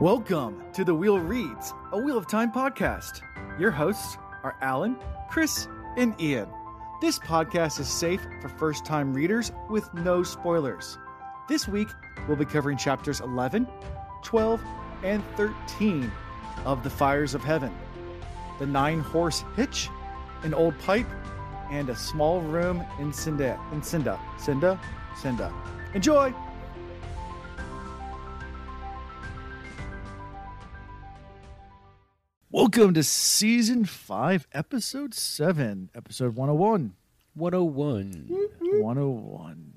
Welcome to The Wheel Reads, a Wheel of Time podcast. Your hosts are Alan, Chris, and Ian. This podcast is safe for first time readers with no spoilers. This week, we'll be covering chapters 11, 12, and 13 of The Fires of Heaven The Nine Horse Hitch, An Old Pipe, and A Small Room in Sienda. In Sienda. Sienda? Sienda. Enjoy! Welcome to season 5, episode 7, episode 101. 101. 101.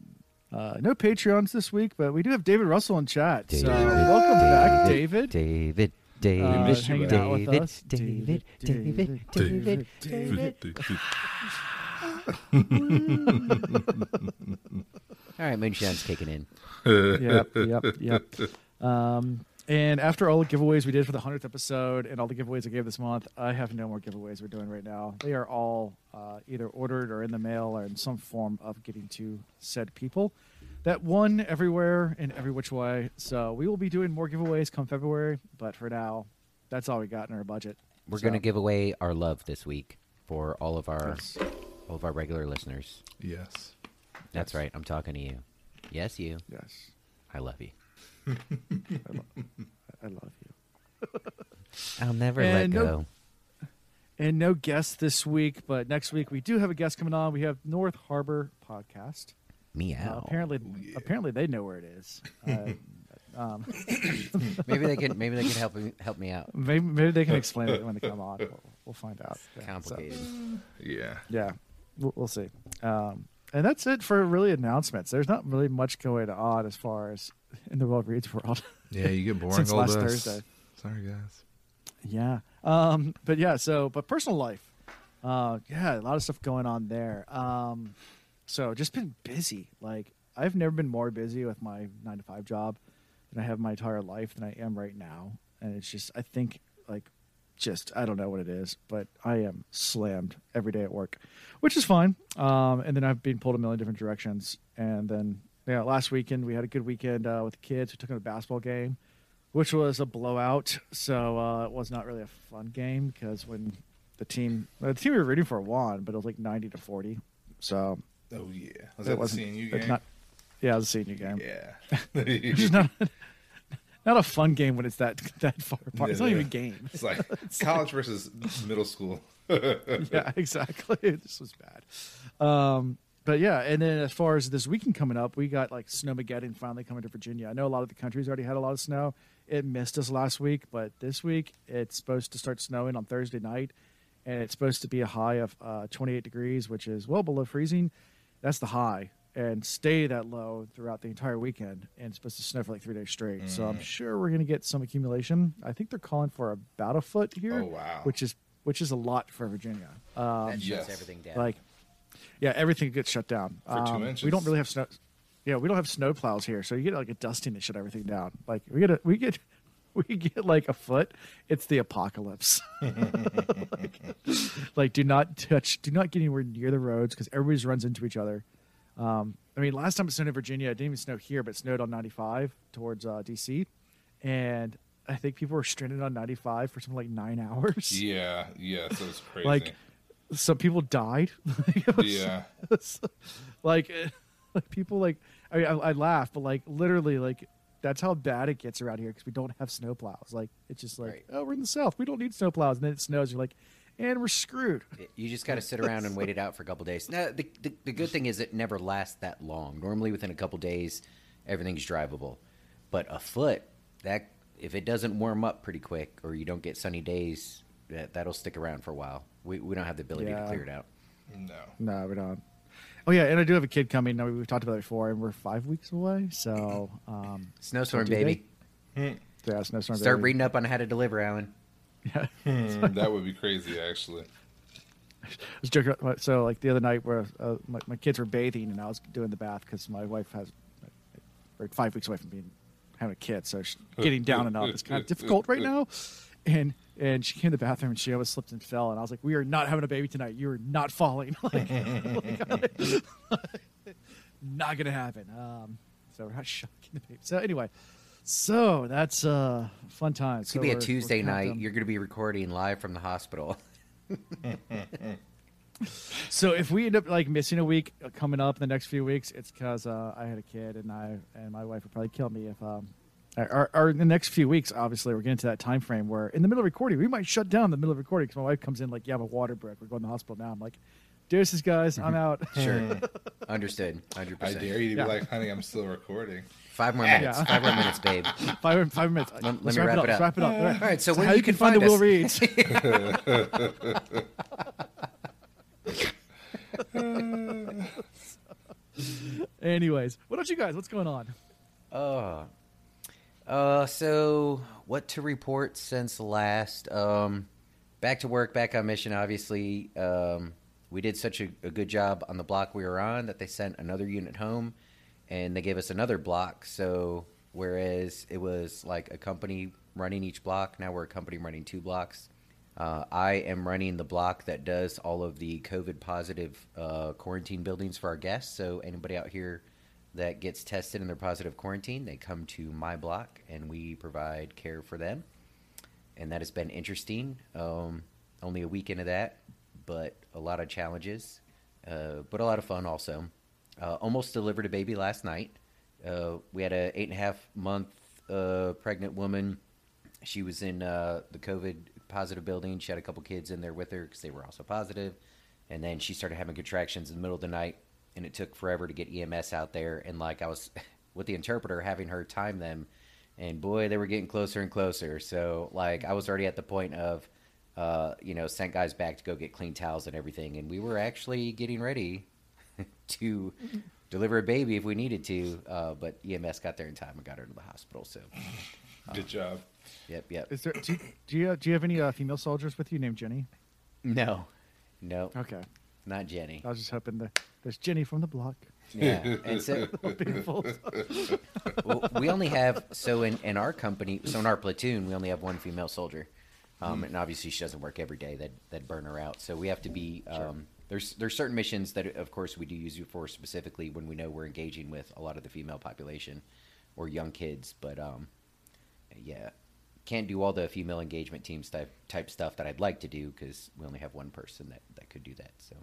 Uh, no Patreons this week, but we do have David Russell in chat. so David, welcome back, David. David. Uh, David. missed you, hanging man. out with David. David. David. David. David. All right, Moonshine's kicking in. yep, yep, yep. Um, and after all the giveaways we did for the 100th episode and all the giveaways I gave this month, I have no more giveaways we're doing right now. They are all uh, either ordered or in the mail or in some form of getting to said people that won everywhere in every which way. So we will be doing more giveaways come February, but for now, that's all we got in our budget. We're So- going to give away our love this week for all of our Yes. all of our regular listeners. Yes. That's right. I'm talking to you. Yes, you. Yes, I love you. I love you. I'll never And let no- go. And no guests this week, but next week we do have a guest coming on. We have North Harbor Podcast. Meow. Uh, apparently, yeah. apparently they know where it is. Uh, um, maybe they can. Maybe they can help me help me out. maybe, maybe they can explain it when they come on. We'll, we'll find out. Yeah, so, Complicated. Yeah. yeah, we'll, we'll see. Um, and that's it for really announcements. There's not really much going on as far as in the Wheel Reads world Yeah, you get boring since last us. Thursday. Sorry, guys. Yeah. Um, but yeah, so but personal life. Uh, yeah, a lot of stuff going on there. Um, so just been busy. Like I've never been more busy with my nine to five job than I have my entire life than I am right now. And it's just I think like just I don't know what it is, but I am slammed every day at work, which is fine. Um, and then I've been pulled a million different directions. And then yeah, last weekend we had a good weekend uh, with the kids. We took them to a basketball game which was a blowout. So uh, it was not really a fun game because when the team, the team we were rooting for won, but it was like ninety to forty. So Oh yeah. Was it that the wasn't CNU it's game? Not, yeah, it was a senior game. Yeah. Which is not not a fun game when it's that that far apart. It's not even a game. it's like college versus middle school. yeah, exactly. This was bad. Um, but yeah, and then as far as this weekend coming up, we got like Snowmageddon finally coming to Virginia. I know a lot of the countries already had a lot of snow. It missed us last week, but this week it's supposed to start snowing on Thursday night, and it's supposed to be a high of uh, 28 degrees, which is well below freezing. That's the high, and stay that low throughout the entire weekend. And it's supposed to snow for like three days straight. So I'm sure we're going to get some accumulation. I think they're calling for about a foot here, Oh, wow. which is which is a lot for Virginia. Um, That shuts yes. everything down. like yeah everything gets shut down For two Um, inches. we don't really have snow yeah we don't have snow plows here so you get like a dusting to shut everything down like we get a we get we get like a foot it's the apocalypse like, like, do not touch do not get anywhere near the roads because everybody runs into each other um, i mean last time it snowed in virginia it didn't even snow here but it snowed on 95 towards uh, dc and i think people were stranded on 95 for something like nine hours yeah. Yeah. So it's crazy. like some people died It was- yeah. like, eh, like people like I, mean, I I laugh, but like literally like that's how bad it gets around here because we don't have snow plows. Like it's just like Right. oh we're in the south, we don't need snow plows, and then it snows. You're like, and we're screwed. You just got to sit around and wait it out for a couple days. Now, the, the the good thing is it never lasts that long. Normally, within a couple days, everything's drivable. But a foot, that if it doesn't warm up pretty quick, or you don't get sunny days, that that'll stick around for a while. We we don't have the ability Yeah. to clear it out. No. No, we don't. Oh yeah, and I do have a kid coming. Now we've talked about it before, and we're five weeks away. So um, Snowstorm, do they? baby. yeah, snowstorm. Baby. Start baby. reading up on how to deliver, Alan. Yeah. Hmm, that would be crazy, actually. I was joking. about- So like the other night, where uh, my, my kids were bathing, and I was doing the bath because my wife has, we're five weeks away from being having a kid, so getting down and up. It's kind of difficult right now. And and she came to the bathroom and she almost slipped and fell, and I was like, "We are not having a baby tonight. You are not falling. like, like, not gonna happen." Um, so we're not shocking the baby. So anyway, So that's uh fun time. It's gonna be a Tuesday night. You're gonna be recording live from the hospital. So if we end up like missing a week uh, coming up in the next few weeks, it's because uh, I had a kid and I and my wife would probably kill me if um or, or in the next few weeks. Obviously, we're getting to that time frame where in the middle of recording we might shut down the middle of recording because my wife comes in like, "You have a water break. We're going to the hospital now." I'm like, "Deuces, guys, I'm out." Sure. Understood. hundred percent. I dare you to Yeah. be like, honey, I'm still recording. Five more Yeah. minutes. Five more minutes, babe. five five minutes. Let- Let's let me wrap, wrap it it up. up. Wrap it up. All right. So where how you you can find, find the Will us. Reads. Anyways, what about you guys? What's going on? Uh, uh, so what to report since last? Um, back to work, back on mission. Obviously, um, we did such a, a good job on the block we were on that they sent another unit home, and they gave us another block. So whereas it was like a company running each block, now we're a company running two blocks. Uh, I am running the block that does all of the COVID positive uh, quarantine buildings for our guests. So anybody out here that gets tested and they're positive quarantine, they come to my block and we provide care for them. And that has been interesting. Um, only a week into that, but a lot of challenges, uh, but a lot of fun also. Uh, almost delivered a baby last night. Uh, we had an eight and a half month uh, pregnant woman. She was in uh, the COVID positive building. She had a couple kids in there with her because they were also positive. And then she started having contractions in the middle of the night, and it took forever to get EMS out there. And like I was with the interpreter, having her time them, and boy, they were getting closer and closer. So like I was already at the point of, uh, you know, sent guys back to go get clean towels and everything, and we were actually getting ready to deliver a baby if we needed to. Uh, but EMS got there in time and got her to the hospital. So, Good job. yep, yep. Is there do, do you do you have any uh, female soldiers with you named Jenny? No, no, Okay, not Jenny. I was just hoping that there's Jenny from the block. Yeah, and so Beautiful. well, we only have so in, in our company, so in our platoon, we only have one female soldier, um, and obviously she doesn't work every day. That that burn her out. So we have to be. Um, there's there's certain missions that, of course, we do use you for specifically when we know we're engaging with a lot of the female population or young kids. But um, yeah, can't do all the female engagement teams type type stuff that I'd like to do because we only have one person that that could do that. So,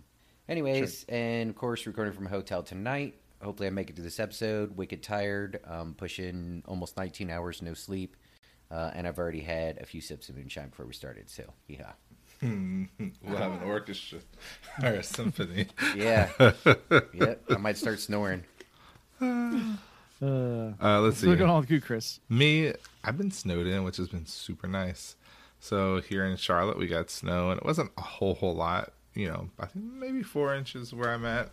anyways, and of course, recording from a hotel tonight. Hopefully, I make it to this episode. Wicked tired. Um, pushing almost 19 hours, no sleep, uh, and I've already had a few sips of moonshine before we started. So, yeah, We'll have an orchestra or a symphony. yeah, yep. I might start snoring. Uh, Uh, let's what's see. going on with you, Chris? Me, I've been snowed in, which has been super nice. So here in Charlotte, we got snow, and it wasn't a whole whole lot. You know, I think maybe four inches where I'm at,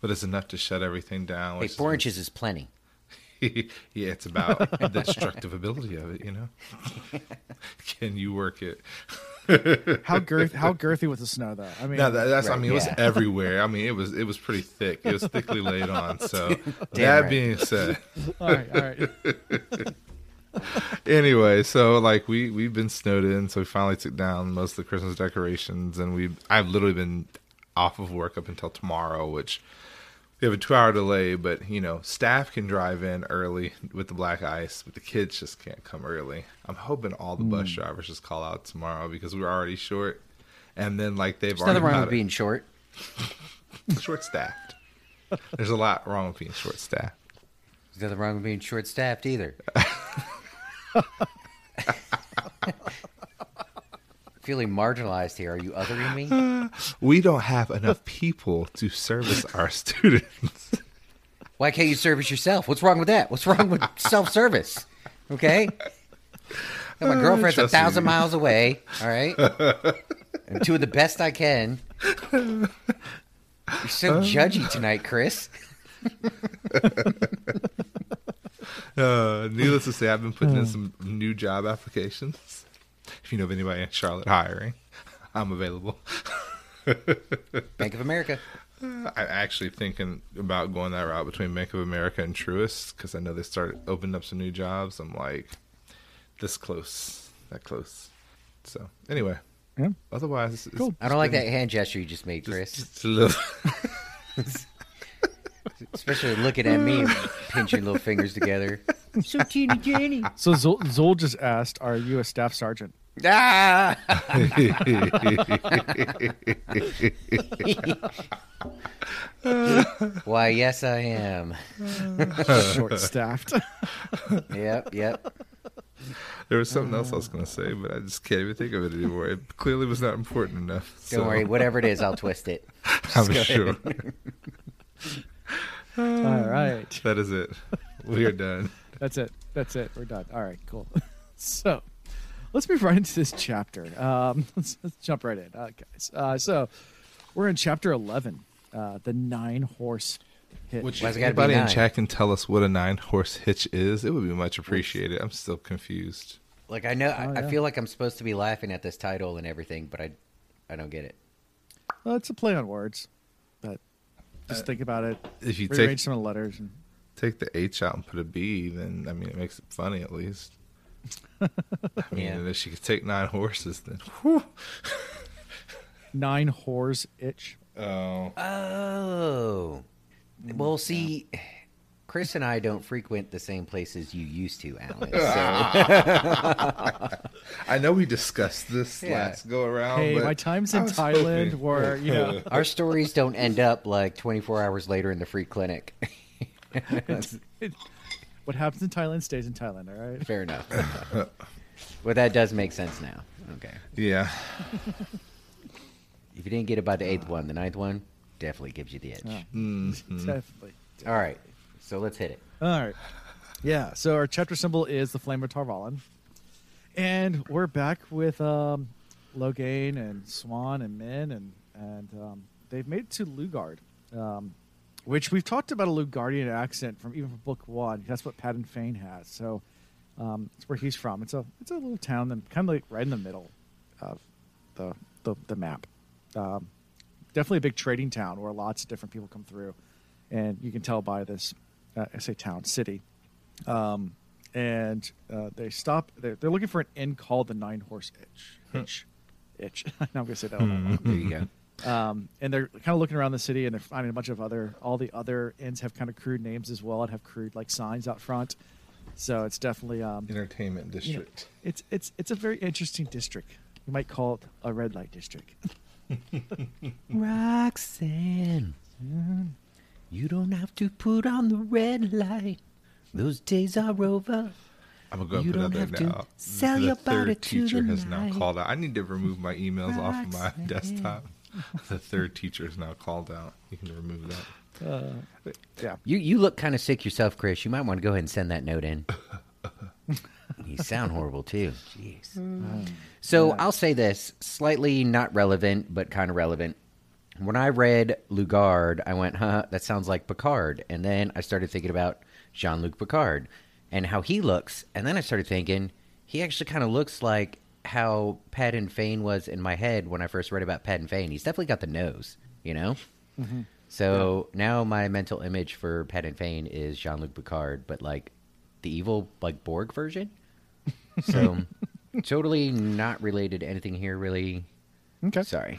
but it's enough to shut everything down. Hey, four been- inches is plenty. yeah, it's about the destructive ability of it. You know, can you work it? How girth how girthy was the snow though? I mean, No, that, that's. I mean, it was everywhere. I mean, it was it was pretty thick. It was thickly laid on. So that right. being said, all right, all right. anyway, so like we we've been snowed in, so we finally took down most of the Christmas decorations, and we I've literally been off of work up until tomorrow, which we have a two hour delay. But you know, staff can drive in early with the black ice, but the kids just can't come early. I'm hoping all the bus hmm. drivers just call out tomorrow because we're already short, and then like they've There's already nothing wrong with being short. short staffed. There's a lot wrong with being short staffed. There's nothing wrong with being short staffed either. Feeling marginalized here. Are you othering me? We don't have enough people to service our students. Why can't you service yourself? What's wrong with that? What's wrong with self service? Okay? Got my uh, girlfriend's a thousand miles away, all right? I'm doing the best I can. You're so uh. judgy tonight, Chris. Uh, needless to say, I've been putting in hmm. some new job applications. If you know of anybody in Charlotte hiring, I'm available. Bank of America. Uh, I'm actually thinking about going that route between Bank of America and Truist because I know they started opening up some new jobs. I'm like, this close, that close. So anyway, Yeah. otherwise, it's, Cool. I don't like that hand gesture you just made, Chris. just a little. Especially looking at me, pinch your little fingers together. so teeny tiny. So Zol, Zol just asked, "Are you a staff sergeant?" Ah! Why, yes, I am. Short staffed. Yep, yep. There was something else I was going to say, but I just can't even think of it anymore. It clearly was not important enough. Don't so worry. Whatever it is, I'll twist it. I'm go ahead. sure. All right. That is it. We are done. That's it. That's it. We're done. All right, cool. so let's move right into this chapter. Um, let's, let's jump right in, uh, guys. Uh, so we're in chapter 11, uh, the nine horse hitch. Which, Why's if it gotta be anybody in chat can tell us what a nine horse hitch is, it would be much appreciated. I'm still confused. Like I know, I, Oh, I yeah. feel like I'm supposed to be laughing at this title and everything, but I, I don't get it. Well, it's a play on words, but just think about it. If you Rearrange take some of the letters. And, take the H out and put a B, then I mean it makes it funny at least. I mean, Yeah. if she could take nine horses, then whew. nine whores itch. oh, Oh, well, mm, see, Chris and I don't frequent the same places you used to, Alan. So I know we discussed this Yeah. last go around. hey, but my times in Thailand hoping- were, you know, our stories don't end up like 24 hours later in the free clinic. What happens in Thailand stays in Thailand, all right? Fair enough. well, that does make sense now. Okay. yeah, If you didn't get it by the eighth one, the ninth one definitely gives you the edge. Yeah. Mhm. Definitely. All right. So let's hit it. All right. Yeah. So our chapter symbol is the flame of Tar Valon, and we're back with um, Logain and Siuan and Min, and and um, they've made it to Lugard, um, which we've talked about a Lugardian accent from even from book one. That's what Padan Fain has. So um, it's where he's from. It's a it's a little town, that kind of like right in the middle of the the, the map. Um, definitely a big trading town where lots of different people come through, and you can tell by this. Uh, I say town, city, um, and uh, they stop. They're, they're looking for an inn called the Nine Horse Itch. Itch, itch. now I'm gonna say that. one. There you go. Um, and they're kind of looking around the city, and they're finding a bunch of other. All the other inns have kind of crude names as well, and have crude like signs out front. So it's definitely um, entertainment you know, district. it's it's it's a very interesting district. You might call it a red light district. Roxanne, you don't have to put on the red light. Those days are over. I'm gonna go and You put don't that have there to now. sell the your third body to teacher the has now called out. I need to remove my emails off of my desktop. The third teacher is now called out. You can remove that. Uh, yeah. You you look kind of sick yourself, Chris. You might want to go ahead and send that note in. you sound horrible too. Jeez. So Yeah. I'll say this, slightly not relevant, but kind of relevant. When I read Lugard, I went, huh, that sounds like Picard. And then I started thinking about Jean Luc Picard and how he looks. And then I started thinking, he actually kind of looks like how Padan Fain was in my head when I first read about Padan Fain. He's definitely got the nose, you know? Mm-hmm. So now my mental image for Padan Fain is Jean Luc Picard, but like the evil, like Borg version. So totally not related to anything here, really. Okay. Sorry.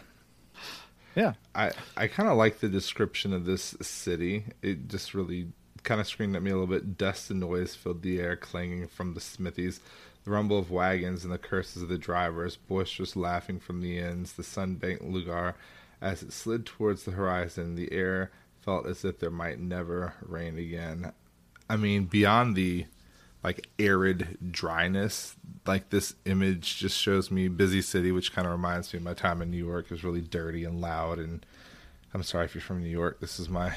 Yeah. I, I kind of like the description of this city. It just really kind of screamed at me a little bit. Dust and noise filled the air, clanging from the smithies. The rumble of wagons and the curses of the drivers, boisterous laughing from the inns, the sun-banked Lugard. As it slid towards the horizon, the air felt as if there might never rain again. I mean, beyond the like arid dryness, like this image just shows me busy city, which kind of reminds me of my time in New York. It was really dirty and loud, and I'm sorry if you're from New York. This is my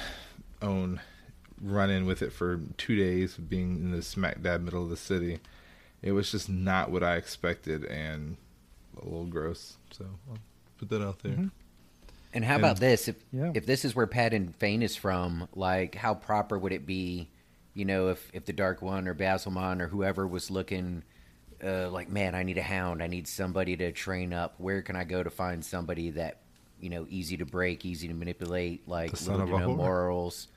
own run in with it for two days, being in the smack dab middle of the city. It was just not what I expected, and a little gross. So I'll put that out there. And how And- about this? If Yeah. if this is where Padan Fain is from, like how proper would it be? You know, if if the Dark One or Ba'alzamon or whoever was looking, uh, like, man, I need a hound. I need somebody to train up. Where can I go to find somebody that, you know, easy to break, easy to manipulate, like The son little of to a no morals?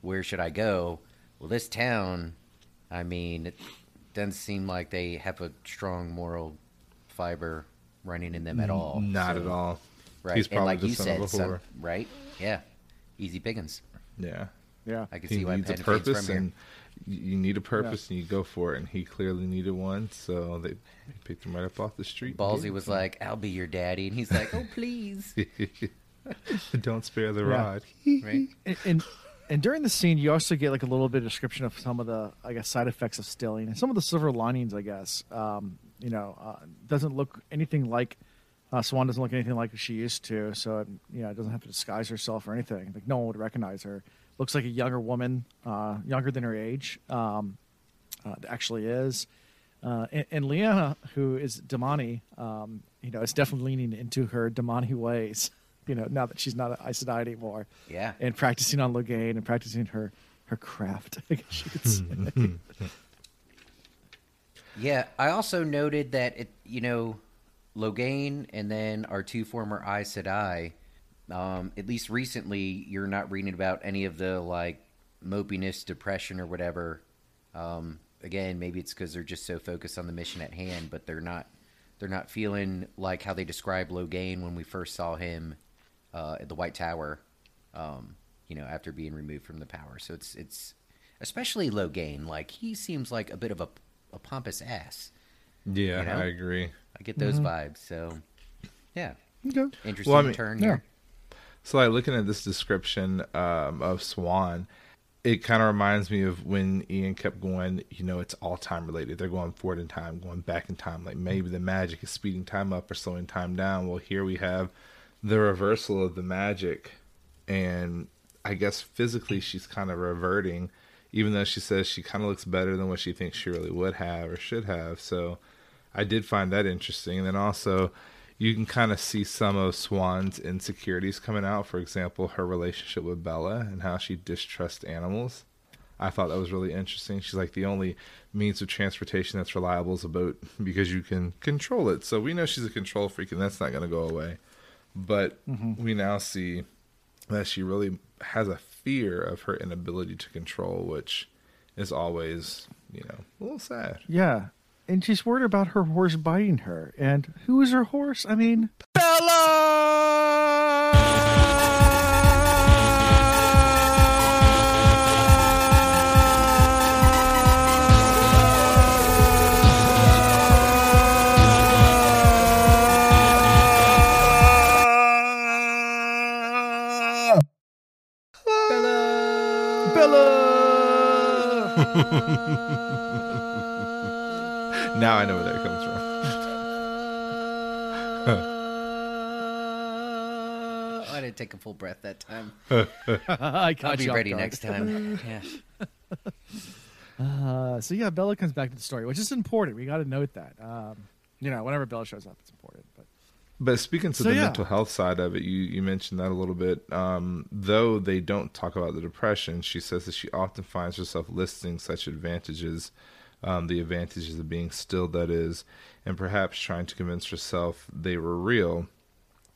Where should I go? Well, this town, I mean, it doesn't seem like they have a strong moral fiber running in them at all. Not So- at all. Right. He's and probably like the you son said, of a son- whore. right? Yeah. Easy pickings. Yeah. Yeah. I can he see why needs a Padan Fain's purpose from and you, you need a purpose and you go for it, and he clearly needed one, so they, they picked him right up off the street. Ballsy was like, "I'll be your daddy," and he's like, "Oh, please." Don't spare the Yeah. rod. right? and, and and during the scene, you also get like a little bit of description of some of the, I guess, side effects of stilling and some of the silver linings. I guess, um, you know, uh, doesn't look anything like uh, Siuan doesn't look anything like she used to. So you know, doesn't have to disguise herself or anything. Like no one would recognize her. Looks like a younger woman, uh, younger than her age. Um, uh, actually is. Uh, and, and Leanna, who is Domani, um, you know, is definitely leaning into her Domani ways. You know, now that she's not an Aes Sedai anymore Yeah. and practicing on Logain and practicing her her craft. I guess you could say. Yeah, I also noted that it, you know, Logain and then our two former Aes Sedai, um, at least recently, you're not reading about any of the like mopiness, depression, or whatever. Um, again, maybe it's because they're just so focused on the mission at hand, but they're not they're not feeling like how they described Logain when we first saw him uh, at the White Tower. Um, you know, after being removed from the power, so it's it's especially Logain. Like he seems like a bit of a, a pompous ass. Yeah, You know? I agree. I get those vibes. So, yeah, okay. interesting Well, I mean- turn Yeah. here. So, like looking at this description um, of Siuan, it kind of reminds me of when Ian kept going. You know, it's all time related. They're going forward in time, going back in time. Like maybe the magic is speeding time up or slowing time down. Well, here we have the reversal of the magic, and I guess physically she's kind of reverting, even though she says she kind of looks better than what she thinks she really would have or should have. So, I did find that interesting. And then also, you can kind of see some of Siuan's insecurities coming out. For example, her relationship with Bela and how she distrusts animals. I thought that was really interesting. She's like the only means of transportation that's reliable is a boat because you can control it. So we know she's a control freak, and that's not going to go away. But mm-hmm. we now see that she really has a fear of her inability to control, which is always, you know, a little sad. Yeah. And she's worried about her horse biting her. And who is her horse? I mean, Bela. Now I know where that comes from. Oh, I didn't take a full breath that time. I caught I'll be ready guard. next time. Yeah. Uh, so yeah, Bela comes back to the story, which is important. We got to note that. Um, you know, whenever Bela shows up, it's important. But But speaking to So, the yeah. mental health side of it, you, you mentioned that a little bit. Um, though they don't talk about the depression, she says that she often finds herself listing such advantages, um, the advantages of being still, that is, and perhaps trying to convince herself they were real.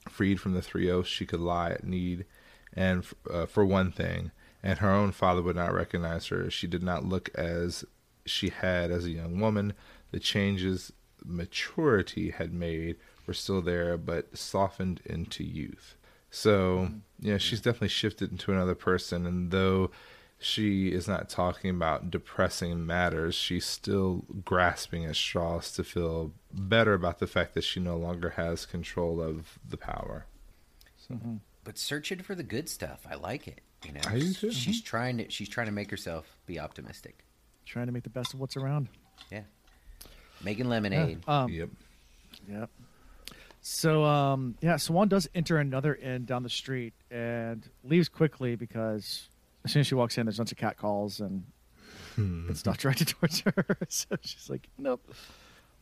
Freed from the three oaths, she could lie at need, and uh, for one thing, and her own father would not recognize her. She did not look as she had as a young woman. The changes maturity had made were still there, but softened into youth. So, mm-hmm. yeah, she's definitely shifted into another person. And though she is not talking about depressing matters, she's still grasping at straws to feel better about the fact that she no longer has control of the power. Hmm. But searching for the good stuff. I like it. You know, I do too. she's mm-hmm. trying to she's trying to make herself be optimistic. trying to make the best of what's around. Yeah, making lemonade. Um, yep. Yep. So um yeah, Siuan does enter another inn down the street and leaves quickly because as soon as she walks in, there's a bunch of cat calls and it's stuff directed towards her. so she's like, nope,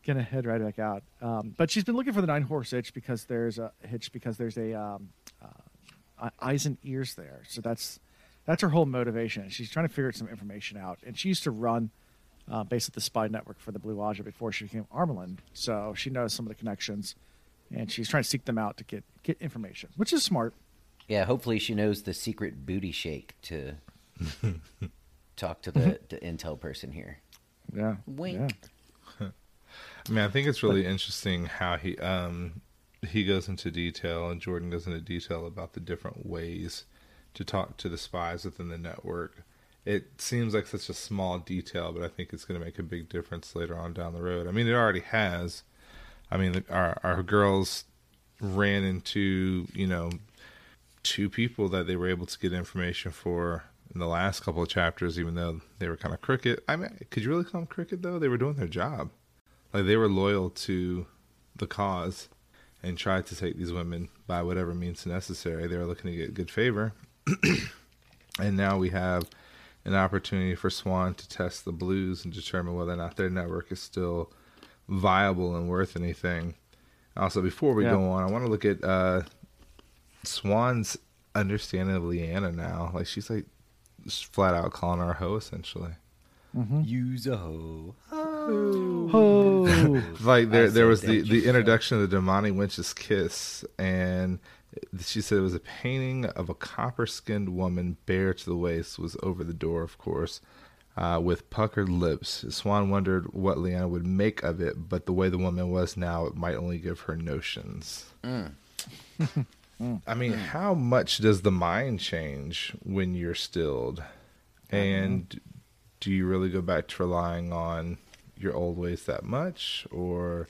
gonna head right back out. Um, but she's been looking for the nine horse hitch because there's a hitch because there's a um, uh, eyes and ears there. So that's that's her whole motivation. She's trying to figure some information out, and she used to run uh, basically the spy network for the Blue Ajah before she became Amyrlin. So she knows some of the connections, and she's trying to seek them out to get get information, which is smart. Yeah, hopefully she knows the secret booty shake to talk to the, the intel person here. Yeah. Wink. Yeah. I mean, I think it's really interesting how he um he goes into detail and Jordan goes into detail about the different ways to talk to the spies within the network. it seems like such a small detail, but I think it's going to make a big difference later on down the road. I mean, it already has. I mean, our our girls ran into you know two people that they were able to get information for in the last couple of chapters, even though they were kind of crooked. I mean, could you really call them crooked though? They were doing their job. Like they were loyal to the cause and tried to take these women by whatever means necessary. They were looking to get good favor. and now we have an opportunity for Siuan to test the blues and determine whether or not their network is still viable and worth anything. Also, before we Yeah. go on, I want to look at uh, Siuan's understanding of Leanna now. Like she's like just flat out calling her a hoe essentially. Use a hoe. Oh, like there I there was the the introduction of the Domani Winch's kiss and she said it was a painting of a copper skinned woman bare to the waist was over the door of course uh, with puckered lips. Siuan wondered what leanna would make of it but the way the woman was now it might only give her notions. Mm. I mean mm. how much does the mind change when you're stilled? Mm-hmm. And do you really go back to relying on your old ways that much? Or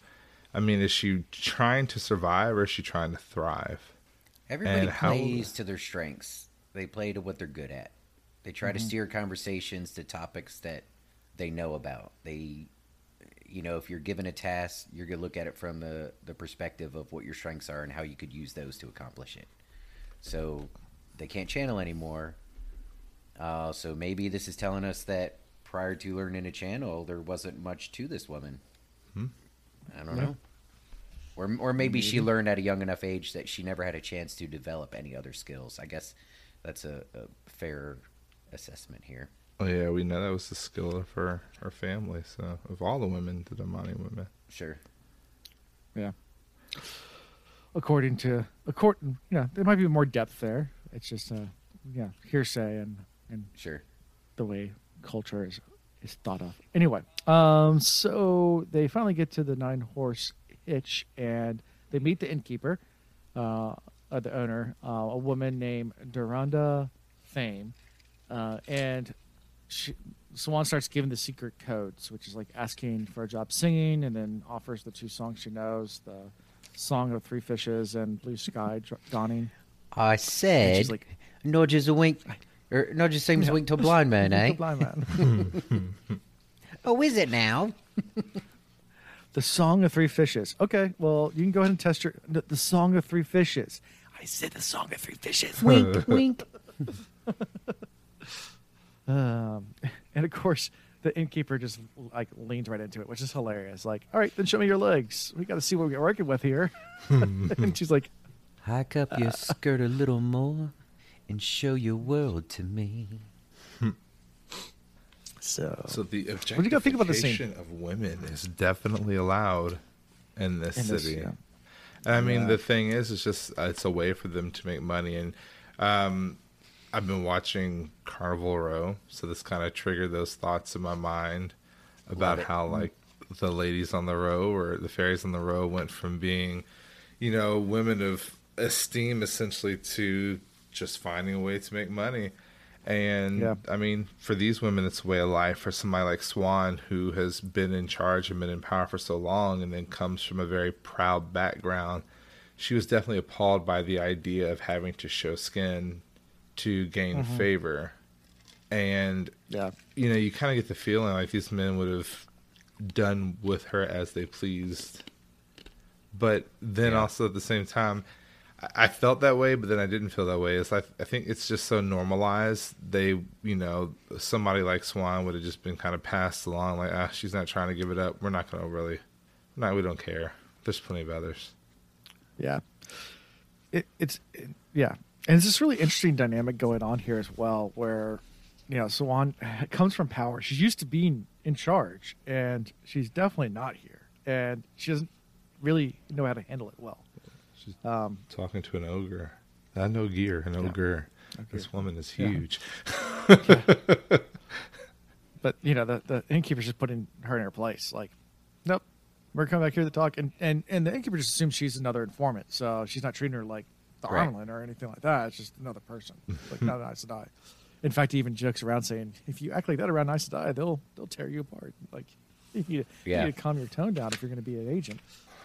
i mean is she trying to survive or is she trying to thrive? Everybody And how- plays to their strengths. They play to what they're good at. They try to steer conversations to topics that they know about. They, you know, if you're given a task, you're gonna look at it from the the perspective of what your strengths are and how you could use those to accomplish it. So they can't channel anymore. Uh, so maybe this is telling us that prior to learning to channel, there wasn't much to this woman. I don't Yeah. know. Or, or maybe she learned at a young enough age that she never had a chance to develop any other skills. I guess that's a, a fair assessment here. oh yeah we know that was the skill of her her family so of all the women the domani women Sure. yeah. According to according, yeah, there might be more depth there. It's just uh, yeah, hearsay and and Sure. the way culture is is thought of. Anyway, um, so they finally get to the nine horse hitch and they meet the innkeeper, uh, uh the owner, uh, a woman named Duranda Thane, uh, and she, Siuan starts giving the secret codes, which is like asking for a job singing, and then offers the two songs she knows: the "Song of Three Fishes" and "Blue Sky Dawning." I said, she's like- nudges a wink, or nudges seems Yeah. wink to a blind man, eh? blind man. Oh, is it now? The Song of Three Fishes. Okay, well, you can go ahead and test your the, the Song of Three Fishes. I said the Song of Three Fishes. wink, wink. Um, and of course, the innkeeper just like leans right into it, which is hilarious. Like, all right, then show me your legs. We got to see what we're working with here. and she's like, Hike up your skirt a little more and show your world to me. so. so the do you guys think about the scene? objectification of women is definitely allowed in this In this, city yeah. And I mean, Yeah. the thing is, it's just uh, it's a way for them to make money. And um, I've been watching Carnival Row, so this kind of triggered those thoughts in my mind about how like the ladies on the row or the fairies on the row went from being, you know, women of esteem essentially to just finding a way to make money. And Yeah. I mean, for these women, it's a way of life. For somebody like Siuan, who has been in charge and been in power for so long, and then comes from a very proud background, she was definitely appalled by the idea of having to show skin to gain favor. And Yeah. you know, you kind of get the feeling like these men would have done with her as they pleased. But then Yeah. also at the same time, I- felt that way, but then I didn't feel that way. It's like I think it's just so normalized. They, you know, somebody like Siuan would have just been kind of passed along, like, ah, she's not trying to give it up. We're not going to really, no, we don't care. There's plenty of others. Yeah. It, it's it- yeah, and it's this really interesting dynamic going on here as well, where you know Siuan comes from power. She's used to being in charge, and she's definitely not here, and she doesn't really know how to handle it well. She's Um, talking to an ogre. Not no gear, an ogre. This woman is Yeah. huge. but you know the the innkeeper's just putting her in her place. Like, nope, we're coming back here to talk, and and and the innkeeper just assumes she's another informant, so she's not treating her like the Right. Or anything like that. It's just another person. Like, no, no, it's a die. In fact, he even jokes around saying, "If you act like that around Aes Sedai, they'll they'll tear you apart." Like, you need, to, Yeah. you need to calm your tone down if you're going to be an agent.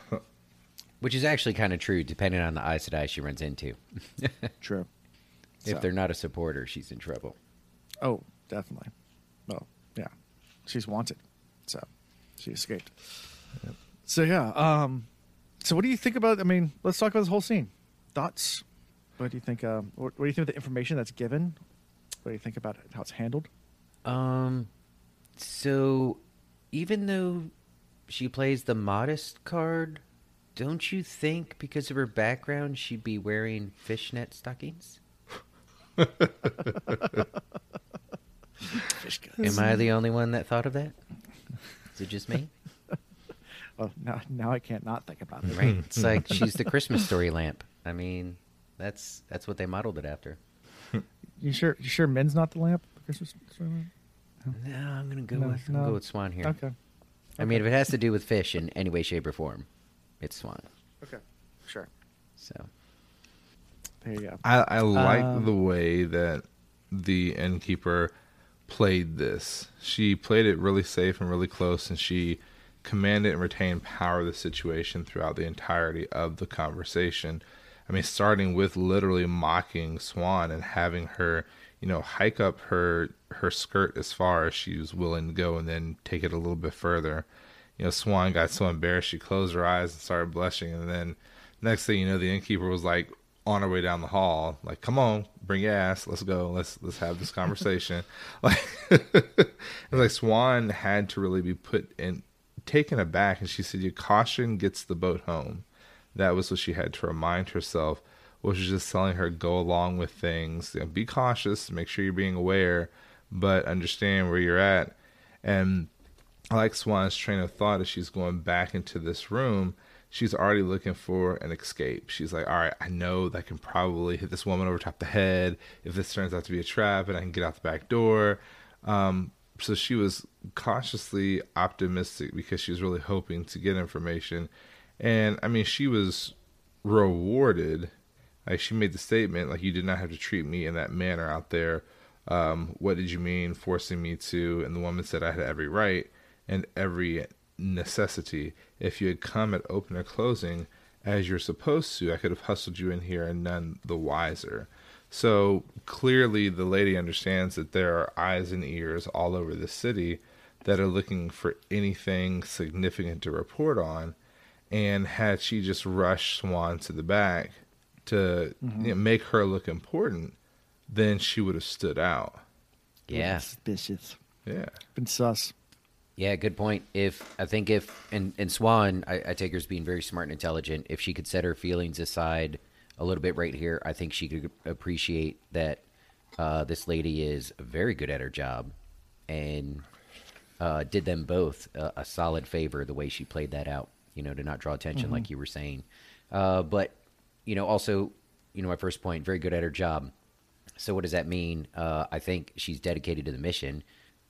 Which is actually kind of true, depending on the Aes Sedai she runs into. True. If So- they're not a supporter, she's in trouble. Oh, definitely. Oh, yeah. She's wanted. So she escaped. So yeah. Um so what do you think about I mean, let's talk about this whole scene. Thoughts? What do you think um what, what do you think of the information that's given? What do you think about how it's handled? Um, so even though she plays the modest card, don't you think because of her background she'd be wearing fishnet stockings? Am I the only one that thought of that? Is it just me? Oh, now now I can't not think about it. Right? It's like she's the Christmas story lamp. I mean, that's that's what they modeled it after. You sure you sure men's not the lamp? The Christmas story lamp? No, I'm gonna go No, with no. go with Siuan here. Okay. I mean, if it has to do with fish in any way, shape, or form, it's Siuan. Okay. Sure. So There you go. I, I like Um, the way that the innkeeper played this. She played it really safe and really close, and she commanded and retained power of the situation throughout the entirety of the conversation. I mean, starting with literally mocking Siuan and having her, you know, hike up her her skirt as far as she was willing to go, and then take it a little bit further. You know, Siuan got so embarrassed she closed her eyes and started blushing, and then next thing you know, the innkeeper was like on her way down the hall, like, "Come on, bring your ass, let's go, let's let's have this conversation." like, like Siuan had to really be put in, taken aback, and she said, "Your caution gets the boat home." That was what she had to remind herself, which was just telling her go along with things, you know, be cautious, make sure you're being aware, but understand where you're at, and I like Siuan's train of thought as she's going back into this room. She's already looking for an escape. She's like, all right, I know that I can probably hit this woman over top the head if this turns out to be a trap and I can get out the back door. Um, so she was cautiously optimistic because she was really hoping to get information. And I mean, she was rewarded. Like she made the statement, like, you did not have to treat me in that manner out there. Um, what did you mean forcing me to? And the woman said I had every right and every necessity. If you had come at open or closing as you're supposed to, I could have hustled you in here and none the wiser. So clearly, the lady understands that there are eyes and ears all over the city that are looking for anything significant to report on. And had she just rushed Siuan to the back to you know, make her look important, then she would have stood out. yeah, Suspicious. Yeah. Been sus. Yeah, good point. If I think if and, and Siuan, I, I take her as being very smart and intelligent. If she could set her feelings aside a little bit right here, I think she could appreciate that uh, this lady is very good at her job, and uh, did them both a, a solid favor the way she played that out. You know, to not draw attention like you were saying, uh, but you know, also, you know, my first point, very good at her job. So what does that mean? Uh, I think she's dedicated to the mission,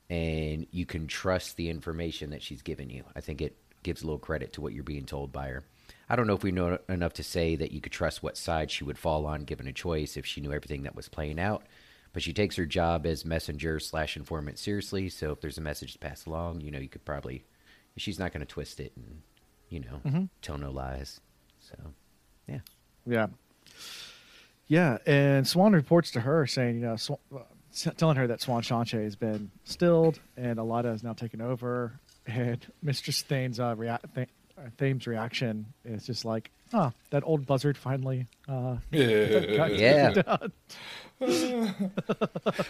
and you can trust the information that she's given you. I think it gives a little credit to what you're being told by her. I don't know if we know enough to say that you could trust what side she would fall on given a choice if she knew everything that was playing out. But she takes her job as messenger slash informant seriously. So if there's a message to pass along, you know, you could probably, she's not going to twist it and, you know, tell no lies. So, yeah. Yeah. Yeah, and Siuan reports to her saying, you know, Siuan, uh, telling her that Siuan Sanche has been stilled and Elaida has now taken over. And Mistress Thane's uh, rea- Th- uh, Thane's reaction is just like, oh, that old buzzard finally. Uh, got- Yeah.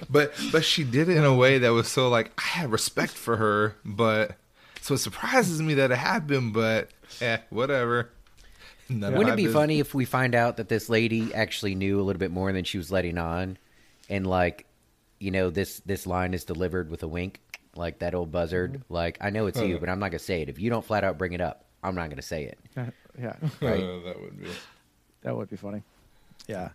but but she did it in a way that was so like I had respect for her, but so it surprises me that it happened, but eh, whatever. None Wouldn't it be business. funny if we find out that this lady actually knew a little bit more than she was letting on, and like, you know, this this line is delivered with a wink, like that old buzzard. Like, I know it's you, but I'm not gonna say it. If you don't flat out bring it up, I'm not gonna say it. yeah, Right. Uh, that would be. that would be funny. Yeah.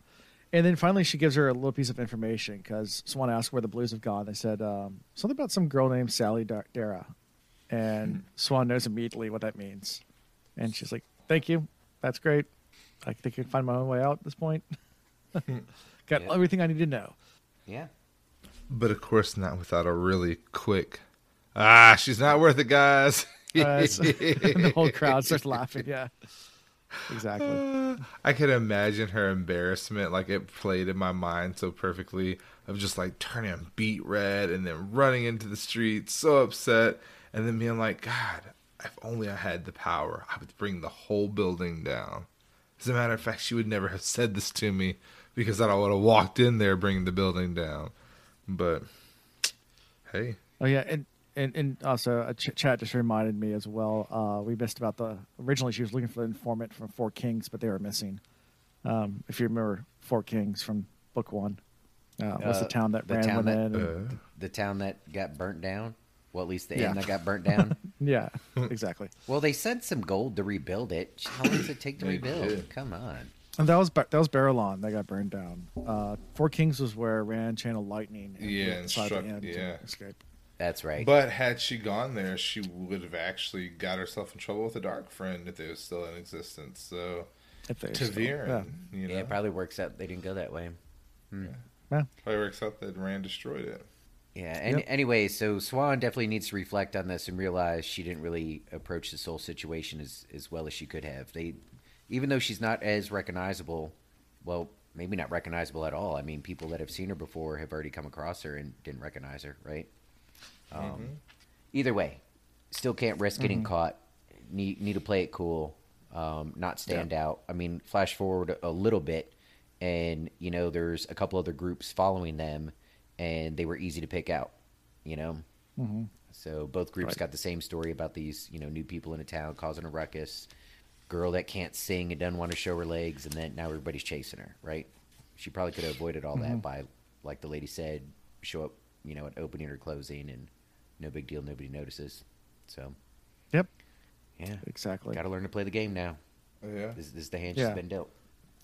And then finally, she gives her a little piece of information because someone asked where the Blues have gone. They said um, something about some girl named Sally Dara. And Siuan knows immediately what that means. And she's like, Thank you. That's great. I think I can find my own way out at this point. Got Yeah. everything I need to know. Yeah. But of course, not without a really quick. Ah, she's not worth it, guys. Uh, the whole crowd starts laughing. Yeah, exactly. I can imagine her embarrassment, like it played in my mind so perfectly, of just like turning beet red and then running into the street, so upset, and then being like, God, if only I had the power, I would bring the whole building down. As a matter of fact, she would never have said this to me because then I would have walked in there bringing the building down. But hey, Oh yeah, and and, and also a ch- chat just reminded me as well. Uh, we missed about the originally she was looking for the informant from Four Kings, but they were missing. Um, if you remember Four Kings from book one, uh, was the Uh, town that the ran town within. that- and- uh, The town that got burnt down. Well, at least the Yeah. inn that got burnt down. yeah, exactly. well, they sent some gold to rebuild it. How long does it take to rebuild? did. Come on. And that was that was Baerlon that got burned down. Uh, Four Kings was where Rand channeled lightning. Yeah, and struck- the end to yeah. escape. That's right. But had she gone there, she would have actually got herself in trouble with a dark friend if they was still in existence. So If they ta'veren, yeah. you know, yeah, it probably works out. They didn't go that way. Yeah. probably works out that Rand destroyed it. Yeah. And Yep. anyway, so Siuan definitely needs to reflect on this and realize she didn't really approach this whole situation as as well as she could have. They, even though she's not as recognizable, well, maybe not recognizable at all. I mean, people that have seen her before have already come across her and didn't recognize her, right? Um, Either way, still can't risk getting caught. Need need to play it cool, um, not stand out. I mean, flash forward a little bit, and you know, there's a couple other groups following them, and they were easy to pick out. You know, hmm so both groups Right. got the same story about these, you know, new people in a town causing a ruckus. Girl that can't sing and doesn't want to show her legs, and then now everybody's chasing her. Right? She probably could have avoided all that by, like the lady said, show up, you know, at opening or closing, and no big deal, nobody notices. So, Yep, yeah, exactly. got to learn to play the game now. Yeah, This, this is the hand Yeah. she's been dealt.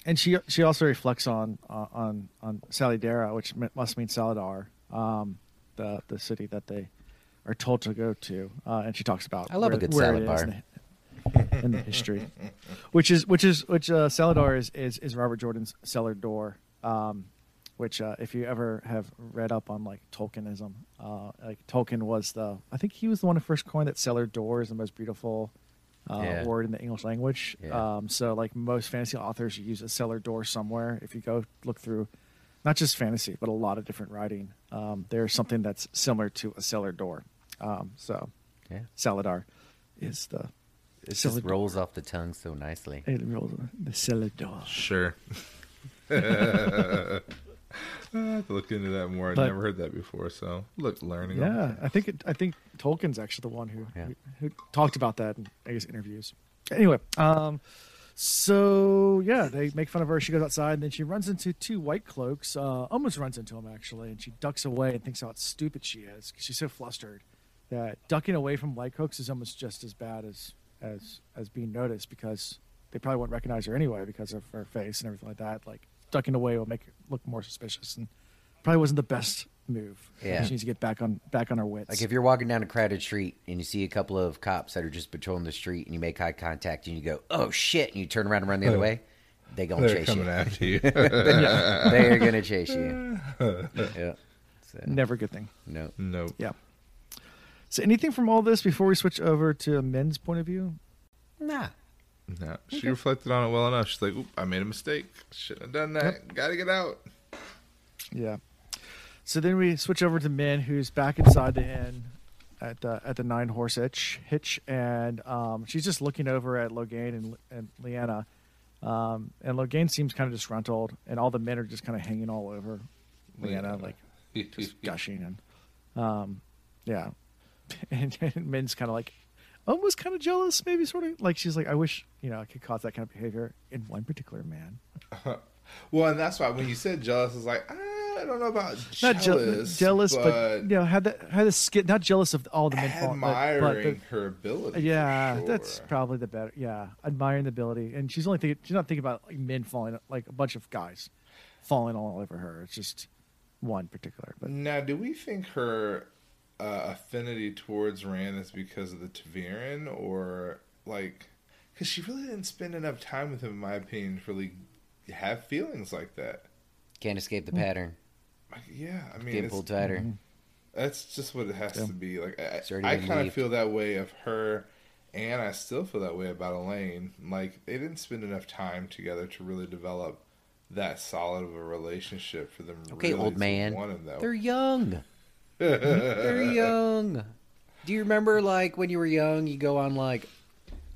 And she she also reflects on uh, on on Salidera, which m- must mean Salidar, um, the the city that they are told to go to, uh, and she talks about I love a good where salad bar. in the, in the history, which is which is which uh, Salidar is, is is Robert Jordan's cellar door, um, which uh, if you ever have read up on like Tolkienism, uh, like Tolkien was the I think he was the one who first coined that cellar door is the most beautiful uh, Yeah. word in the English language. Yeah. Um, so like most fantasy authors use a cellar door somewhere. If you go look through, not just fantasy, but a lot of different writing, um, there's something that's similar to a cellar door. Um, so Yeah. Salidar is the It cellar just rolls off the tongue so nicely. it rolls the cellar door. sure. I have to look into that more. I've never heard that before, so look, learning. Yeah, I think it, I think Tolkien's actually the one who, Yeah. who who talked about that in I guess interviews. Anyway, um, so yeah, they make fun of her. She goes outside, and then she runs into two white cloaks. Uh, almost runs into them actually, and she ducks away and thinks how stupid she is because she's so flustered that ducking away from white cloaks is almost just as bad as as as being noticed because they probably won't recognize her anyway because of her face and everything like that. Like ducking away will make her look more suspicious and probably wasn't the best move. Yeah. she needs to get back on back on her wits. Like if you're walking down a crowded street and you see a couple of cops that are just patrolling the street and you make eye contact and you go, "Oh shit!" and you turn around and run the other oh. way, they gonna They're chase coming you. after you. They're gonna chase you. yeah. So, Never a good thing. no. nope. Yeah. So anything from all this before we switch over to a Min's point of view? Nah. No, she reflected on it well enough. She's like, Oop, "I made a mistake. Shouldn't have done that. Got to get out." Yeah. So then we switch over to Min, who's back inside the inn at the at the nine horse hitch, hitch and um, she's just looking over at Logain and, and Leanna. Um, and Logain seems kind of disgruntled, and all the men are just kind of hanging all over Leanna, like just gushing and um, yeah. And, and Min's kind of like almost kind of jealous, maybe sort of like she's like, I wish you know I could cause that kind of behavior in one particular man. Well, and that's why when you said jealous, I was like, "Ah, I don't know about not je- jealous, jealous, but, but, you know, had that had a skit. Not jealous of all the men falling, but, admiring but her ability. yeah, sure. that's probably the better. Yeah, admiring the ability, and she's only thinking. She's not thinking about like, men falling, like a bunch of guys falling all over her. It's just one particular. But Now, do we think her uh, affinity towards Rand is because of the ta'veren, or like, because she really didn't spend enough time with him, in my opinion, to really have feelings like that? Can't escape the Hmm. pattern. Yeah, I mean, Getting it's, pulled tighter. Mm-hmm. that's just what it has Yeah. to be. Like I, I kind of feel that way of her, and I still feel that way about Elayne. Like they didn't spend enough time together to really develop that solid of a relationship for them. Okay, really old man. want him that They're young. They're young. Do you remember like when you were young, you go on like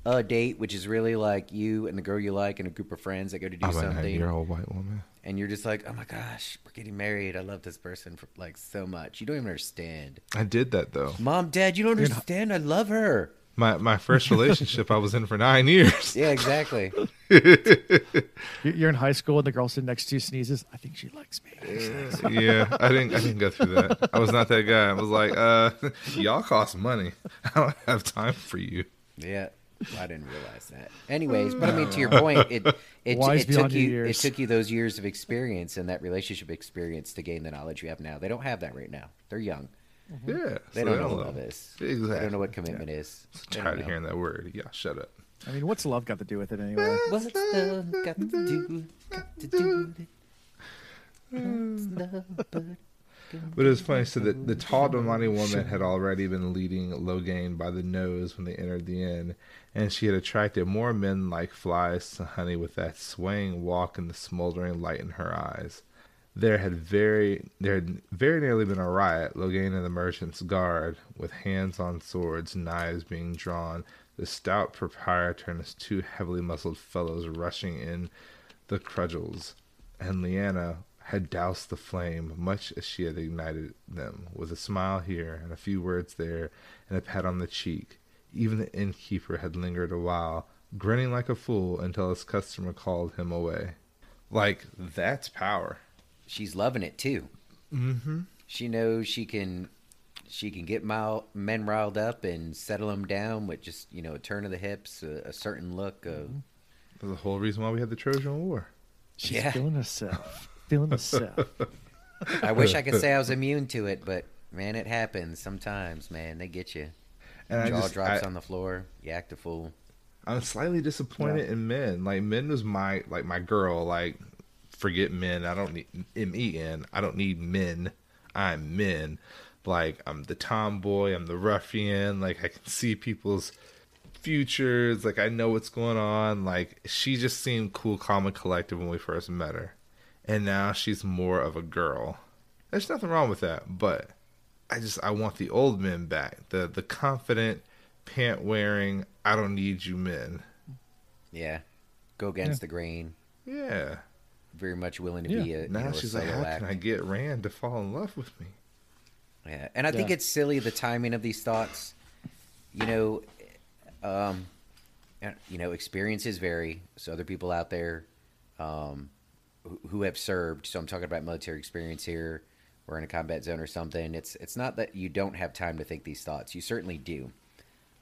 a date, which is really like you and the girl you like and a group of friends that go to do I'm a something, nine-year-old white woman. and you're just like, oh my gosh, we're getting married. I love this person for like so much. You don't even understand. I did that though. Mom, Dad, you don't You're understand. I love her. My my first relationship I was in for nine years. Yeah, exactly. You- You're in high school and the girl sitting next to you sneezes. I think she likes me. yeah, I didn't. I didn't go through that. I was not that guy. I was like, uh, y'all cost money. I don't have time for you. Yeah. I didn't realize that. Anyways, but I mean, to your point, it it, it took you years. it took you those years of experience and that relationship experience to gain the knowledge you have now. They don't have that right now. They're young. Mm-hmm. Yeah, They so don't know what love is. Exactly. They don't know what commitment is. So They don't tired of hearing that word. Yeah, shut up. I mean, what's love got to do with it anyway? What's hmm. love got to do? Got to do? What's love but But it was funny. So the, the tall Domani woman had already been leading Logain by the nose when they entered the inn, and she had attracted more men like flies to Honey with that swaying walk and the smoldering light in her eyes. There had very there had very nearly been a riot. Logain and the merchant's guard, with hands on swords, knives being drawn, the stout proprietor and his two heavily muscled fellows rushing in the cudgels, and Leanna had doused the flame much as she had ignited them, with a smile here and a few words there and a pat on the cheek. Even the innkeeper had lingered a while, grinning like a fool until his customer called him away. Like, that's power. She's loving it too. Mm-hmm. She knows she can she can get men riled up and settle them down with just you know a turn of the hips, a, a certain look of That's the whole reason why we had the Trojan War. She's Yeah. feeling herself. Feeling herself. I wish I could say I was immune to it, but man, it happens sometimes. Man, they get you. And Jaw just, drops I, on the floor. You act a fool. I'm slightly disappointed in men. Like men was my like my girl. Like forget men. I don't need M E N. I don't need men. I'm men. Like I'm the tomboy. I'm the ruffian. Like I can see people's futures. Like I know what's going on. Like she just seemed cool, calm, and collected when we first met her, and now she's more of a girl. There's nothing wrong with that, but I just I want the old men back. The the confident, pant wearing. I don't need you men. Yeah, go against the grain. Yeah. Very much willing to Yeah. be a, you Now know, a she's like, how act. can I get Rand to fall in love with me? Yeah, and I think it's silly the timing of these thoughts. You know, um, you know, experiences vary. So other people out there, um, who- who have served. So I'm talking about military experience here, or in a combat zone or something. It's it's not that you don't have time to think these thoughts. You certainly do,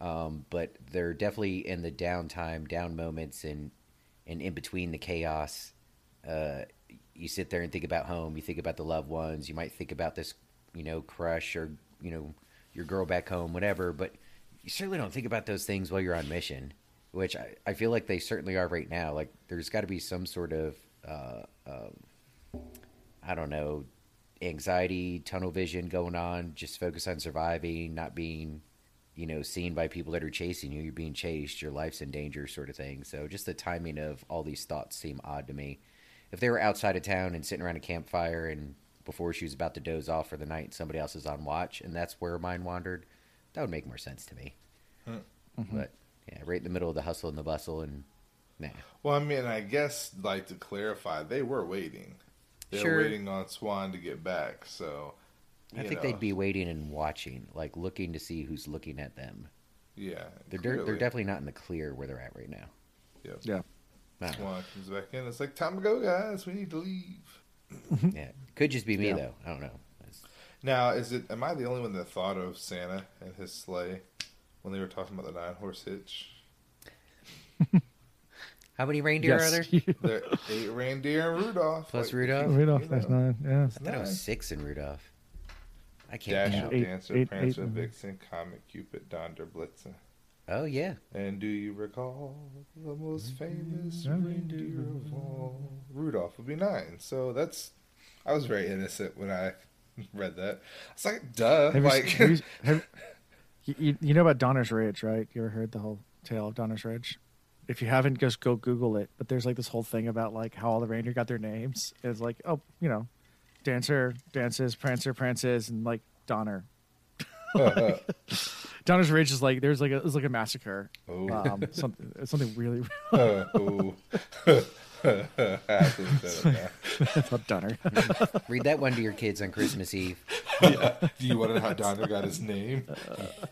um, but they're definitely in the downtime, down moments, and and in between the chaos. Uh, you sit there and think about home. You think about the loved ones. You might think about this, you know, crush or you know your girl back home, whatever. But you certainly don't think about those things while you're on mission, which I, I feel like they certainly are right now. Like there's got to be some sort of uh, um, I don't know anxiety, tunnel vision going on. Just focus on surviving, not being you know seen by people that are chasing you. You're being chased. Your life's in danger, sort of thing. So just the timing of all these thoughts seem odd to me if they were outside of town and sitting around a campfire and before she was about to doze off for the night somebody else is on watch and that's where mine wandered that would make more sense to me mm-hmm. but yeah right in the middle of the hustle and the bustle and nah Well, I mean, I guess like to clarify, they were waiting. They Sure. were waiting on Siuan to get back. So, i think know, they'd be waiting and watching like looking to see who's looking at them Yeah, they're they're, they're definitely not in the clear where they're at right now Yep. Yeah. I don't. Siuan comes back in. It's like time to go, guys. We need to leave. yeah could just be me Yeah. though i don't know It's- Now, is it? Am I the only one that thought of Santa and his sleigh when they were talking about the nine horse hitch? how many reindeer are there Yes. There eight reindeer and Rudolph. Plus Like, Rudolph? Rudolph, you that's know, nine. Yeah. i thought it was six in rudolph i can't Dasher, count Eight- Dancer, eight- Prancer, eight. Vixen, Comet, Cupid, Donder, Blitzen. Oh yeah And do you recall the most famous Mhm. reindeer of all? Rudolph would be nine. So that's I was very innocent when I read that. It's like, duh. Have you, like, have you, have, you, you- you know about Donner's Ridge, right? You ever heard the whole tale of Donner's Ridge? If you haven't, just go Google it. But there's like this whole thing about like how all the reindeer got their names. It's like, oh, you know, Dancer dances, Prancer prances, and like Donner. Donner's Ridge is like there's like a, it's like a massacre. Oh. Um, something something really uh, ooh. I have to look that up now. about Donner. Read that one to your kids on Christmas Eve. Do you want to know how Donner got his name?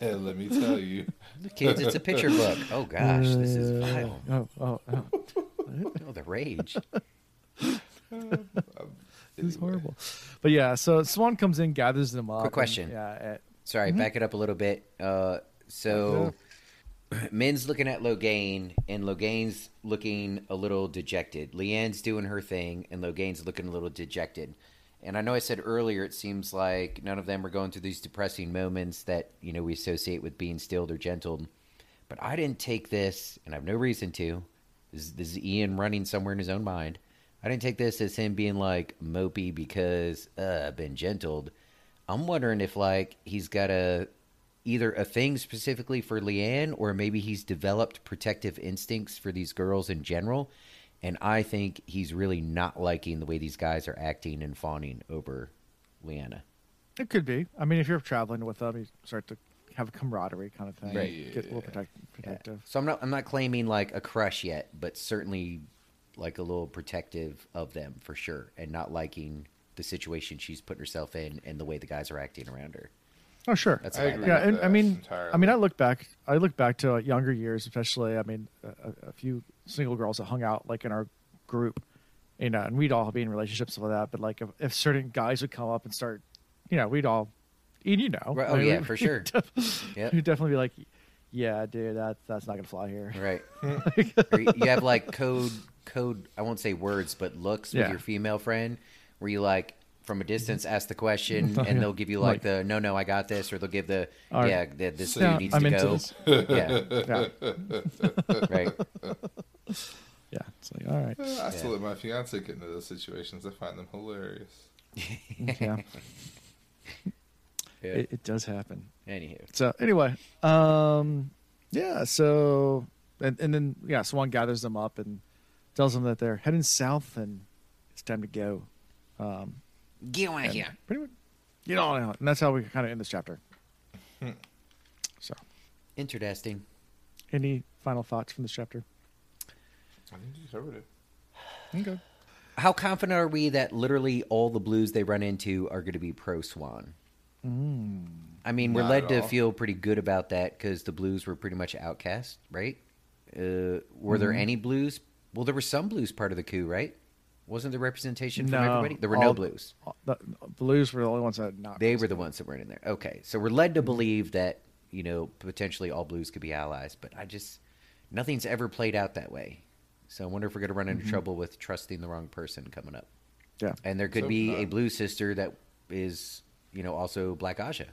Yeah, let me tell you. Kids, it's a picture book. Oh gosh, this is vile. oh, oh, oh. Oh, the rage. This is horrible. But yeah, so Siuan comes in, gathers them up. Quick and- question. yeah. Sorry, back it up a little bit. Uh, so, Min's looking at Logain, and Logain's looking a little dejected. Leane's doing her thing, and Logain's looking a little dejected. And I know I said earlier, it seems like none of them are going through these depressing moments that you know we associate with being stilled or gentled. But I didn't take this, and I have no reason to. This, this is Ian running somewhere in his own mind. I didn't take this as him being like mopey because uh, I've been gentled. I'm wondering if like he's got a either a thing specifically for Leane or maybe he's developed protective instincts for these girls in general. And I think he's really not liking the way these guys are acting and fawning over Leanna. It could be. I mean, if you're traveling with them, you start to have a camaraderie kind of thing. Right. Get a little protect, Yeah. protective. So I'm not I'm not claiming like a crush yet, but certainly like a little protective of them for sure, and not liking the situation she's putting herself in and the way the guys are acting around her. Oh, sure. That's I I agree. like. yeah, and I mean, entirely. I mean, I look back. I look back to younger years, especially. I mean, a, a- a few single girls that hung out like in our group, you know, and we'd all be in relationships with that. But like, if, if certain guys would come up and start, you know, we'd all, you know, Right, I oh, mean, yeah, for sure. Yep. We'd definitely be like, yeah, dude, that that's not gonna fly here. Right. Or you you have like code code I won't say words, but looks with your female friend where you like from a distance ask the question Oh, and they'll give you like, Like- the no no I got this or they'll give the All right. yeah th- this Yeah, dude needs I'm to into go. this. Yeah. Yeah, Right. yeah. It's like, all right, I still let my fiance get into those situations. I find them hilarious. yeah, Yeah. it, it does happen. Anywho. So anyway, um, yeah. So and and then yeah, Siuan gathers them up and tells them that they're heading south and it's time to go. Um, Get on and here. Pretty much, you know, and that's how we kind of end this chapter. so, Interesting. any final thoughts from this chapter? I think you covered it. Okay. How confident are we that literally all the blues they run into are going to be pro Siuan? I mean, we're led to all. feel pretty good about that because the blues were pretty much outcast, right? Uh, were there any blues? Well, there were some blues part of the coup, right? Wasn't the representation from No, everybody? There were no blues. The blues were the only ones that not. They were the ones that weren't in there. Okay, so we're led to believe that you know potentially all blues could be allies, but I just nothing's ever played out that way. So I wonder if we're going to run into trouble with trusting the wrong person coming up. Yeah. And there could So, be uh, a blue sister that is you know also Black Ajah.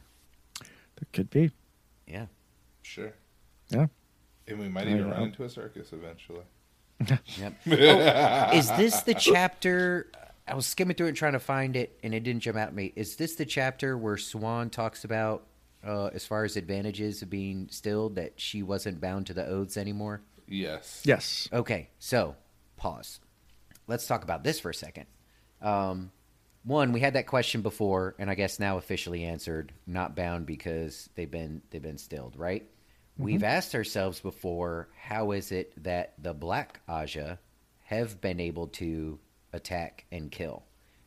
There could be. Yeah. Sure. Yeah. And we might I even know. run into a circus eventually. Yep. Oh, is this the chapter? I was skimming through it trying to find it, and it didn't jump out at me. Is this the chapter where Siuan talks about, uh, as far as advantages of being stilled, that she wasn't bound to the oaths anymore? Yes. Yes. Okay, so pause. Let's talk about this for a second. Um, one, we had that question before, and I guess now officially answered. Not bound because they've been they've been stilled, right? We've mm-hmm. asked ourselves before, how is it that the Black Ajah have been able to attack and kill?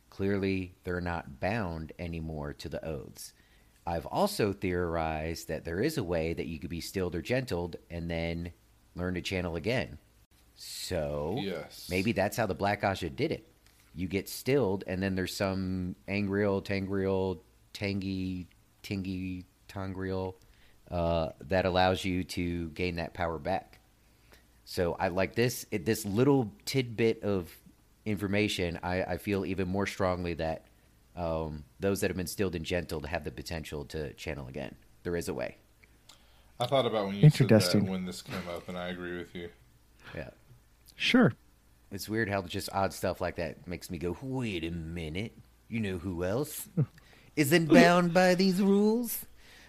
Clearly, they're not bound anymore to the oaths. I've also theorized that there is a way that you could be stilled or gentled and then learn to channel again. So Yes. maybe that's how the Black Ajah did it. You get stilled, and then there's some angreal, tangriel, tangy, tingy, tangriel uh, that allows you to gain that power back. So I like this it, this little tidbit of information. I, I feel even more strongly that um, those that have been stilled and gentled have the potential to channel again. There is a way. I thought about when you said that Interesting. when this came up, and I agree with you. Yeah. Sure. It's weird how just odd stuff like that makes me go, wait a minute. You know who else isn't bound by these rules?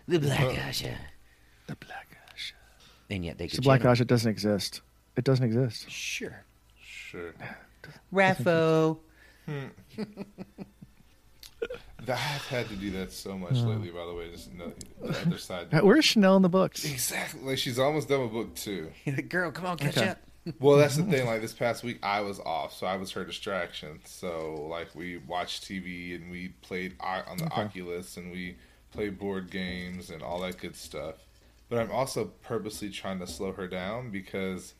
The Black Asha. The Black Ash. And yet they The Black channel- Ash, doesn't exist. It doesn't exist. Sure. Sure. RAFO. I've hmm. had to do that so much hmm. lately. By the way, just no, the other side. Where's Chanel in the books? Exactly. Like she's almost done with book two. Girl, come on, catch Okay. up. Well, that's the thing. Like this past week, I was off, so I was her distraction. So like we watched TV and we played o- on the Okay. Oculus and we played board games and all that good stuff. But I'm also purposely trying to slow her down because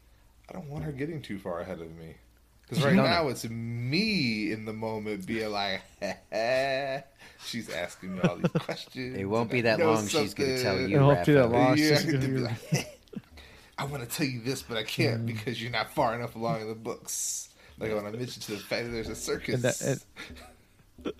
I don't want her getting too far ahead of me. Because right No, no. now it's me in the moment being like, she's asking me all these questions. It won't be that know long. She's going to tell you. It won't be that long. Yeah, she's I get gonna be be- like, I want to tell you this, but I can't mm. because you're not far enough along in the books. Like when I mentioned to the fact that there's a circus. And that- and-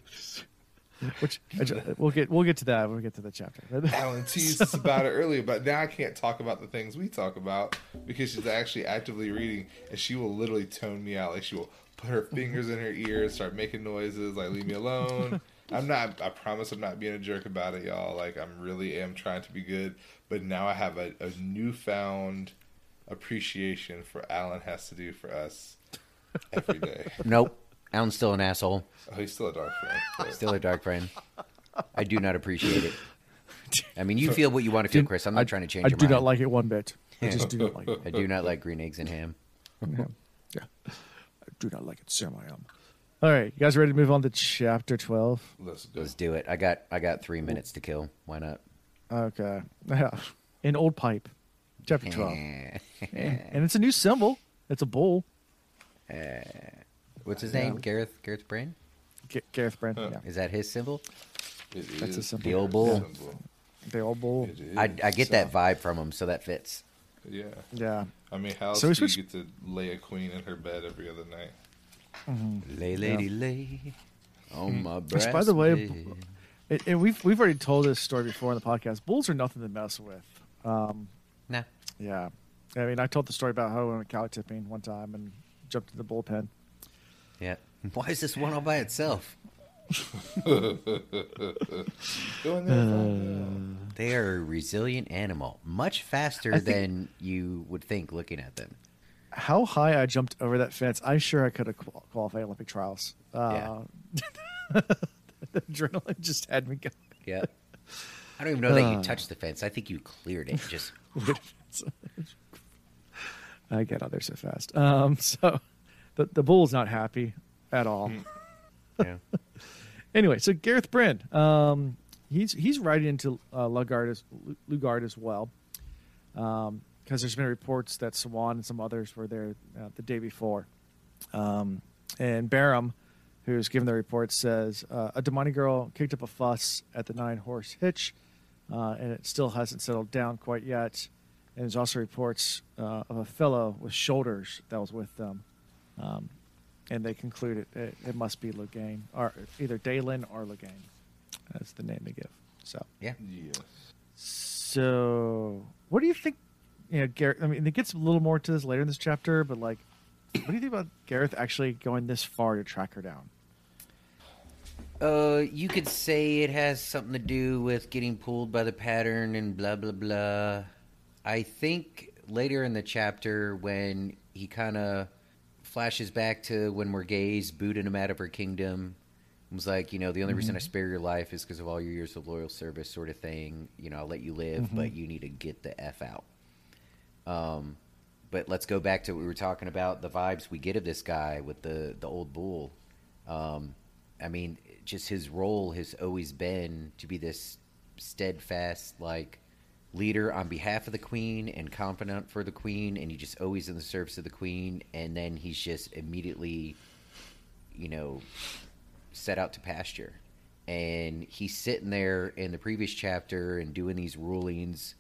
Which I ju- we'll get we'll get to that when we get to the chapter. Alan teased us about it earlier, but now I can't talk about the things we talk about because she's actually actively reading, and she will literally tone me out. Like she will put her fingers in her ears, start making noises, like leave me alone. I'm not. I promise I'm not being a jerk about it, y'all. Like I'm really am trying to be good, but now I have a, a newfound appreciation for Alan has to do for us every day. Nope. Alan's still an asshole. Oh, he's still a dark friend. but- Still a dark friend. I do not appreciate it. I mean, you feel what you want to feel, Chris. I'm not I, trying to change I your do mind. not like it one bit. I just do not like it. I do not like green eggs and ham. Yeah. yeah. I do not like it, Sam. I am. All right, you guys ready to move on to chapter twelve? Let's go. Let's do it. I got I got three minutes to kill. Why not? Okay. Yeah. In old pipe, chapter twelve, Eh. and it's a new symbol. It's a bull. What's his Yeah. name? Gareth Gareth Bryne? G- Gareth Brand. Huh. Yeah. Is that his symbol? It That's a symbol. The old bull? symbol. The old bull. It is. I, I get So- that vibe from him, so that fits. Yeah. Yeah. I mean, how So we do you get to lay a queen in her bed every other night? Lay, lady, lay on my Which, by the way, bed. It, and we've we've already told this story before in the podcast. Bulls are nothing to mess with. Um, Nah. yeah. I mean, I told the story about how I went cow tipping one time and jumped in the bullpen. Yeah. Why is this one all by itself? Go in there and. They are a resilient animal, much faster think- than you would think looking at them. How high I jumped over that fence, I'm sure I could have qual- qualified Olympic trials. Uh, the adrenaline just had me going. Yeah. I don't even know that you Uh. touched the fence. I think you cleared it. Just I get out there so fast. Um, so the the bull's not happy at all. yeah. anyway, so Gareth Bryne, um, he's he's riding into uh, Lugard as Lugard as well, because there's been reports that Siuan and some others were there uh, the day before, um, and Barham, who's given the report, says uh, a Domani girl kicked up a fuss at the nine horse hitch, uh, and it still hasn't settled down quite yet. And there's also reports uh, of a fellow with shoulders that was with them. Um, and they concluded it, it must be Logain, or either Dalyn or Logain. That's the name they give. So, Yeah. Yes. so what do you think? You know, Gareth. I mean, it gets a little more to this later in this chapter, but like, what do you think about Gareth actually going this far to track her down? Uh, you could say it has something to do with getting pulled by the pattern and blah blah blah. I think later in the chapter when he kind of flashes back to when Morgase booted him out of her kingdom, it was like, you know, the only reason I spare your life is because of all your years of loyal service, sort of thing. You know, I'll let you live, but you need to get the f out. Um, but let's go back to what we were talking about the vibes we get of this guy with the the old bull. Um, I mean, just his role has always been to be this steadfast, like leader on behalf of the queen and confidant for the queen, and he just always in the service of the queen. And then he's just immediately, you know, set out to pasture. And he's sitting there in the previous chapter and doing these rulings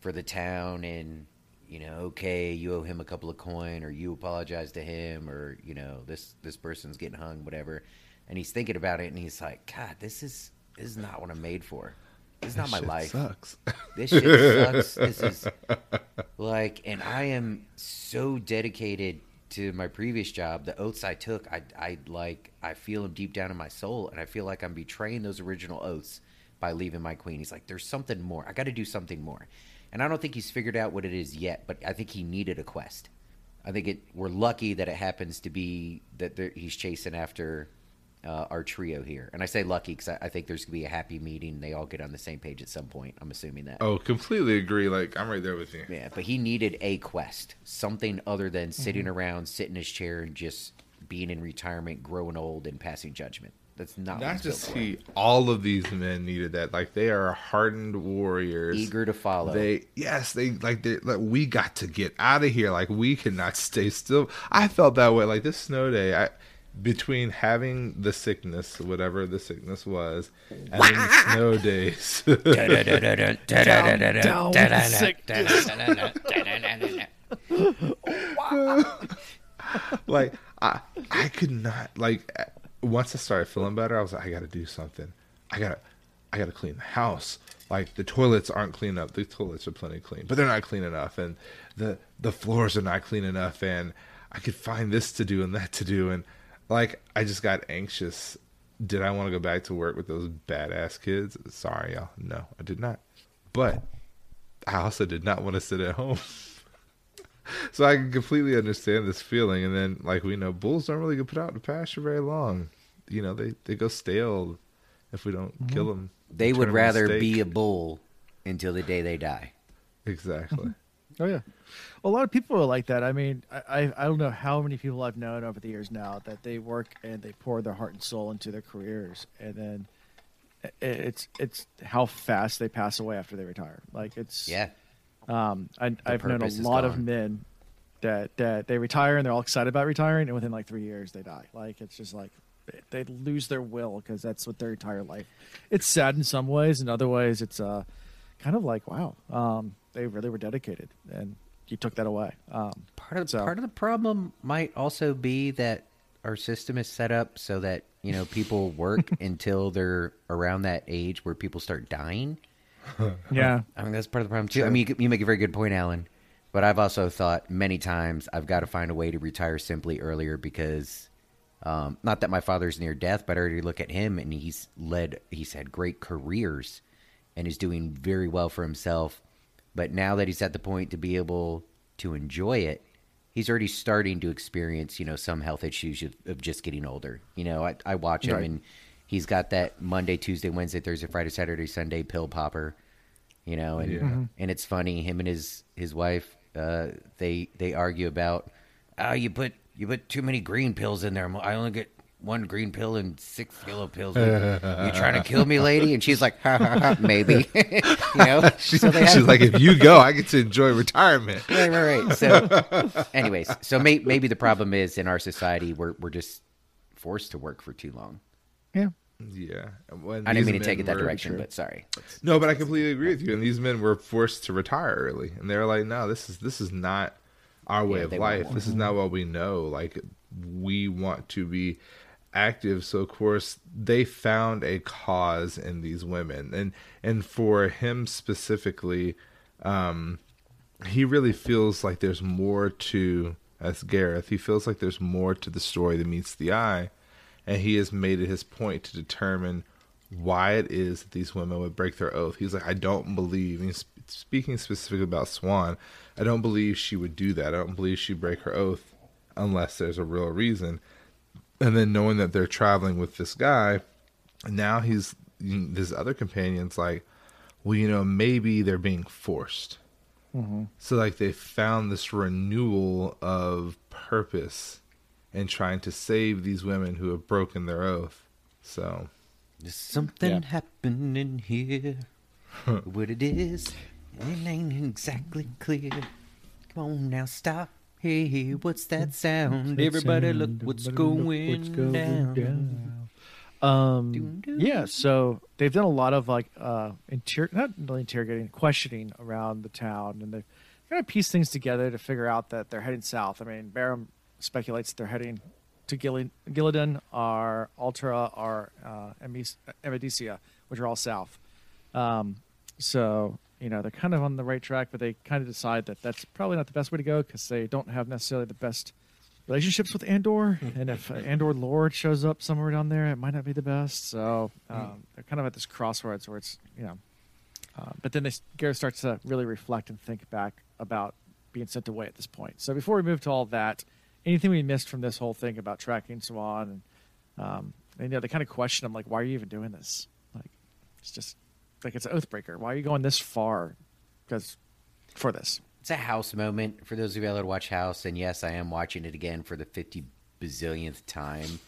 for the town and you know okay you owe him a couple of coin or you apologize to him or you know this this person's getting hung whatever and he's thinking about it and he's like god this is this is not what i'm made for this is not my life Sucks. this shit sucks this is like and i am so dedicated to my previous job, the oaths I took, I, I like, I feel them deep down in my soul, and I feel like I'm betraying those original oaths by leaving my queen. He's like, there's something more. I got to do something more, and I don't think he's figured out what it is yet. But I think he needed a quest. I think it. We're lucky that it happens to be that there, he's chasing after uh, our trio here, and I say lucky because I, I think there's gonna be a happy meeting. They all get on the same page at some point. I'm assuming that. Oh, completely agree. Like I'm right there with you. Yeah, but he needed a quest, something other than sitting around, sitting in his chair, and just being in retirement, growing old, and passing judgment. That's not Not just he, all of these men needed that. Like they are hardened warriors, eager to follow. They yes, they like they like we got to get out of here. Like we cannot stay still. I felt that way. Like this snow day, I between having the sickness, whatever the sickness was, and then the snow days. Down with sickness. like I I could not like once I started feeling better, I was like, I gotta do something. I gotta I gotta clean the house. Like the toilets aren't clean up. The toilets are plenty clean, but they're not clean enough, and the the floors are not clean enough. And I could find this to do and that to do, and like I just got anxious. Did I want to go back to work with those badass kids? Sorry, y'all. No, I did not. But I also did not want to sit at home. so I can completely understand this feeling. And then, like we know, bulls don't really get put out in the pasture very long. You know, they they go stale if we don't mm-hmm. kill them. they would rather be a bull until the day they die. exactly. Oh yeah, a lot of people are like that. I mean, I, I I don't know how many people I've known over the years now that they work and they pour their heart and soul into their careers, and then it's it's how fast they pass away after they retire. Like it's Yeah, Um, I, I've known a lot of men that that they retire and they're all excited about retiring, and within like three years they die. Like it's just like they, they lose their will because that's what their entire life. It's sad in some ways, in other ways it's uh kind of like wow, um, they really were dedicated, and you took that away. Um, part of So- part of the problem might also be that our system is set up so that you know people work until they're around that age where people start dying. yeah, I mean, that's part of the problem too. I mean, you, you make a very good point, Alan. But I've also thought many times I've got to find a way to retire simply earlier because, um, not that my father's near death, but I already look at him and he's led, he's had great careers and is doing very well for himself. But now that he's at the point to be able to enjoy it, he's already starting to experience, you know, some health issues of, of just getting older. You know, I, I watch him Right. and he's got that Monday, Tuesday, Wednesday, Thursday, Friday, Saturday, Sunday pill popper you know and Yeah. Mhm. and it's funny him and his his wife uh they they argue about oh you put you put too many green pills in there i only get one green pill and six yellow pills you trying to kill me lady and she's like ha, ha, ha, maybe you know She's, so they she's have- like, if you go, I get to enjoy retirement. right right right so anyways so may, maybe the problem is in our society we're we're just forced to work for too long yeah. Yeah. When i didn't mean to take it that were- direction but sorry No, but I completely agree with you. And these men were forced to retire early, and they're like, "No, this is this is not our way Yeah, of life. This is mm-hmm. not what we know. Like, we want to be active." So, of course, they found a cause in these women, and and for him specifically, um, he really feels like there's more to as Gareth. He feels like there's more to the story than meets the eye, and he has made it his point to determine why it is that these women would break their oath. He's like, I don't believe. He's speaking specifically about Siuan. I don't believe she would do that. I don't believe she'd break her oath unless there's a real reason. And then knowing that they're traveling with this guy, now he's this other companion's like, well, you know, maybe they're being forced. Mm-hmm. So like they found this renewal of purpose in trying to save these women who have broken their oath. So There's something Yeah. happening here. what it is, it ain't exactly clear. Come on now, stop. Hey, what's that sound? Everybody, look what's going, down. Um, Doo-doo. yeah, so they've done a lot of like uh, inter- not really interrogating, questioning around the town, and they've kind of pieced things together to figure out that they're heading south. I mean, Barham speculates that they're heading to Gilli- Ghealdan, or Altara, or uh, Amadicia, which are all south. Um, so you know they're kind of on the right track, but they kind of decide that that's probably not the best way to go because they don't have necessarily the best relationships with Andor, and if uh, Andor Lord shows up somewhere down there, it might not be the best. So um, they're kind of at this crossroads where it's you know. Uh, but then they, Gareth starts to really reflect and think back about being sent away at this point. So before we move to all that, anything we missed from this whole thing about tracking Siuan, and, um, and you know they kind of question him like, why are you even doing this? Like, it's just like it's an oathbreaker. Why are you going this far? Because for this. It's a house moment for those of you that watch House, and yes, I am watching it again for the fifty bazillionth time.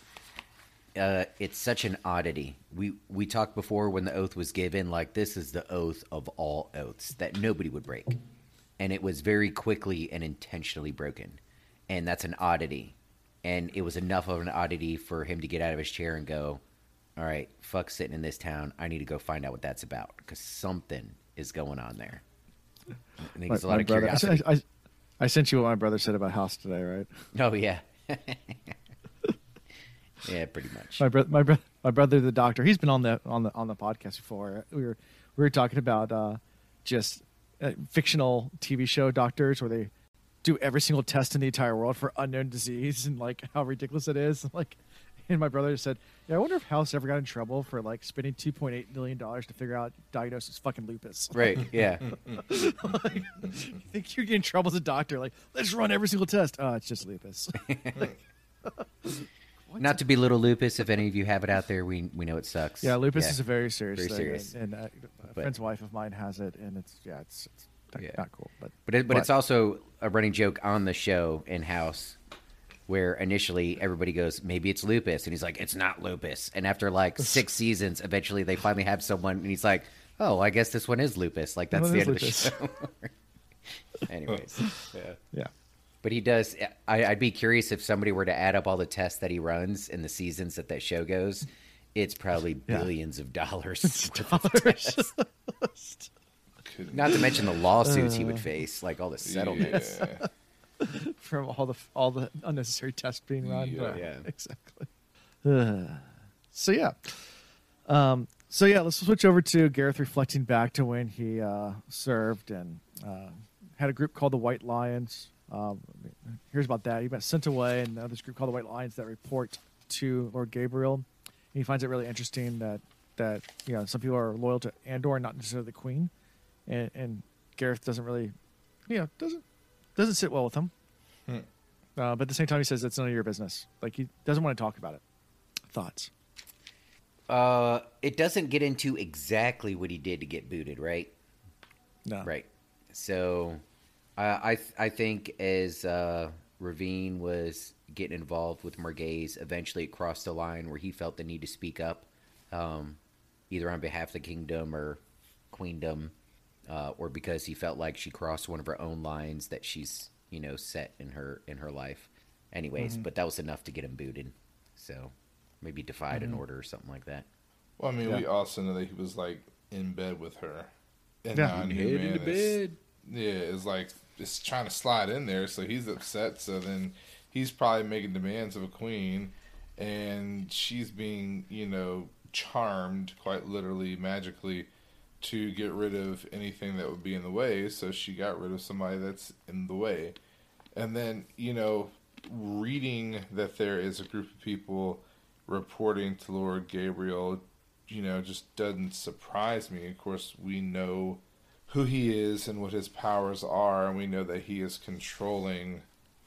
Uh, it's such an oddity. We we talked before when the oath was given, like this is the oath of all oaths that nobody would break, and it was very quickly and intentionally broken, and that's an oddity, and it was enough of an oddity for him to get out of his chair and go, "All right, fuck sitting in this town. I need to go find out what that's about because something is going on there." I think it's a lot of brother- I, curiosity. I, I sent you what my brother said about House today, right? Oh yeah. yeah, pretty much. My brother, my, bro- my brother, the doctor, he's been on the on the on the podcast before. We were we were talking about uh, just uh, fictional TV show doctors where they do every single test in the entire world for unknown disease and like how ridiculous it is. Like, and my brother said, "Yeah, I wonder if House ever got in trouble for like spending two point eight million dollars to figure out diagnose his fucking lupus." Right, yeah. like, you think you get in trouble as a doctor? Like, let's run every single test. Oh, it's just lupus. Not to belittle lupus, if any of you have it out there, we we know it sucks. Yeah, lupus is a very serious Very thing, serious. and, and uh, a But- friend's wife of mine has it, and it's yeah, it's, it's not, Yeah. not cool. But But it, but it's also a running joke on the show in house where initially everybody goes, maybe it's lupus, and he's like, it's not lupus. And after like six seasons, eventually they finally have someone, and he's like, oh, I guess this one is lupus. Like that's the is end of the lupus. show. Anyways, yeah. yeah, But he does. I, I'd be curious if somebody were to add up all the tests that he runs in the seasons that that show goes. It's probably Yeah. billions of dollars. worth of. Not to mention the lawsuits he would uh, face, like all the settlements. Yeah. from all the all the unnecessary tests being run. Yeah. Yeah. exactly. Uh, so yeah, um, so yeah, let's switch over to Gareth reflecting back to when he uh, served and uh, had a group called the White Lions. Um, here's about that. He got sent away, and now this group called the White Lions that report to Lord Gaebril. And he finds it really interesting that that you know some people are loyal to Andor, not necessarily the Queen, and, and Gareth doesn't really, you know, doesn't doesn't sit well with him. Hmm. Uh, but at the same time, he says it's none of your business. Like he doesn't want to talk about it. Thoughts? Uh, it doesn't get into exactly what he did to get booted, right? No. Right. So, uh, I th- I think as uh, Rahvin was getting involved with Morgase, eventually it crossed the line where he felt the need to speak up, um, either on behalf of the kingdom or queendom, uh, or because he felt like she crossed one of her own lines that she's you know set in her in her life. Anyways, but that was enough to get him booted. So maybe defied an order or something like that. Well, I mean, Yeah. we also know that he was like in bed with her. And Yeah. non-human is- Yeah, it's like it's trying to slide in there, so he's upset. So then he's probably making demands of a queen, and she's being, you know, charmed quite literally, magically, to get rid of anything that would be in the way. So she got rid of somebody that's in the way, and then you know, reading that there is a group of people reporting to Lord Gaebril, you know, just doesn't surprise me. Of course, we know who he is and what his powers are, and we know that he is controlling,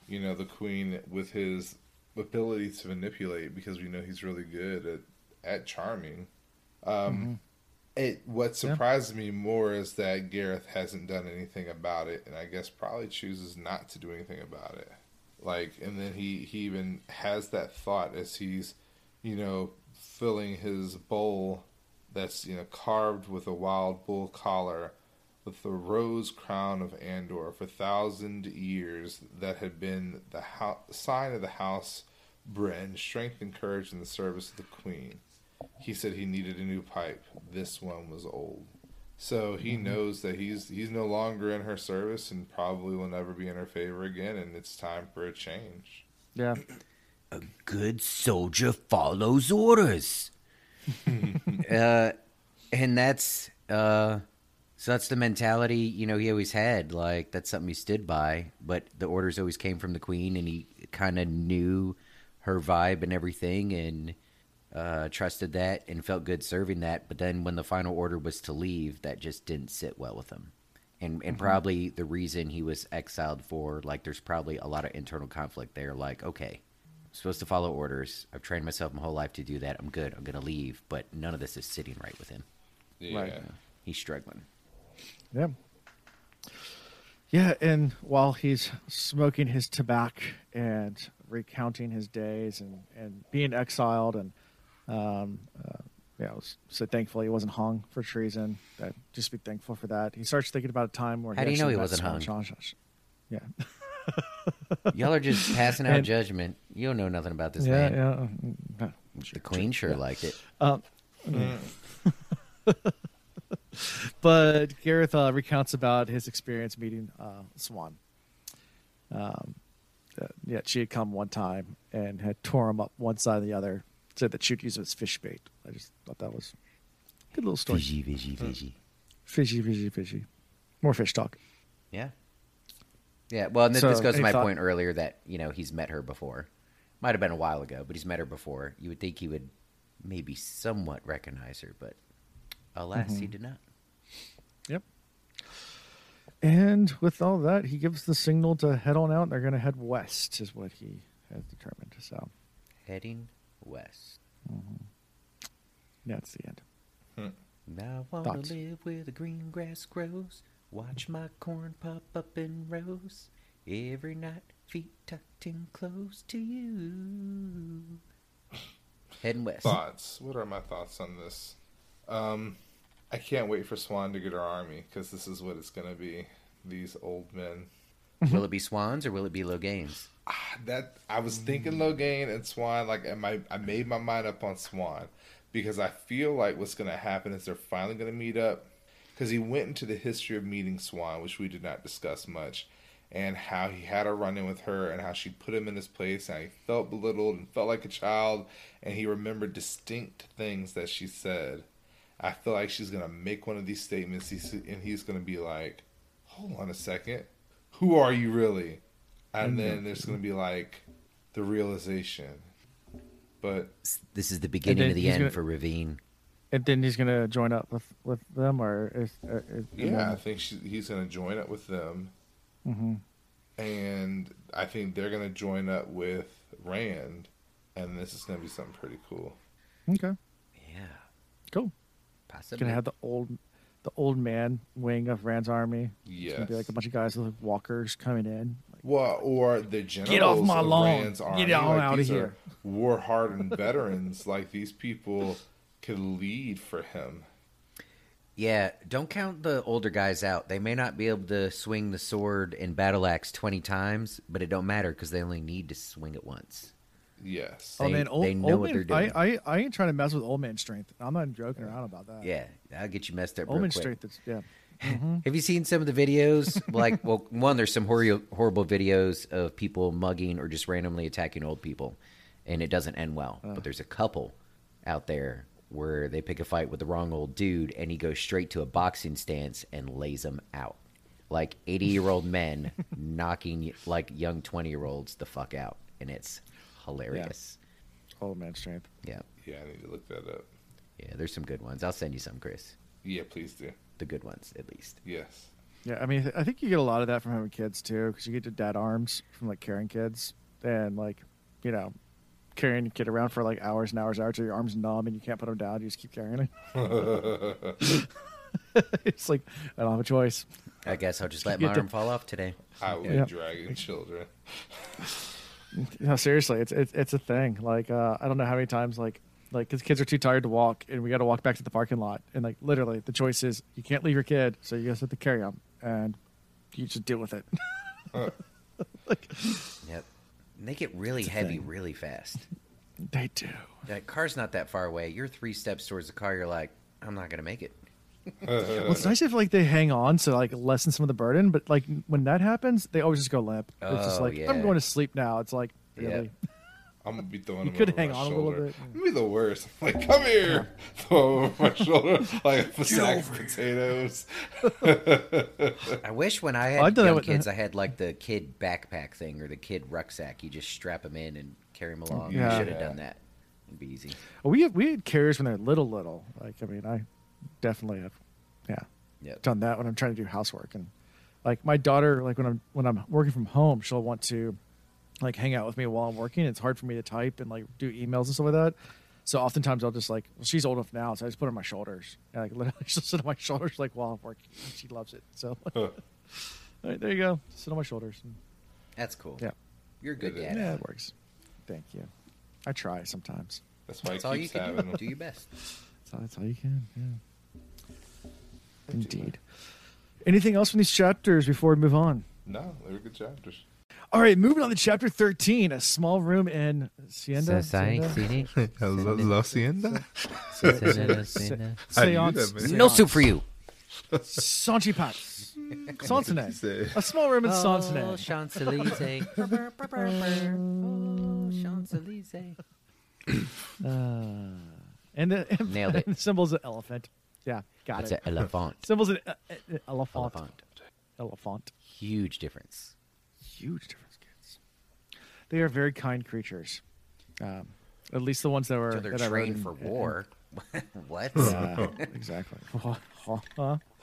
you know, the queen with his ability to manipulate because we know he's really good at at charming. Um, it what surprises me more is that Gareth hasn't done anything about it, and I guess probably chooses not to do anything about it. Like, and then he he even has that thought as he's, you know, filling his bowl that's you know carved with a wild bull collar with the rose crown of Andor for thousand years that had been the hou- sign of the house Bryne, strength and courage in the service of the queen. He said he needed a new pipe. This one was old. So he knows that he's he's no longer in her service and probably will never be in her favor again and it's time for a change. Yeah. A good soldier follows orders. uh, and that's uh, so that's the mentality you know he always had. Like that's something he stood by. But the orders always came from the queen, and he kind of knew her vibe and everything and uh, trusted that and felt good serving that. But then when the final order was to leave, that just didn't sit well with him. And, and probably the reason he was exiled for, like, there's probably a lot of internal conflict there. Like, okay, I'm supposed to follow orders. I've trained myself my whole life to do that. I'm good. I'm going to leave. But none of this is sitting right with him. Yeah. Right. He's struggling. Yeah. Yeah, and while he's smoking his tobacco and recounting his days and, and being exiled and um, uh, you know, so thankfully he wasn't hung for treason. That just be thankful for that. He starts thinking about a time where How do you know actually he wasn't hung? Sean- Yeah, Y'all are just passing out And- judgment. You don't know nothing about this yeah, man. yeah. The queen sure liked it. Um, but Gareth uh, recounts about his experience meeting uh, Siuan. Um, uh, yeah, she had come one time and had tore him up one side and the other. Said that she'd use it as fish bait. I just thought that was a good little story. Fishy, fishy, fishy. Fishy, fishy, fishy. More fish talk. Yeah. Yeah. Well, and this, So, this goes to my thought- point earlier that you know he's met her before. Might have been a while ago, but he's met her before. You would think he would maybe somewhat recognize her, but alas, Mm-hmm. he did not. Yep. And with all that, he gives the signal to head on out. They're going to head west, is what he has determined. So Heading west. that's the end. Now I wanna live where the green grass grows. Watch my corn pop up in rows. Every night, feet tucked in close to you. Heading west. Thoughts. What are my thoughts on this? Um, I can't wait for Siuan to get her army because this is what it's going to be. These old men. will it be Siuans or will it be Logains? That I was thinking Logain and Siuan. Like, am I? I made my mind up on Siuan because I feel like what's going to happen is they're finally going to meet up. Because he went into the history of meeting Siuan, which we did not discuss much, and how he had a run in with her, and how she put him in his place, and he felt belittled and felt like a child, and he remembered distinct things that she said. I feel like she's gonna make one of these statements, and he's gonna be like, "Hold on a second, who are you really?" And then there's gonna be like the realization. But This is the beginning of the end gonna- for Rahvin. And then he's going to join up with, with them, or is, or is, and yeah, I think she, he's gonna join up with them, Mhm. and I think they're gonna join up with Rand, and this is gonna be something pretty cool. Okay, Yeah, cool. possibly. Going to have the old, the old man wing of Rand's army. It's going Yes. to be like a bunch of guys with like, walkers coming in. Like, Well, or the generals off my of lawn. Rand's Get army, on like, outta these are here. war-hardened veterans. Like these people could lead for him. Yeah, don't count the older guys out. They may not be able to swing the sword and battle axe 20 times, but it don't matter because they only need to swing it once. Yes. oh man, old, they know old what man, they're doing. I, I, I ain't trying to mess with old man strength. I'm not joking around about that. Yeah, I'll get you messed up old real man quick. strength. Is, yeah. Mm-hmm. Have you seen some of the videos? like, well, one, there's some hor- horrible videos of people mugging or just randomly attacking old people, and it doesn't end well. But there's a couple out there where they pick a fight with the wrong old dude, and he goes straight to a boxing stance and lays them out. Like 80 year old men knocking like young 20 year olds the fuck out. And it's hilarious. Old man strength. Yeah. Yeah, I need to look that up. Yeah, there's some good ones. I'll send you some, Chris. Yeah, please do. The good ones, at least. Yes. Yeah, I mean, I think you get a lot of that from having kids too, because you get to dad arms from like carrying kids, and like, you know, carrying a kid around for like hours and hours and hours till your arms numb and you can't put them down. You just keep carrying it. it's like I don't have a choice. I guess I'll just let my get arm fall off today. I will Yeah. be dragging children. No, seriously, it's it's it's a thing. Like uh, I don't know how many times like like because kids are too tired to walk, and we got to walk back to the parking lot, and like literally the choice is you can't leave your kid, so you just have to carry them, and you just deal with it. Uh. like Yep. And they get really heavy thing. really fast. they do. That car's not that far away. You're three steps towards the car. You're like, I'm not gonna make it. Uh, uh, well, it's nice if like they hang on to like lessen some of the burden, but like when that happens, they always just go limp. it's just Oh, like yeah. I'm going to sleep now. It's like Yeah. really. I'm gonna be throwing You him could over hang my on a little shoulder. bit. I'm gonna be the worst. I'm like, come here, throw him over my shoulder like a sack of potatoes. I wish when I had done that young kids, I had like the kid backpack thing or the kid rucksack. You just strap them in and carry them along. Yeah. I should have Yeah. done that. It'd be easy. Well, we had, we had carriers when they're little, little. Like, I mean, I definitely have, yeah, Yep. done that when I'm trying to do housework and like my daughter, like when I'm when I'm working from home, she'll want to like hang out with me while I'm working. It's hard for me to type and like do emails and stuff like that. So oftentimes I'll just like, well, she's old enough now, so I just put her on my shoulders. And like literally, she'll sit on my shoulders like while I'm working. And she loves it. So, all right, there you go. Sit on my shoulders. That's cool. yeah, You're a good Yeah. dad. yeah, it works. Thank you. I try sometimes. That's why That's he all you can do. Do your best. That's all, that's all you can. Yeah. Indeed. Anything else from these chapters before we move on? No, they were good chapters. All right, moving on to chapter 13, a small room in Sienda. Sienda? La, La Hacienda? no I knew that, Seance. man. soup for you. Sanchipat. Sansone. Say. A small room in Oh, Sansone. Champs Elysees. oh, Champs Elysees. Uh, and the, and, Nailed it. and the symbol's an elephant. Yeah, got That's it. an elephant. Symbol's an uh, uh, elephant. Elephant. Elephant. Huge difference. Huge difference, kids. They are very kind creatures. Um, at least the ones that were So they're that I wrote trained in- for in- war. what? Yeah, exactly. Huh?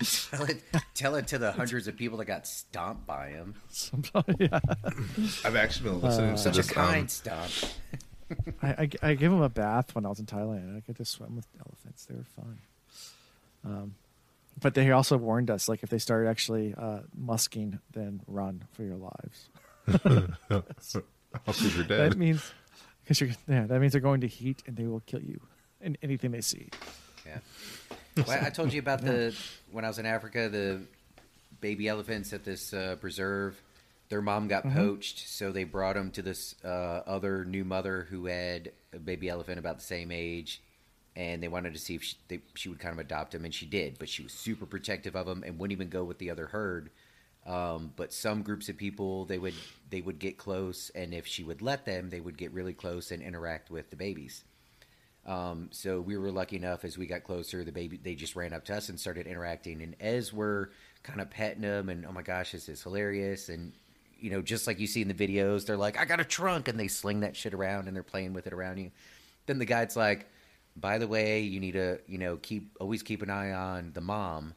tell, it, tell it to the hundreds of people that got stomped by him. Yeah. I've actually been listening to Such a this. um, kind stomp. I, I, I gave them a bath when I was in Thailand. I got to swim with elephants. They were fun. Um, but they also warned us, like if they start actually uh, musking, then run for your lives. Also, you're That means because you're yeah, that means they're going to heat and they will kill you in anything they see. Yeah. Well, I told you about the when I was in Africa, the baby elephants at this uh, preserve. Their mom got poached, so they brought them to this uh, other new mother who had a baby elephant about the same age, and they wanted to see if she, they, she would kind of adopt him, and she did. But she was super protective of him and wouldn't even go with the other herd. Um, but some groups of people they would they would get close, and if she would let them, they would get really close and interact with the babies. Um, so we were lucky enough as we got closer, the baby they just ran up to us and started interacting. And as we're kind of petting them, and oh my gosh, this is hilarious, and you know, just like you see in the videos, they're like, "I got a trunk," and they sling that shit around and they're playing with it around you. Then the guide's like, "By the way, you need to, you know, keep always keep an eye on the mom.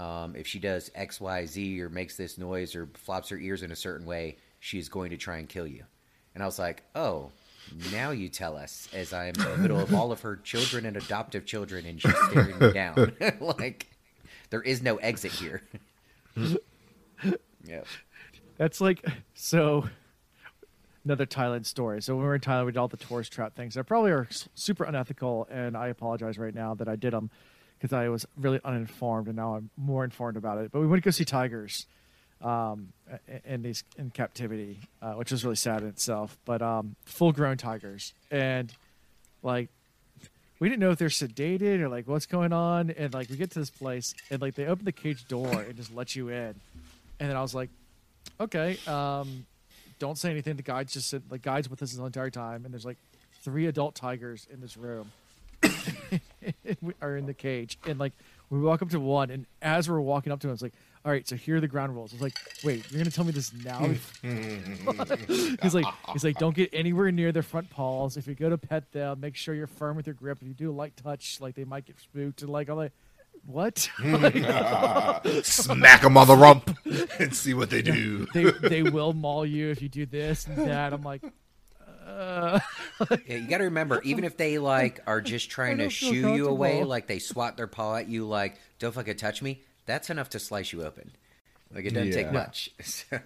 Um, if she does X, Y, Z, or makes this noise or flops her ears in a certain way, she is going to try and kill you." And I was like, "Oh." Now you tell us, as I'm in the middle of all of her children and adoptive children, and she's staring me down. like, there is no exit here. yeah. That's like so. Another Thailand story. So when we were in Thailand, we did all the tourist trap things. They probably are super unethical, and I apologize right now that I did them because I was really uninformed, and now I'm more informed about it. But we went to go see tigers um, in these in captivity, uh, which was really sad in itself. But um, full-grown tigers, and like we didn't know if they're sedated or like what's going on. And like we get to this place, and like they open the cage door and just let you in, and then I was like okay, um, don't say anything. The guides just sit, like, guides with us the entire time, and there's like three adult tigers in this room. we are in the cage, and like we walk up to one, and as we're walking up to him, it's like, all right, so here are the ground rules. It's like, wait, you're gonna tell me this now? Hmm. he's like, he's like, don't get anywhere near their front paws. If you go to pet them, make sure you're firm with your grip. If you do a light touch, like they might get spooked, and like I'm like, what? Smack them on the rump and see what they do. they they will maul you if you do this and that. I'm like, uh, Yeah, you got to remember, even if they like are just trying to shoo you away, like they swat their paw at you, like "Don't fucking touch me." That's enough to slice you open. Like it doesn't take much. So,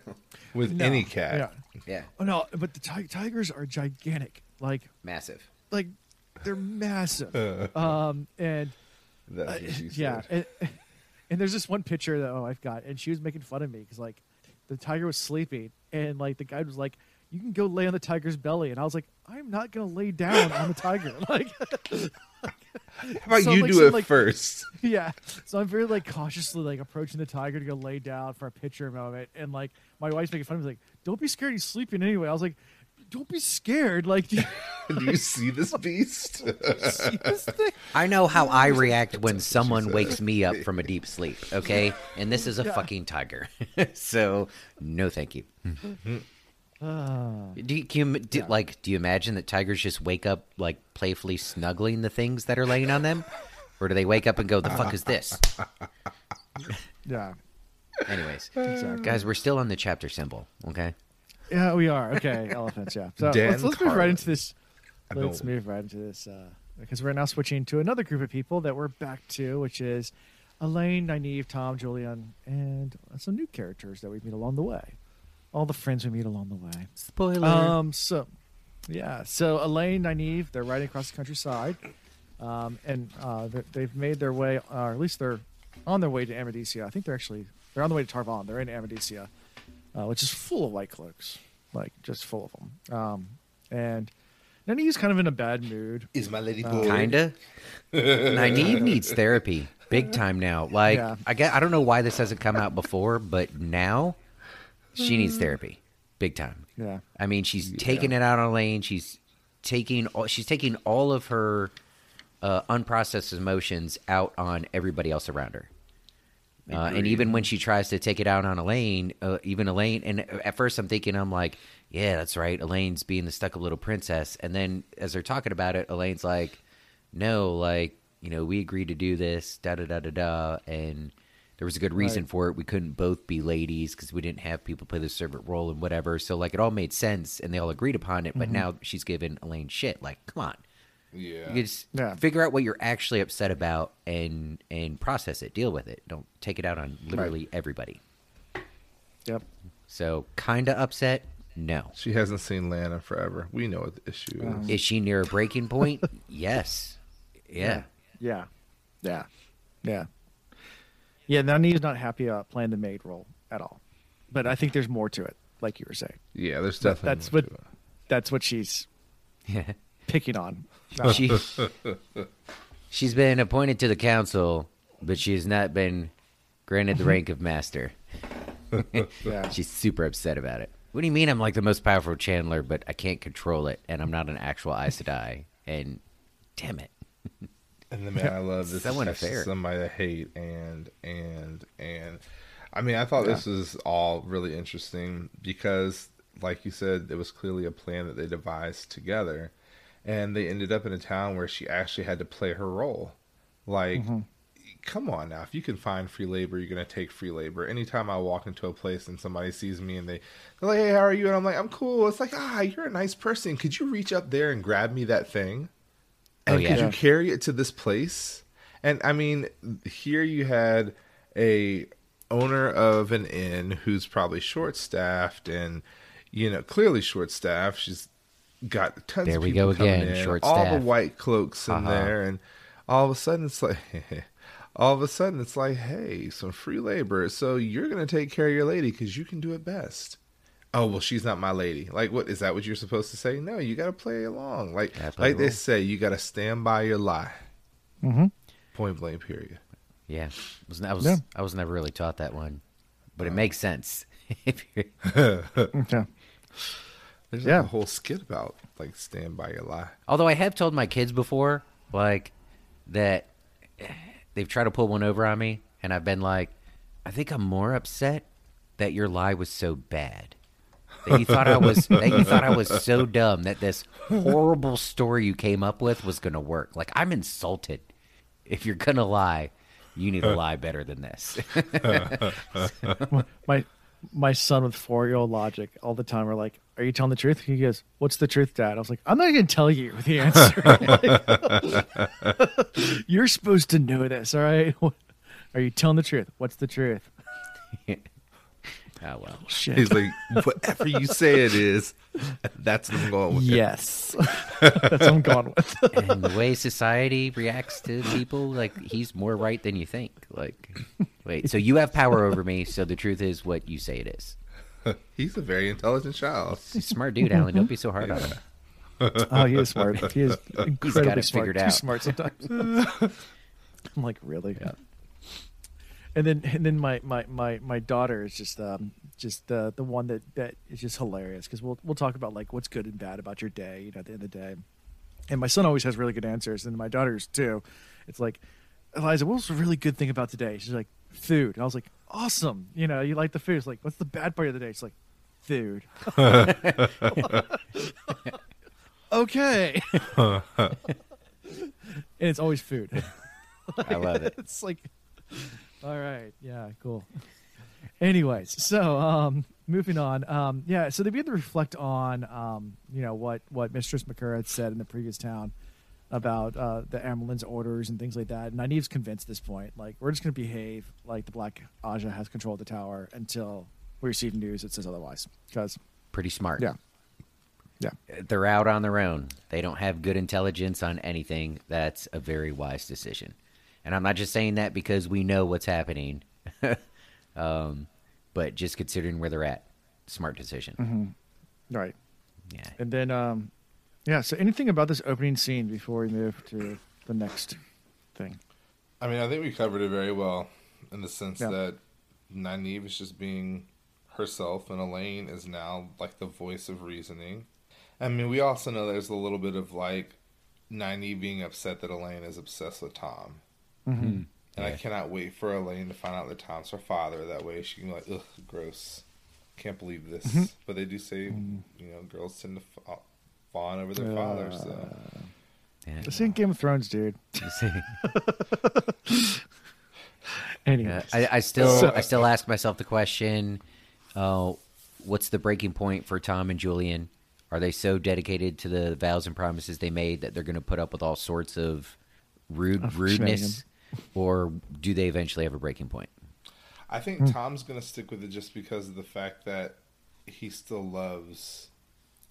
With no. any cat. Yeah. yeah, Oh no, but the ti- tigers are gigantic. Like massive. like they're massive. um and That's uh, what she yeah, said. and, and there's this one picture that oh I've got, and she was making fun of me because like the tiger was sleeping, and like the guy was like, "You can go lay on the tiger's belly," and I was like, "I'm not gonna lay down on the tiger." Like, How about so, you like, do some, it like- first? yeah. So I'm very like cautiously like approaching the tiger to go lay down for a picture moment, and like my wife's making fun of me, like, "Don't be scared, he's sleeping anyway." I was like, don't be scared. Like, do you Do you see this beast? see this thing? I know how I react when someone wakes me up from a deep sleep, okay? And this is a fucking tiger. so, no thank you. Mm-hmm. Do you, can you do, like do you imagine that tigers just wake up like playfully snuggling the things that are laying on them? Or do they wake up and go, "The fuck is this?" Yeah. Anyways, guys, we're still on the chapter symbol, okay? Yeah, we are. Okay, elephants, yeah. So Dan let's, let's move right into this. Let's move right into this uh, because we're now switching to another group of people that we're back to, which is Elayne, Nynaeve, Tom, Juilin, and some new characters that we meet along the way. All the friends we meet along the way. Spoiler. Um. So, yeah. So Elayne, Nynaeve, they're riding across the countryside, um, and uh, they- they've made their way, or at least they're on their way to Amadicia. I think they're actually they're on the way to Tar Valon. They're in Amadicia, uh, which is full of white cloaks, like just full of them. Um, and Nynaeve's kind of in a bad mood. Is my lady Uh. Kinda. Nynaeve needs therapy, big time now. Like Yeah. I get, I don't know why this hasn't come out before, but now she needs therapy, big time. Yeah. I mean, she's taking it out on Lane. She's taking all, she's taking all of her uh, unprocessed emotions out on everybody else around her. Uh, and even when she tries to take it out on Elayne, uh, even Elayne, and at first I'm thinking, I'm like, yeah, that's right. Elayne's being the stuck up little princess. And then as they're talking about it, Elayne's like, no, like, you know, we agreed to do this, da da da da da. And there was a good reason Right. for it. We couldn't both be ladies because we didn't have people play the servant role and whatever. So, like, it all made sense and they all agreed upon it. But now she's giving Elayne shit. Like, come on. Yeah. You just Yeah. figure out what you're actually upset about and and process it, deal with it. Don't take it out on literally everybody. Yep. So, kind of upset? No. She hasn't seen Lana forever. We know what the issue is. Um, Is she near a breaking point? yes. Yeah. Yeah. Yeah. Yeah. Yeah. Nynaeve's not happy about playing the maid role at all, but I think there's more to it, like you were saying. yeah, there's That- definitely that's more what to it. that's what she's Yeah. picking on. she she's been appointed to the council, but she has not been granted the rank of master. Yeah. She's super upset about it. What do you mean I'm like the most powerful channeler, but I can't control it, and I'm not an actual Aes Sedai? And damn it, And the man I love this So is unfair. somebody I hate and and and I mean I thought this was all really interesting because like you said, it was clearly a plan that they devised together. And they ended up in a town where she actually had to play her role. Like come on now, if you can find free labor, you're gonna take free labor. Anytime I walk into a place and somebody sees me and they they're like, Hey, how are you? And I'm like, I'm cool. It's like, ah, you're a nice person. Could you reach up there and grab me that thing? Oh, And yeah. could you carry it to this place? And I mean, here you had a owner of an inn who's probably short staffed and you know clearly short staffed. She's got tons There of we go again, in, all the white cloaks in Haha. there, and all of a sudden it's like. All of a sudden, it's like, hey, some free labor. So you're gonna take care of your lady because you can do it best. Oh well, she's not my lady. Like, what is that? What you're supposed to say? No, you got to play along. Like, play like the they say, you got to stand by your lie. mm-hmm. Point blank. Period. yeah, was I was Yeah. I was never really taught that one, but it makes sense. if you're, Okay. There's Yeah. like a whole skit about like stand by your lie. Although I have told my kids before, like that they've tried to pull one over on me, and I've been like, I think I'm more upset that your lie was so bad. That you thought I was that you thought I was so dumb that this horrible story you came up with was gonna work. Like I'm insulted. If you're gonna lie, you need to uh. lie better than this. My my son with four year old logic all the time are like, Are you telling the truth? He goes, What's the truth, Dad? I was like, I'm not gonna tell you the answer. You're supposed to know this, all right? Are you telling the truth? What's the truth? Oh well. Shit. He's like, whatever you say it is, that's what I'm going with. yes. That's what I'm going with. and the way society reacts to people, like he's more right than you think. Like, wait, so you have power over me, so the truth is what you say it is. He's a very intelligent child. He's a smart dude, Alan. Don't be so hard on him. Oh, he is smart. He is incredibly it smart. figured Too out. smart sometimes. I'm like, really? And then and then my, my, my, my daughter is just um, just the the one that that is just hilarious because we'll we'll talk about like what's good and bad about your day. You know, at the end of the day, and my son always has really good answers, and my daughters too. It's like, Eliza, what was a really good thing about today? She's like, food. And I was like, awesome. You know, you like the food. It's like, what's the bad part of the day? She's like, food. okay. and it's always food. I love it. it's like, all right, yeah, cool. Anyways, so um, moving on. Um, yeah, so they begin to reflect on, um, you know, what what Mistress Macura had said in the previous town about uh, the Amyrlin's orders and things like that. And Nynaeve's convinced at this point, like, we're just going to behave like the Black Ajah has control of the tower until we receive news that says otherwise. Because, Pretty smart. yeah, yeah, They're out on their own. They don't have good intelligence on anything. That's a very wise decision. And I'm not just saying that because we know what's happening, um, but just considering where they're at, smart decision. right. Yeah. And then, um, yeah. So, anything about this opening scene before we move to the next thing? I mean, I think we covered it very well in the sense Yeah. that Nynaeve is just being herself, and Elayne is now like the voice of reasoning. I mean, we also know there's a little bit of like Nynaeve being upset that Elayne is obsessed with Tom. Mm-hmm. And I cannot wait for Elayne to find out that Tom's her father. That way she can be like, ugh, gross. Can't believe this. Mm-hmm. But they do say, you know, girls tend to fa- fawn over their fathers. So. Yeah. This ain't Game of Thrones, dude. You see? Anyways, I, I still So- I still ask myself the question: uh, What's the breaking point for Tom and Juilin? Are they so dedicated to the vows and promises they made that they're going to put up with all sorts of rude Of rudeness, or do they eventually have a breaking point? I think Hmm. Tom's going to stick with it just because of the fact that he still loves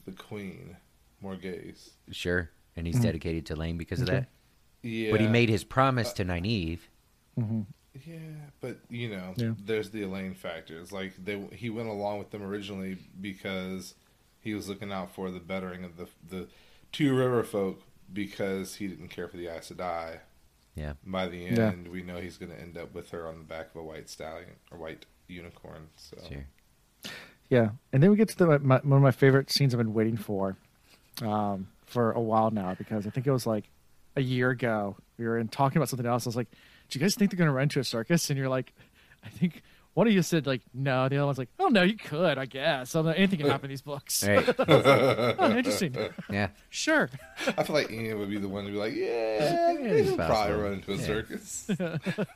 the queen, Morgase. Sure, and he's dedicated to Lane because of Mm-hmm. Okay. that. Yeah. But he made his promise to Nynaeve. Yeah, but you know, Yeah. there's the Elayne factor. It's like they he went along with them originally because he was looking out for the bettering of the the two river folk because he didn't care for the Aes Sedai. Yeah, By the end, Yeah. we know he's going to end up with her on the back of a white stallion or white unicorn. So sure. yeah. And then we get to the my, one of my favorite scenes I've been waiting for, um, for a while now because I think it was like a year ago we were in talking about something else. I was like, "Do you guys think they're going to run to a circus?" And you're like, "I think." One of you said like no, the other one's like, oh no, you could, I guess. So anything can happen in these books. Right. oh, interesting. Yeah. Sure. I feel like Ian would be the one to be like, yeah, it's he'll probably run into a Yeah. circus.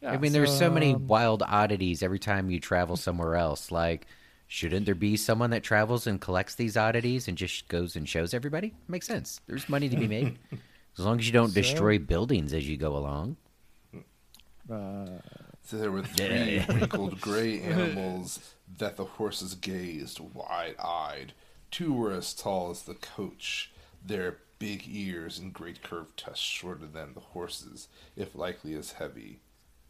Yeah, I mean, there's so many um, wild oddities every time you travel somewhere else. Like, shouldn't there be someone that travels and collects these oddities and just goes and shows everybody? Makes sense. There's money to be made. as long as you don't So- destroy buildings as you go along. uh, So there were three wrinkled gray animals that the horses gazed wide eyed. Two were as tall as the coach, their big ears and great curved tusks shorter than the horses, if likely as heavy.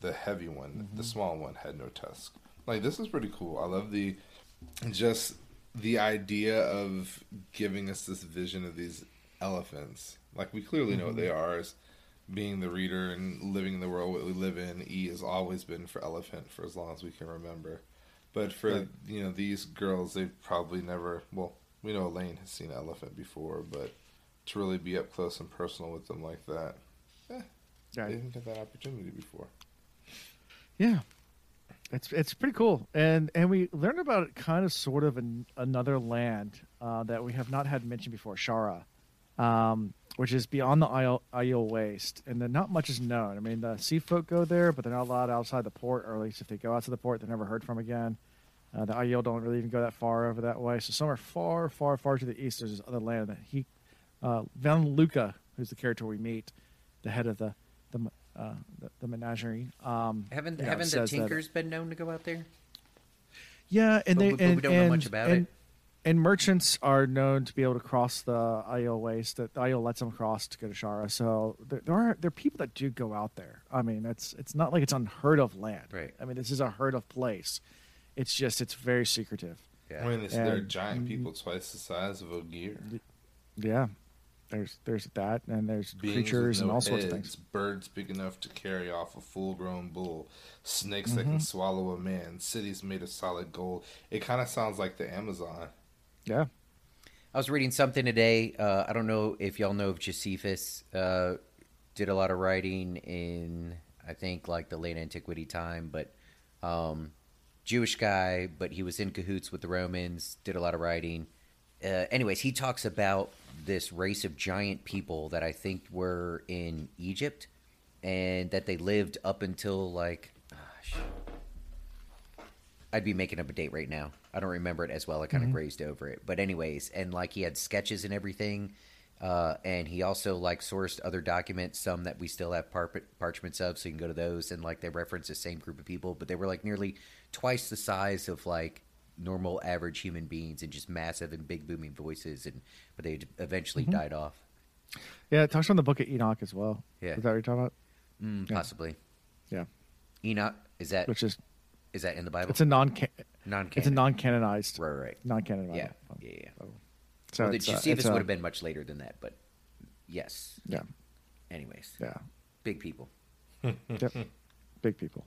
The heavy one, the mm-hmm. small one, had no tusk. Like this is pretty cool. I love the just the idea of giving us this vision of these elephants. Like we clearly know what mm-hmm. they are as being the reader and living in the world that we live in. E has always been for elephant for as long as we can remember. But for Right. you know these girls, they've probably never. Well, we know Elayne has seen elephant before, but to really be up close and personal with them like that, eh, they right. didn't get that opportunity before. Yeah, it's it's pretty cool, and and we learned about it kind of sort of in another land uh, that we have not had mentioned before, Shara, um, which is beyond the Aiel, Aiel Waste, and then not much is known. I mean, the sea folk go there, but they're not allowed outside the port, or at least if they go outside the port, they're never heard from again. Uh, the Aiel don't really even go that far over that way, so some are far, far, far to the east. There's this other land that he, uh, Van Luca, who's the character we meet, the head of the the uh, the, the menagerie. Um, Haven't you know, haven't the says that- Tinkers been known to go out there? yeah, and But they we- but we and, don't know and, much about and, it. And merchants are known to be able to cross the Aiel waste. That the Aiel lets them cross to go to Shara. So there, there are there are people that do go out there. I mean, it's it's not like it's unheard of land. Right. I mean, this is a heard of place. It's just it's very secretive. I mean, it's, they're giant people twice the size of Ogier. Yeah. there's there's that, and there's Beings creatures with and no all sorts of things. Birds big enough to carry off a full-grown bull, snakes that Mm-hmm. can swallow a man, cities made of solid gold. It kind of sounds like the Amazon. Yeah. I was reading something today. Uh, I don't know if y'all know of Josephus. Uh, did a lot of writing in, I think, like the late antiquity time, but um, Jewish guy, but he was in cahoots with the Romans. Did a lot of writing. Uh, anyways, he talks about this race of giant people that I think were in Egypt, and that they lived up until like, gosh, I'd be making up a date right now. I don't remember it as well. I kind of grazed over it. But anyways, and like he had sketches and everything. Uh, and he also like sourced other documents, some that we still have par- parchments of, so you can go to those and like they reference the same group of people, but they were like nearly twice the size of like normal average human beings and just massive and big booming voices, and but they eventually died off. Yeah, it talks on the book of Enoch as well. Yeah. Is that what you're talking about? Mm, Yeah. Possibly Yeah. Enoch is that Which is is that in the Bible? it's a non non it's a non canonized right right Non canonized. yeah yeah yeah. So well, the Josephus uh, would have been much later than that, but yes. Yeah. Anyways, Yeah. big people. Yep. Big people.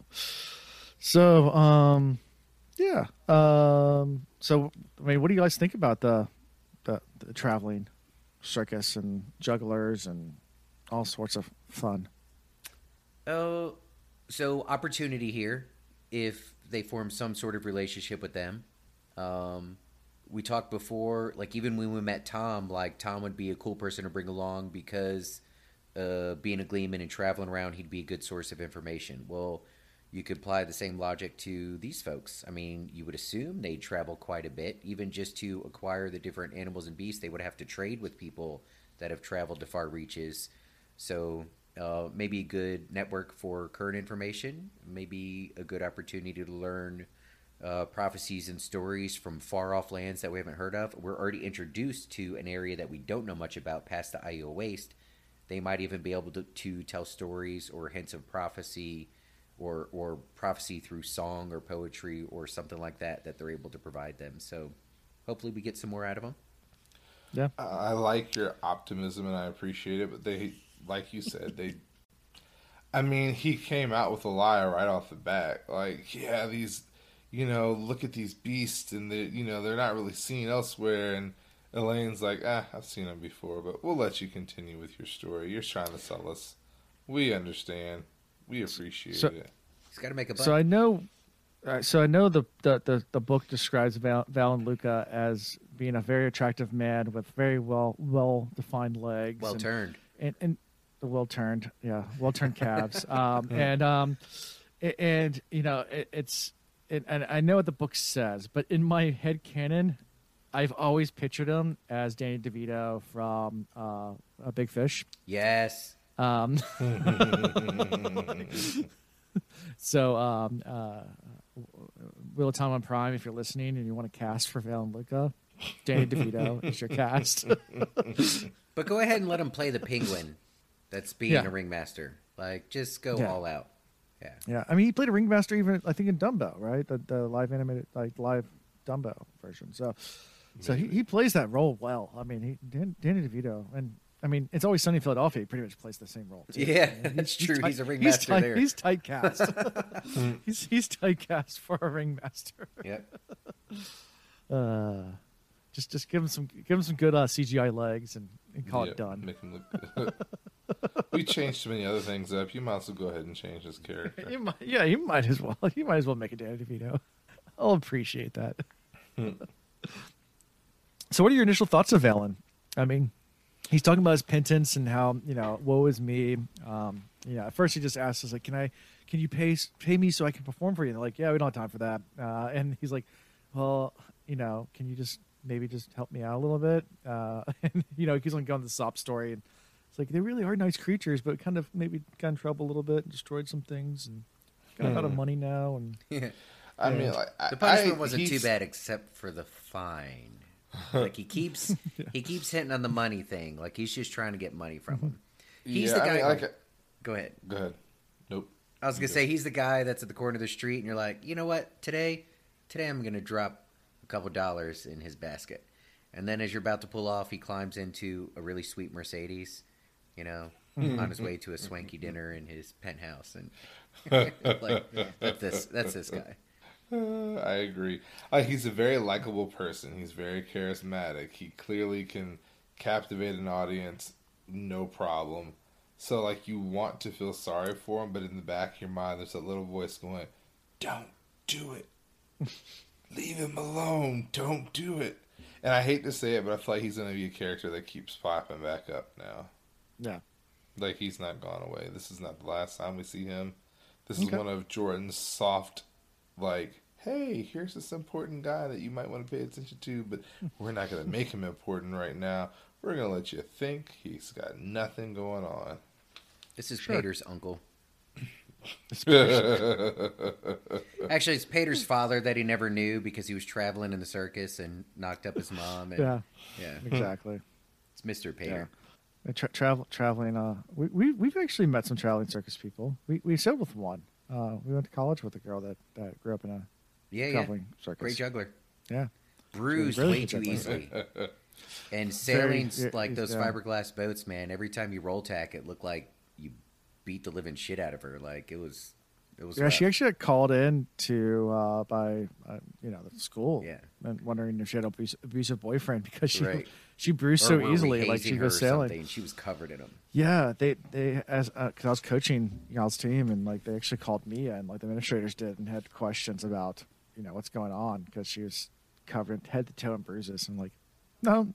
So, um, yeah. Um, so, I mean, what do you guys think about the, the, the traveling circus and jugglers and all sorts of fun? Oh, so opportunity here if they form some sort of relationship with them. Um, we talked before, like even when we met Tom, like Tom would be a cool person to bring along because uh, being a gleeman and traveling around, he'd be a good source of information. Well, you could apply the same logic to these folks. I mean, you would assume they'd travel quite a bit, even just to acquire the different animals and beasts. They would have to trade with people that have traveled to far reaches. So uh, maybe a good network for current information, maybe a good opportunity to learn uh, prophecies and stories from far off lands that we haven't heard of. We're already introduced to an area that we don't know much about past the Aiel Waste. They might even be able to, to tell stories or hints of prophecy or, or prophecy through song or poetry or something like that that they're able to provide them. So hopefully we get some more out of them. Yeah. I I like your optimism and I appreciate it, but they, like you said, they. I mean, he came out with a lie right off the bat. Like, yeah, these, you know, look at these beasts, and they, you know, they're not really seen elsewhere. And Elayne's like, ah, I've seen them before, but we'll let you continue with your story. You're trying to sell us. We understand. We appreciate So- it. He's got to make a buck. So I know, uh, so I know the, the, the, the book describes Val, Valan Luca as being a very attractive man with very well well defined legs. well and- turned. and, and the well turned, yeah, well turned calves, um, and um, a- and you know it, it's it, and I know what the book says, but in my head canon, I've always pictured him as Danny DeVito from uh, a Big Fish. Yes. Um, so, um, uh, Wheel of Time on Prime, if you're listening and you want to cast for Valan Luca, Danny DeVito is your cast. But go ahead and let him play the penguin that's being Yeah. a ringmaster. Like, just go Yeah. all out. Yeah. Yeah, I mean, he played a ringmaster even I think in Dumbo, right? The, the live animated, like live Dumbo version. So, so he, he plays that role well. I mean, he Dan, Danny DeVito, and I mean, it's always Sunny in Philadelphia. He pretty much plays the same role. too. Yeah, I mean, that's true. tight- He's a ringmaster tight, there. He's typecast. he's he's typecast for a ringmaster. Yep. Uh, just just give him some give him some good uh, CGI legs and, and call Yeah, it done. Make him look good. we changed many other things up. You might as well go ahead and change his character. You might, yeah, you might as well. You might as well make it Danny DeVito. I'll appreciate that. so, what are your initial thoughts of Valan? I mean, he's talking about his penance and how you know, woe is me. Um, you know, at first he just asks us like, "Can I? Can you pay pay me so I can perform for you?" And they're like, "Yeah, we don't have time for that." Uh, and he's like, "Well, you know, can you just maybe just help me out a little bit?" Uh, and you know, he keeps on going the sob story and. It's like they really are nice creatures, but kind of maybe got in trouble a little bit and destroyed some things and got out of money now. And Yeah. I Yeah. mean, like I- The punishment I- wasn't too bad except for the fine. Like he keeps he keeps hitting on the money thing. Like he's just trying to get money from him. He's yeah, the I guy. mean, like, go ahead. go ahead. Nope. I was gonna say he's the guy that's at the corner of the street, and you're like, you know what? Today, today I'm gonna drop a couple dollars in his basket, And then as you're about to pull off, he climbs into a really sweet Mercedes, you know, on his way to a swanky dinner in his penthouse, and like that's this that's this guy. Uh, I agree. Like he's a very likable person. He's very charismatic. He clearly can captivate an audience, no problem. So like you want to feel sorry for him, but in the back of your mind, there's a little voice going, "Don't do it. Leave him alone. Don't do it." And I hate to say it, but I feel like he's going to be a character that keeps popping back up now. Yeah. Like he's not gone away. This is not the last time we see him. This is one of Jordan's soft, like, hey, here's this important guy that you might want to pay attention to, but we're not going to make him important right now. We're going to let you think he's got nothing going on. This is Sure. Paitr's uncle. Actually, it's Paitr's father that he never knew because he was traveling in the circus and knocked up his mom. And, Yeah. yeah, Exactly. it's Mister Pater. Uh, Tra- travel traveling. Uh, we we we've actually met some traveling circus people. We we sailed with one. Uh, we went to college with a girl that, that grew up in a Yeah, yeah, traveling circus. great juggler. Yeah. Bruised Really way too juggler. easily. And sailing's yeah, like those yeah. fiberglass boats, man. Every time you roll tack, it looked like you beat the living shit out of her. Like it was, it was. Yeah, she actually got called in to uh, by uh, you know the school. Yeah. and wondering if she had an abus- abusive boyfriend because she Right. she bruised Or so easily, like she her was sailing. something? She was covered in them. Yeah, they they as because I was coaching y'all's team and like they actually called me and like the administrators did and had questions about you know what's going on because she was covered head to toe in bruises and like no,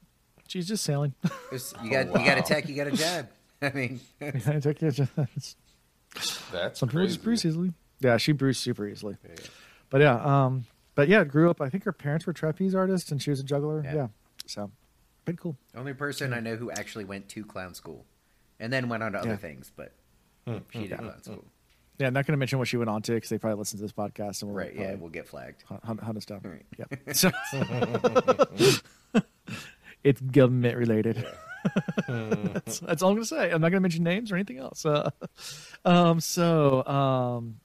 she's just sailing. It was- you got you got a tech, you got a jab. I mean, I took it. Just, That's some people just bruise easily. Yeah, she bruised super easily. But yeah, um, but yeah, grew up. I think her parents were trapeze artists and she was a juggler. Yeah. Yeah, so pretty cool. only person I know who actually went to clown school, and then went on to other Yeah. things, but she did clown school. Yeah, not going to mention what she went on to because they probably listen to this podcast and we'll Right? Yeah, we'll get flagged. hunt, hunt us down. Right. Yeah. So it's government related. That's, that's all I'm going to say. I'm not going to mention names or anything else. Uh, um, so, um,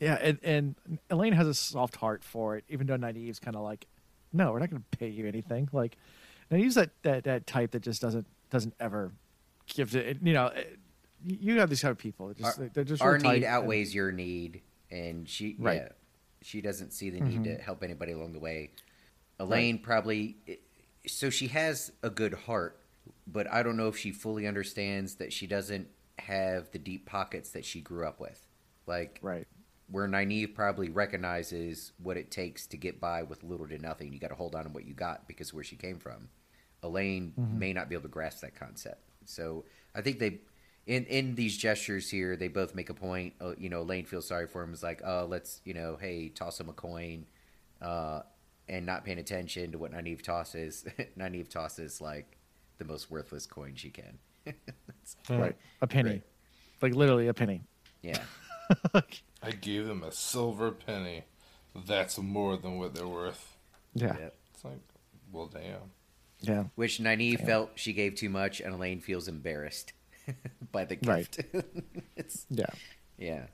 yeah, and, and Elayne has a soft heart for it, even though Nynaeve's kind of like, no, we're not going to pay you anything. Like, Nynaeve's that, that, that type that just doesn't doesn't ever give it. You know, it, you have these type of people. that Just, Our, they're just our need and- outweighs your need, and she Right. yeah, she doesn't see the need Mhm. to help anybody along the way. Elayne probably so she has a good heart, but I don't know if she fully understands that she doesn't have the deep pockets that she grew up with. Like right. where Nynaeve probably recognizes what it takes to get by with little to nothing. You got to hold on to what you got because of where she came from. Elayne Mm-hmm. may not be able to grasp that concept. So I think they, in in these gestures here, they both make a point. Uh, you know, Elayne feels sorry for him. Is like, oh, let's you know, hey, toss him a coin, uh, and not paying attention to what Nynaeve tosses. Nynaeve tosses like the most worthless coin she can. Right. A penny. Right. Like literally a penny. yeah. I gave them a silver penny. That's more than what they're worth. Yeah. Yep. It's like, well, damn. Yeah. Which Nynaeve felt she gave too much, and Elayne feels embarrassed by the Right. gift. it's Yeah. yeah,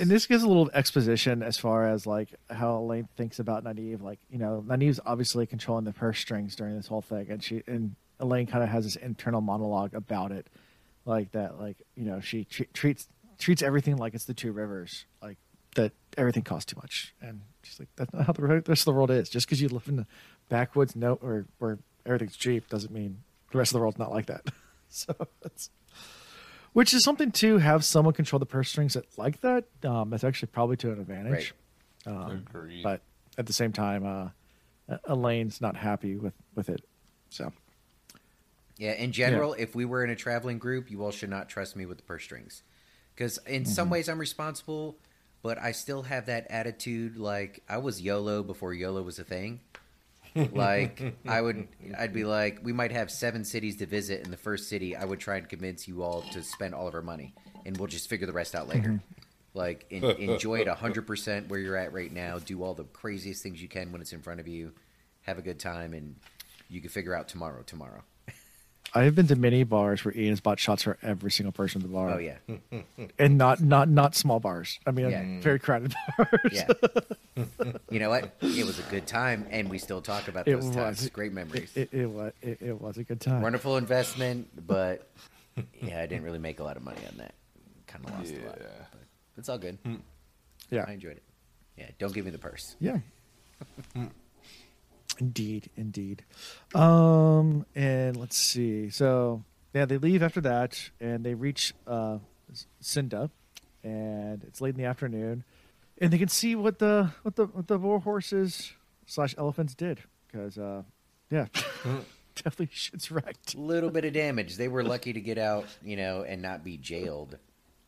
And this gives a little exposition as far as like how Elayne thinks about Nynaeve. Like, you know, Nynaeve's obviously controlling the purse strings during this whole thing, and she and Elayne kind of has this internal monologue about it, like that. Like, you know, she tre- treats treats everything like it's the two rivers, like that everything costs too much, and she's like, that's not how the rest of the world is. Just because you live in the backwoods, no, or where everything's cheap, doesn't mean the rest of the world's not like that. so that's which is something to have someone control the purse strings that like that. Um, that's actually probably to an advantage. Um, Agreed. but at the same time, uh, Elayne's not happy with with it. So yeah. In general, if we were in a traveling group, you all should not trust me with the purse strings, because in some Mm-hmm. ways I'm responsible, but I still have that attitude. Like I was YOLO before YOLO was a thing. like I would, I'd be like, we might have seven cities to visit. In the first city, I would try and convince you all to spend all of our money, and we'll just figure the rest out later. Like en- enjoy it hundred percent where you're at right now. Do all the craziest things you can when it's in front of you. Have a good time, and you can figure out tomorrow. Tomorrow. I have been to many bars where Ian has bought shots for every single person in the bar. Oh yeah, and not not not small bars. I mean, Yeah. very crowded bars. yeah. you know what? It was a good time, and we still talk about It those was. times. Great memories. It, it, it was it, it was a good time. Wonderful investment, but yeah, I didn't really make a lot of money on that. Kind of lost a lot. Yeah. But it's all good. Yeah, I enjoyed it. Yeah, don't give me the purse. yeah. Indeed, indeed. Um, and let's see. So yeah, they leave after that, and they reach uh, Sienda, and it's late in the afternoon, and they can see what the what the what the war horses slash elephants did because uh, yeah, definitely shit's wrecked. A little bit of damage. They were lucky to get out, you know, and not be jailed.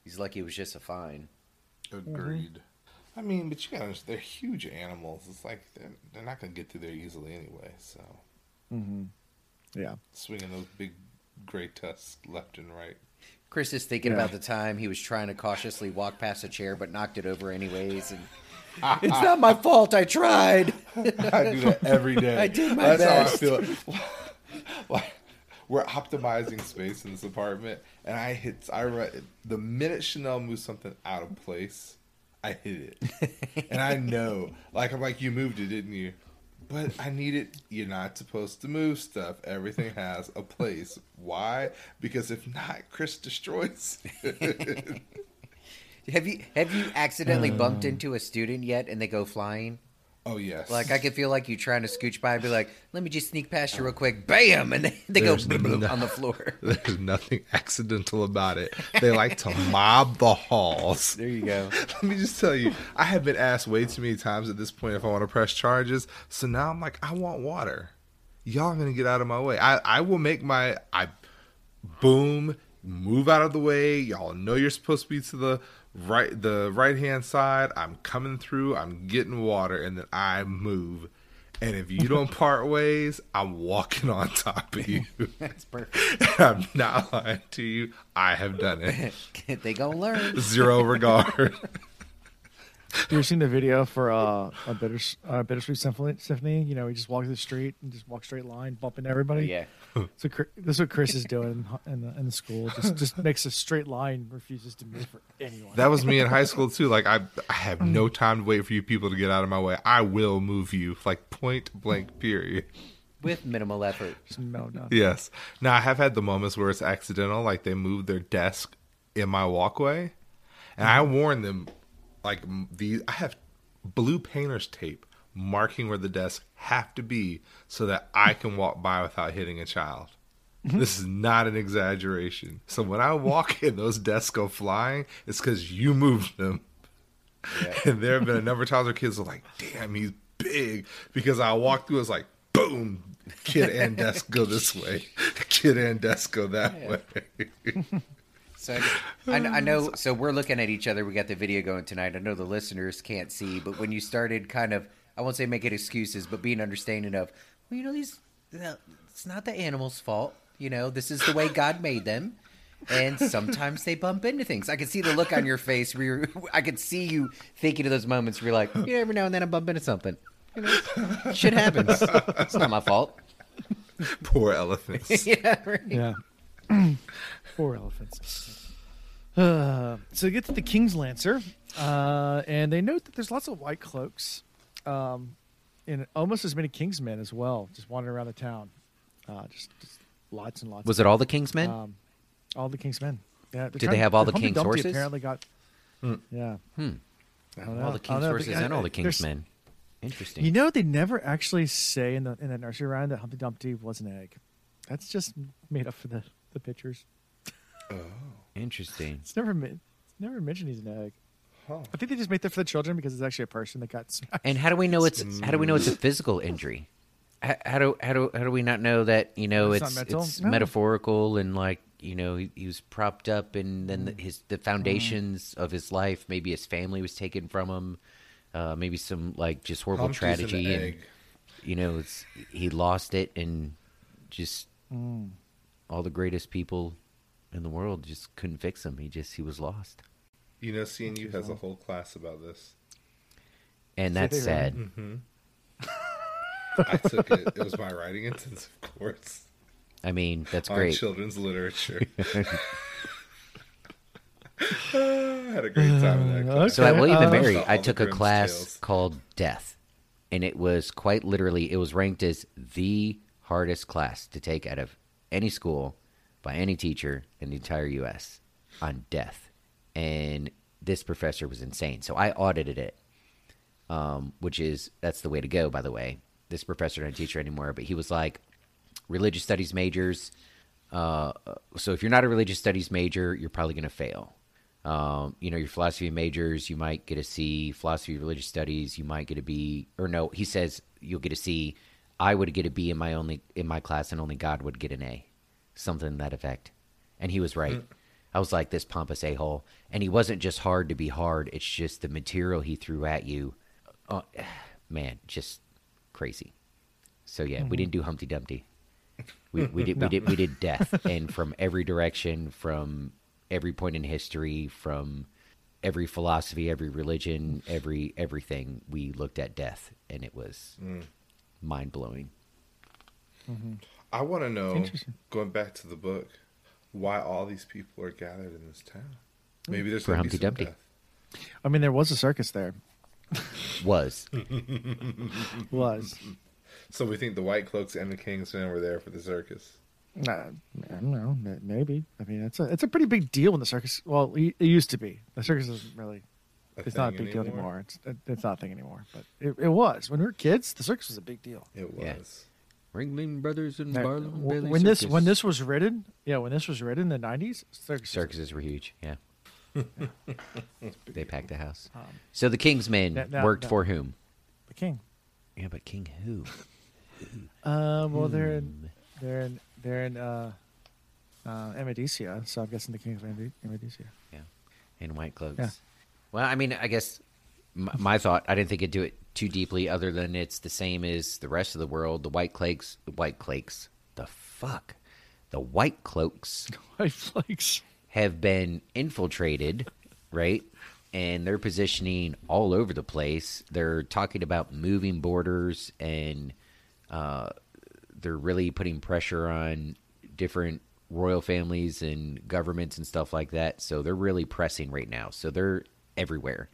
He's lucky it was just a fine. Agreed. I mean, but you gotta understand, they're huge animals. It's like they're, they're not gonna get through there easily anyway. So Mm-hmm. Yeah. swinging those big gray tusks left and right. Chris is thinking Yeah. about the time he was trying to cautiously walk past a chair but knocked it over anyways. And it's not my fault. I tried. I do that every day. I did my That's best. how I feel. like we're optimizing space in this apartment, and I hit. I re- the minute Chanel moves something out of place, I hit it, and I know. Like I'm like, you moved it, didn't you? But I need it. You're not supposed to move stuff. Everything has a place. Why? Because if not, Chris destroys. it. Have you have you accidentally bumped um. into a student yet and they go flying? Oh yes. Like I could feel like you trying to scooch by and be like, "Let me just sneak past you real quick." Bam, and they, they go bloop, bloop no- on the floor. There's nothing accidental about it. They like to mob the halls. There you go. Let me just tell you, I have been asked way too many times at this point if I want to press charges. So now I'm like, I want water. Y'all are gonna get out of my way. I, I will make my I boom, move out of the way. Y'all know you're supposed to be to the right the right hand side. I'm coming through, I'm getting water, and then I move. And if you don't part ways, I'm walking on top of you. That's perfect. I'm not lying to you. I have done it. they gonna learn. Zero regard. You ever seen the video for uh, a bitter uh, bittersweet symphony? Symphony, you know, he just walks the street and just walks straight line, bumping everybody. Yeah. So Chri- this is what Chris is doing in the, in the school. Just just makes a straight line, refuses to move for anyone. That was me in high school too. Like I, I have no mm. time to wait for you people to get out of my way. I will move you, like point blank. Period. With minimal effort. Just no, no. Yes. Now I have had the moments where it's accidental, like they moved their desk in my walkway, and I warn them, like these. I have blue painter's tape marking where the desks have to be so that I can walk by without hitting a child. Mm-hmm. This is not an exaggeration. So when I walk in, those desks go flying. It's because you moved them. Yeah. And there have been a number of times where kids are like, "Damn, he's big," because I walk through. It's like, boom, kid and desk go this way, kid and desk go that Yeah. way. So I, I know. So we're looking at each other. We got the video going tonight. I know the listeners can't see, but when you started, kind of, I won't say making excuses, but being understanding of, well, you know, these, it's not the animal's fault. You know, this is the way God made them, and sometimes they bump into things. I can see the look on your face. Where you're, I could see you thinking of those moments where you're like, you know, every now and then I bump into something. You know, shit happens. It's not my fault. Poor elephants. yeah, right. Yeah. Poor elephants. Uh, so they get to the King's Lancer, uh, and they note that there's lots of white cloaks, um, and almost as many Kingsmen as well, just wandering around the town. Uh, just, just lots and lots. Was it all the King's men? Um, all the Kingsmen. Yeah. Did trying- they have all the King's Dumpty horses? Apparently got. Yeah. hmm. I don't All the King's don't know, horses but, and all the there's- King's men. Interesting. You know, they never actually say in the in the nursery rhyme that Humpty Dumpty was an egg. That's just made up for the the pictures. Oh, interesting. It's never it's never mentioned he's an egg. Huh. I think they just made that for the children because it's actually a person that got smashed. And how do we know it's how do we know it's a physical injury? How, how do how do how do we not know that you know It's it's not it's. No. metaphorical and like you know he, he was propped up and then the, his the foundations of his life maybe his family was taken from him, uh, maybe some like just horrible Humpty's an tragedy and egg. you know it's he lost it and just Mm. all the greatest people in the world just couldn't fix him. He just he was lost, You know, CNU has a whole class about this. and So that's sad. Mm-hmm. I took it. It was my writing intensive course. I mean, that's on great. children's literature. I had a great time in that class. So at Okay, William and uh, Mary, All I took a class tales. called Death, and it was quite literally it was ranked as the hardest class to take out of any school by any teacher in the entire U.S. on death, and this professor was insane. So I audited it, um, which is that's the way to go. By the way, this professor not a teacher anymore, but he was like religious studies majors. Uh, so if you're not a religious studies major, you're probably going to fail. Um, you know, your philosophy majors, you might get a C. Philosophy, religious studies, you might get a B. Or no, he says you'll get a C. I would get a B in my only in my class, and only God would get an A, something that effect. And he was right. I was like this pompous a hole, and he wasn't just hard to be hard. It's just the material he threw at you. Uh, man, just crazy. So yeah, we mm-hmm. didn't do Humpty Dumpty. We we did we did we did death, and from every direction, from every point in history, from every philosophy, every religion, every everything, we looked at death, and it was mm. mind blowing. Mm-hmm. I want to know, going back to the book, why all these people are gathered in this town. Maybe there's For gonna be Humpty Dumpty. death. I mean, there was a circus there. Was Was. So we think the White Cloaks and the Kingsmen were there for the circus. Nah, I don't know. Maybe. I mean, it's a it's a pretty big deal when the circus. Well, it it used to be. The circus isn't really. A It's not a thing big deal anymore. It's it's not a thing anymore. But it, it was when we were kids. The circus was a big deal. It Yeah. Ringling Brothers and Now, Barnum w- Bailey when this when this was written, yeah, when this was written in the nineties, circus. circuses were huge, yeah. they packed the house. Um, So the Kingsmen Now- now- worked for whom? the king. Yeah, but King who? Um, well, they're Hmm. in they're in they're in uh, uh, Amadicia, so I'm guessing the king of Amid- Yeah, in white cloaks. Yeah. Well, I mean, I guess my, my thought, I didn't think it'd do it too deeply, other than it's the same as the rest of the world. The white cloaks, the white cloaks, the fuck, the white cloaks White flakes. have been infiltrated, right? And they're positioning all over the place. They're talking about moving borders and uh, they're really putting pressure on different royal families and governments and stuff like that. So they're really pressing right now. So they're everywhere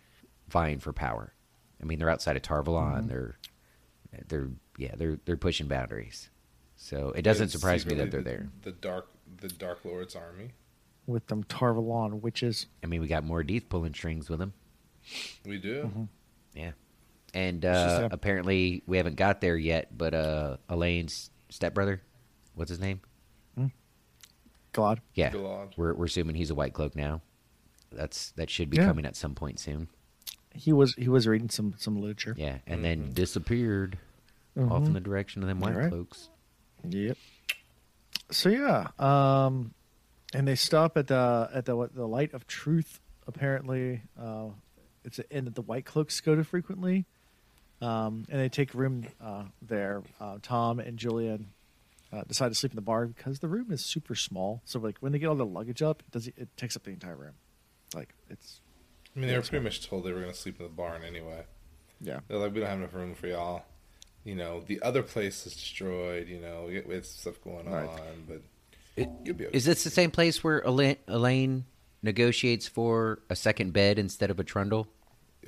vying for power. I mean, they're outside of Tar Valon. They're they're yeah, they're they're pushing boundaries. So it doesn't It's surprise me that they're the- there. The dark, the Dark Lord's army. with them Tar Valon witches. I mean, we got more Deeth pulling strings with them. We do. Yeah. And uh, a- apparently we haven't got there yet, but uh, Elayne's stepbrother, what's his name? God. Yeah. Galad. We're we're assuming he's a white cloak now. That's that should be Yeah. coming at some point soon. He was he was reading some some literature. Yeah. And then disappeared off in the direction of them white right. cloaks. Yep. So yeah, um, and they stop at the at the what, the light of truth. Apparently, uh, it's an inn that the White Cloaks go to frequently, um, and they take room uh, there. Uh, Tom and Juilin uh, decide to sleep in the bar because the room is super small. So like when they get all the luggage up, it does it takes up the entire room. Like it's I mean, they were pretty much told they were going to sleep in the barn anyway. yeah. They're like, we don't have enough room for y'all. You know, the other place is destroyed. You know, we, we have stuff going Right. on, but It- you'll be okay. Is this the same place where Elayne, Elayne negotiates for a second bed instead of a trundle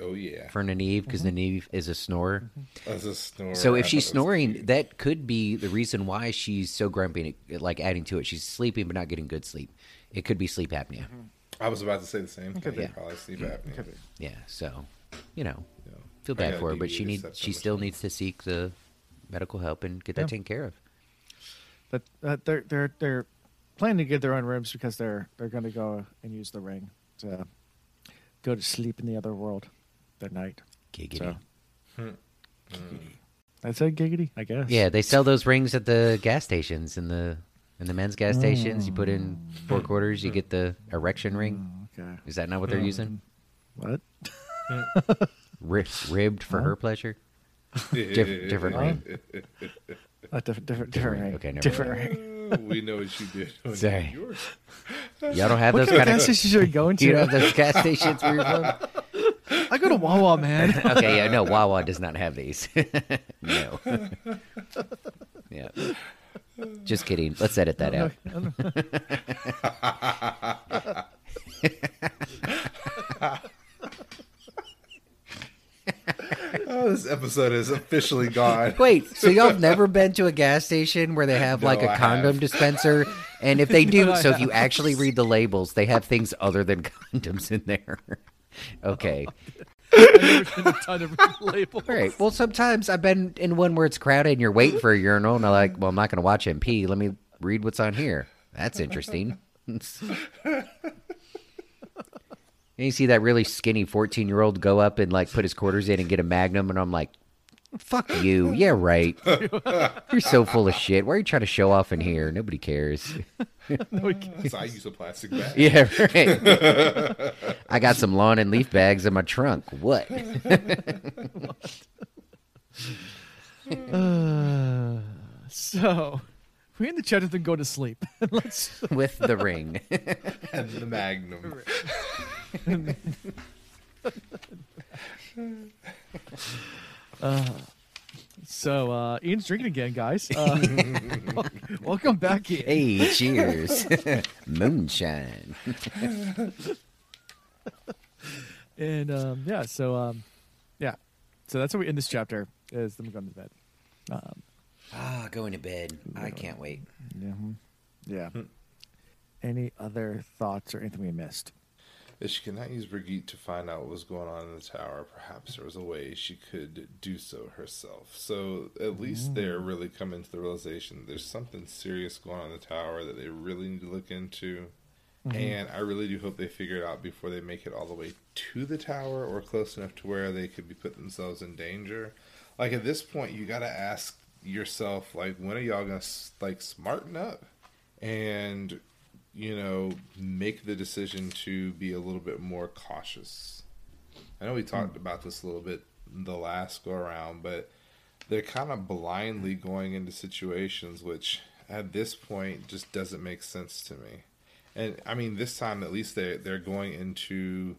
oh yeah, for Nynaeve because Nynaeve mm-hmm. is a snorer? Mm-hmm. That's a snore. So if she's snoring, cute. that could be the reason why she's so grumpy. Like adding to it, she's sleeping but not getting good sleep. It could be sleep apnea. Mm-hmm. I was about to say the same Could thing. be. Probably sleep apnea. Could be. Yeah, so you know, You know, feel bad for her, but she needs she still needs to seek the medical help and get that Yeah. taken care of. But uh, they're they're they're planning to get their own rooms because they're they're going to go and use the ring to go to sleep in the other world that night. Giggity. So Hmm. I said giggity, I guess. Yeah, they sell those rings at the gas stations in the in the men's gas stations. You put in mm. four quarters, you get the erection ring. Oh, okay. Is that not what they're using? What? Ri- ribbed for Huh? her pleasure. Diff- different ring. A different different different ring. ring. Okay, never different ring. Oh, we know what you did. when oh, Sorry. you were- Y'all don't have What those kind of gas of. stations are you going You don't have to? those gas stations where you're from? I go to Wawa, man. okay, yeah, no, Wawa does not have these. no. yeah. Just kidding. Let's edit that out. Oh, this episode is officially gone. Wait, so y'all have never been to a gas station where they have like No, a I condom have. dispenser? And if they do, No, I so if you actually read the labels, they have things other than condoms in there. okay. I've never been ton of labels. All right. Well, sometimes I've been in one where it's crowded and you're waiting for a urinal, and I'm like, well, I'm not going to watch MP. Let me read what's on here. That's interesting. and you see that really skinny 14 year old go up and like put his quarters in and get a magnum, and I'm like, fuck you. Yeah, right. You're so full of shit. Why are you trying to show off in here? Nobody cares. So I use a plastic bag. Yeah, right. I got some lawn and leaf bags in my trunk. What? So, we in the chat and go to sleep. Let's. With the ring. and the Magnum. So, uh, Ian's drinking again, guys. Uh, welcome back, Ian. Hey, cheers. Moonshine. And um, yeah, so um, yeah, so that's what we end this chapter. Is them going to bed. Um, Ah, going to bed. I can't wait. yeah. Yeah. Any other thoughts or anything we missed? If she could not use Birgitte to find out what was going on in the tower, perhaps there was a way she could do so herself. So at least mm. they're really coming to the realization there's something serious going on in the tower that they really need to look into. Mm-hmm. And I really do hope they figure it out before they make it all the way to the tower or close enough to where they could be put themselves in danger. Like at this point, you got to ask yourself, like, when are y'all gonna like smarten up and you know make the decision to be a little bit more cautious? I know we talked hmm. about this a little bit the last go around, but they're kind of blindly going into situations which at this point just doesn't make sense to me. And I mean, this time at least they they're going into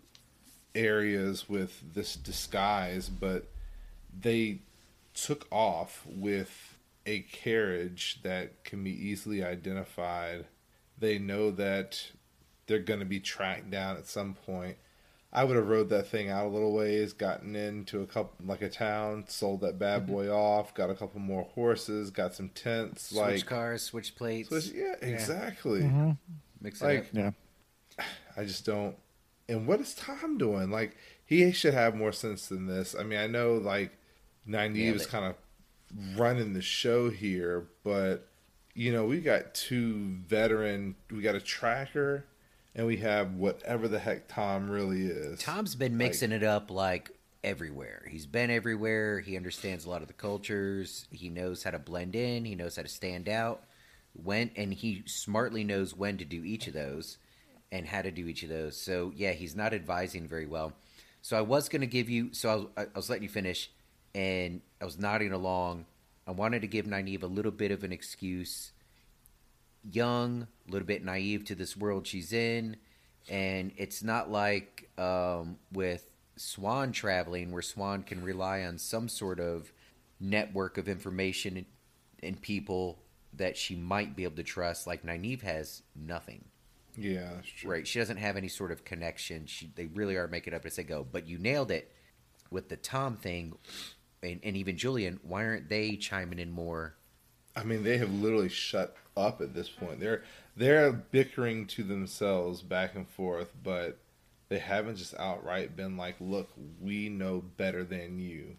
areas with this disguise, but they took off with a carriage that can be easily identified. They know that they're going to be tracked down at some point. I would have rode that thing out a little ways, gotten into a couple like a town, sold that bad mm-hmm. boy off, got a couple more horses, got some tents, Switch like cars, switch plates. so it's- yeah, exactly. Mm-hmm. Mix it Like up. Yeah. I just don't. And what is Tom doing? Like he should have more sense than this. I mean, I know like Nynaeve Nailed is kind of running the show here, but you know we got two veteran. We got a tracker, and we have whatever the heck Tom really is. Tom's been mixing it up like everywhere. He's been everywhere. He understands a lot of the cultures. He knows how to blend in. He knows how to stand out. When and he smartly knows when to do each of those and how to do each of those. So yeah, he's not advising very well. So I was going to give you. So I was, I was letting you finish, and I was nodding along. I wanted to give Nynaeve a little bit of an excuse young, a little bit naive to this world she's in, and it's not like um, with Siuan traveling, where Siuan can rely on some sort of network of information and, and people that she might be able to trust. Like Nynaeve has nothing, yeah, that's true. right? She doesn't have any sort of connection. She they really are making it up as they go. But you nailed it with the Tom thing, and, and even Juilin. Why aren't they chiming in more? I mean, they have literally shut up at this point. They're they're bickering to themselves back and forth, but they haven't just outright been like, "Look, we know better than you.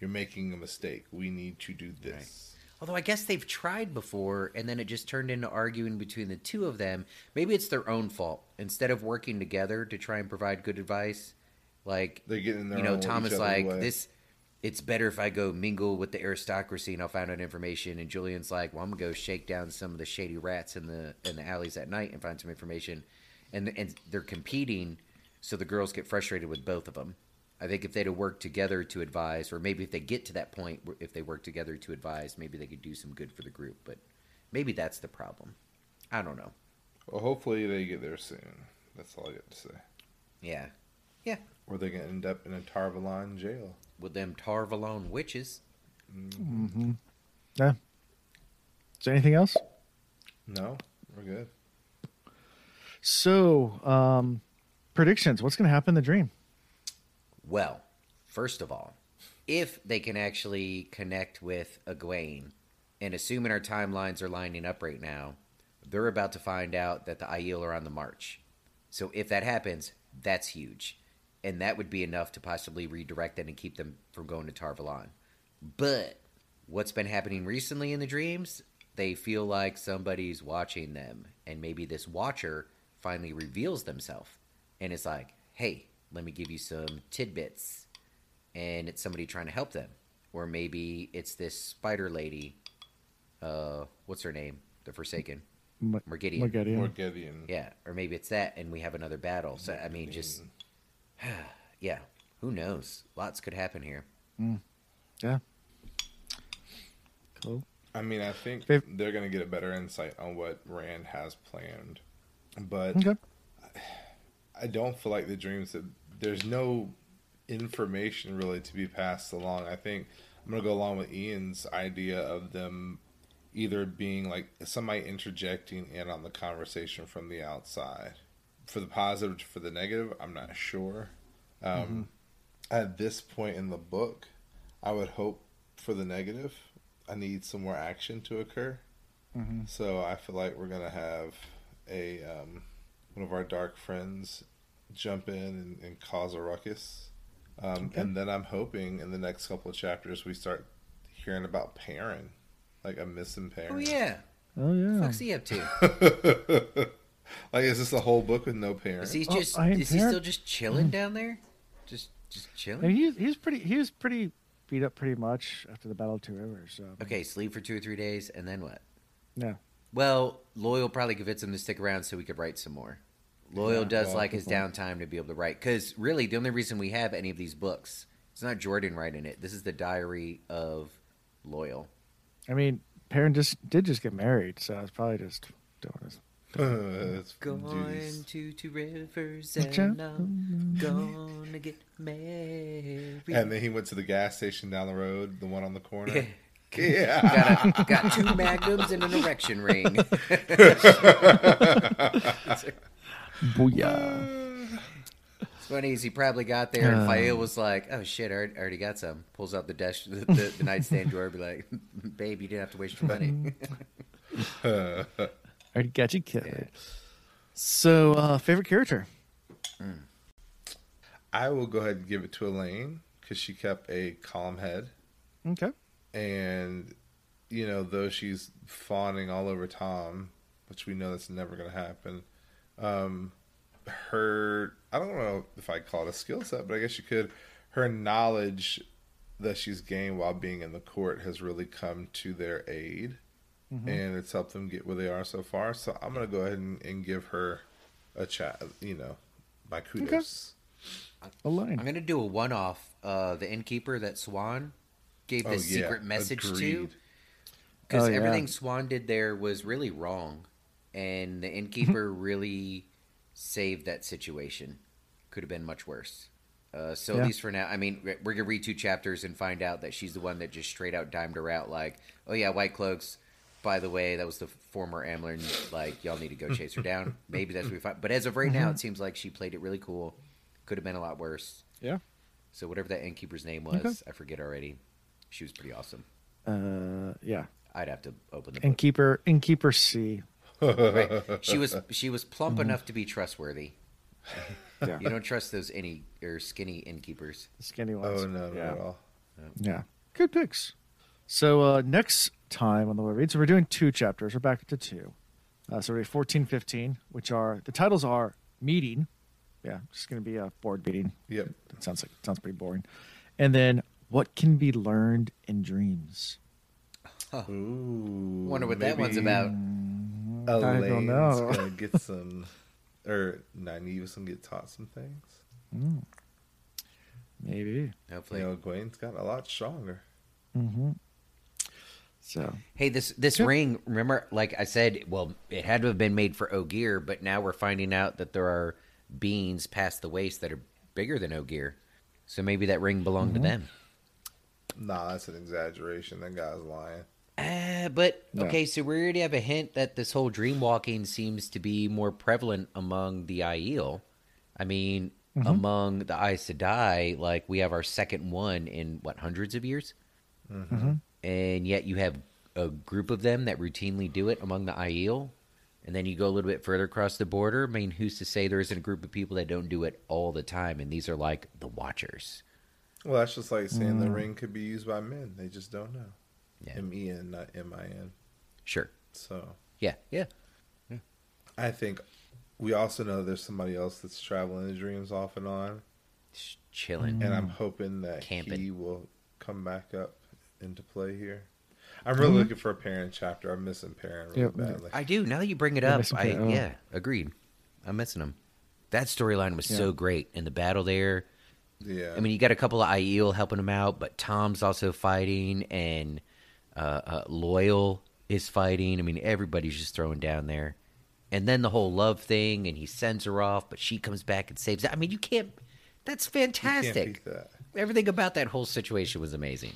You're making a mistake. We need to do this." Although I guess they've tried before, and then it just turned into arguing between the two of them. Maybe it's their own fault. Instead of working together to try and provide good advice, like They're getting in their you know, own- Tom is like this. It's better if I go mingle with the aristocracy and I'll find out information. And Juilin's like, well, I'm gonna go shake down some of the shady rats in the in the alleys at night and find some information. And and they're competing, so the girls get frustrated with both of them. I think if they'd have worked together to advise, or maybe if they get to that point, if they work together to advise, maybe they could do some good for the group. But maybe that's the problem. I don't know. Well, hopefully they get there soon. That's all I got to say. Yeah, yeah. Or they can end up in a Tar Valon jail. With them Tarvalone witches. Mm-hmm. Yeah. Is there anything else? No, we're good. So, um, predictions. What's going to happen in the dream? Well, first of all, if they can actually connect with Egwene, and assuming our timelines are lining up right now, they're about to find out that the Aiel are on the march. So if that happens, that's huge. And that would be enough to possibly redirect them and keep them from going to Tar Valon. But what's been happening recently in the dreams, they feel like somebody's watching them. And maybe this watcher finally reveals themselves. And it's like, hey, let me give you some tidbits. And it's somebody trying to help them. Or maybe it's this spider lady. Uh, what's her name? The Forsaken. M- Moghedien. Moghedien. Yeah, or maybe it's that, and we have another battle. So I mean, just yeah, who knows? Lots could happen here. Mm. Yeah. Cool. I mean, I think Fav- they're going to get a better insight on what Rand has planned. But Okay. I don't feel like the dreams that there's no information really to be passed along. I think I'm going to go along with Ian's idea of them either being like somebody interjecting in on the conversation from the outside. For the positive, for the negative, I'm not sure. Um, At this point in the book, I would hope for the negative. I need some more action to occur. So I feel like we're gonna have a um, one of our dark friends jump in and, and cause a ruckus, um, Okay. and then I'm hoping in the next couple of chapters we start hearing about Perrin, like a missing Perrin. Oh yeah, Oh yeah. what's he up to? like is this a whole book with no parents? Is he Oh, just I am is he still just chilling mm. down there? Just just And chilling. he he's pretty he was pretty beat up pretty much after the Battle of Two Rivers. So Okay, sleep for two or three days, and then what? yeah. Well, Loial probably convinced him to stick around so we could write some more. Loial Yeah, does well, like his point. downtime to be able to write. Because really, the only reason we have any of these books, it's not Jordan writing it. This is the diary of Loial. I mean, Perrin just did just get married, so it's probably just doing his. It's Going to two rivers and I'm gonna get married. And then he went to the gas station down the road, the one on the corner. Yeah. Yeah. got, a, got two magnums and an erection ring. Booyah! It's funny is he probably got there and Uh. Faile was like, "Oh shit, I already, I already got some." Pulls out the desk, the, the, the nightstand drawer, be like, "Babe, you didn't have to waste your money." Already got you killed. So, uh, favorite character? I will go ahead and give it to Elayne because she kept a calm head. Okay. And, you know, though she's fawning all over Tom, which we know that's never going to happen, um, her, I don't know if I call it a skill set, but I guess you could, her knowledge that she's gained while being in the court has really come to their aid. And it's helped them get where they are so far. So I'm going to go ahead and, and give her a chat, you know, my kudos. Elayne. I'm gonna do a one-off. Uh, the innkeeper that Siuan gave Oh, this yeah, secret message to, because Oh, yeah. everything Siuan did there was really wrong, and the innkeeper really saved that situation. Could have been much worse. Uh, so Yeah. at least for now, I mean, we're we're gonna read two chapters and find out that she's the one that just straight out dimed her out. Like, oh yeah, White Cloaks. By the way, that was the former Amyrlin. Like, y'all need to go chase her down. Maybe that's what we find. But as of right Mm-hmm. now, it seems like she played it really cool. Could have been a lot worse. Yeah. So whatever that innkeeper's name was, Okay. I forget already. She was pretty awesome. Uh, yeah. I'd have to open the book. Innkeeper, Innkeeper C. Right. She was she was plump enough to be trustworthy. Yeah. You don't trust those any or skinny innkeepers. Skinny ones. Oh, no, not yeah. at all. Yeah. Good picks. So uh, next time on the Wheel Read, so we're doing two chapters. We're back to two. Uh, so we're doing 14, 15, which are the titles are meeting. Yeah, just going to be a board meeting. Yep. That sounds like sounds pretty boring. And then what can be learned in dreams? Ooh. Wonder what that one's about. I don't Elayne's know. gonna get some, or Nynaeve's gonna get taught some things. Maybe. Hopefully. You know, Gwen's got a lot stronger. Mm-hmm. So Hey, this this Yeah. ring, remember like I said, well, it had to have been made for Ogier, but now we're finding out that there are beings past the waist that are bigger than Ogier. So maybe that ring belonged Mm-hmm. to them. Nah, that's an exaggeration. That guy's lying. Uh, but No. okay, so we already have a hint that this whole dream walking seems to be more prevalent among the Aiel. I mean, Mm-hmm. among the Aes Sedai, like we have our second one in what hundreds of years, Mm-hmm. And yet you have a group of them that routinely do it among the Aiel. And then you go a little bit further across the border. I mean, who's to say there isn't a group of people that don't do it all the time? And these are like the Watchers. Well, that's just like saying the Mm. ring could be used by men. They just don't know. Yeah. M E N, not M I N. Sure. So Yeah. Yeah. I think we also know there's somebody else that's traveling the dreams off and on, Just chilling. and I'm hoping that Camping. he will come back up into play here. I'm really looking for a Perrin chapter. I'm missing Perrin really Yeah, badly. I do. Now that you bring it Yeah, up, I Perrin, oh. yeah, agreed. I'm missing him. That storyline was so great, and the battle there. yeah, I mean, you got a couple of Aiel helping him out, but Tom's also fighting, and uh, uh, Loial is fighting. I mean, everybody's just throwing down there, and then the whole love thing, and he sends her off, but she comes back and saves. I mean, you can't. That's you can't fantastic. beat that. Everything about that whole situation was amazing.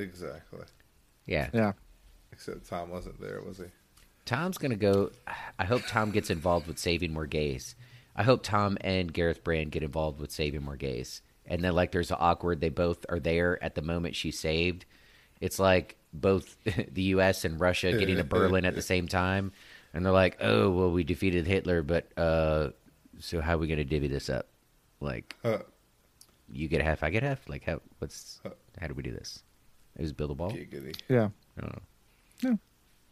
Exactly. Yeah. Yeah. Except Tom wasn't there, was he? Tom's gonna go. I hope Tom gets involved with saving more gays. I hope Tom and Gareth Bryne get involved with saving more gays. And then like there's an awkward. They both are there at the moment she's saved. It's like both the U.S. and Russia getting to Berlin at the same time, and they're like, "Oh, well, we defeated Hitler, but uh, so how are we gonna divvy this up? Like, Huh. you get half, I get half. Like, how? What's? How do we do this? It was build a ball. Giggity. Yeah. I don't know.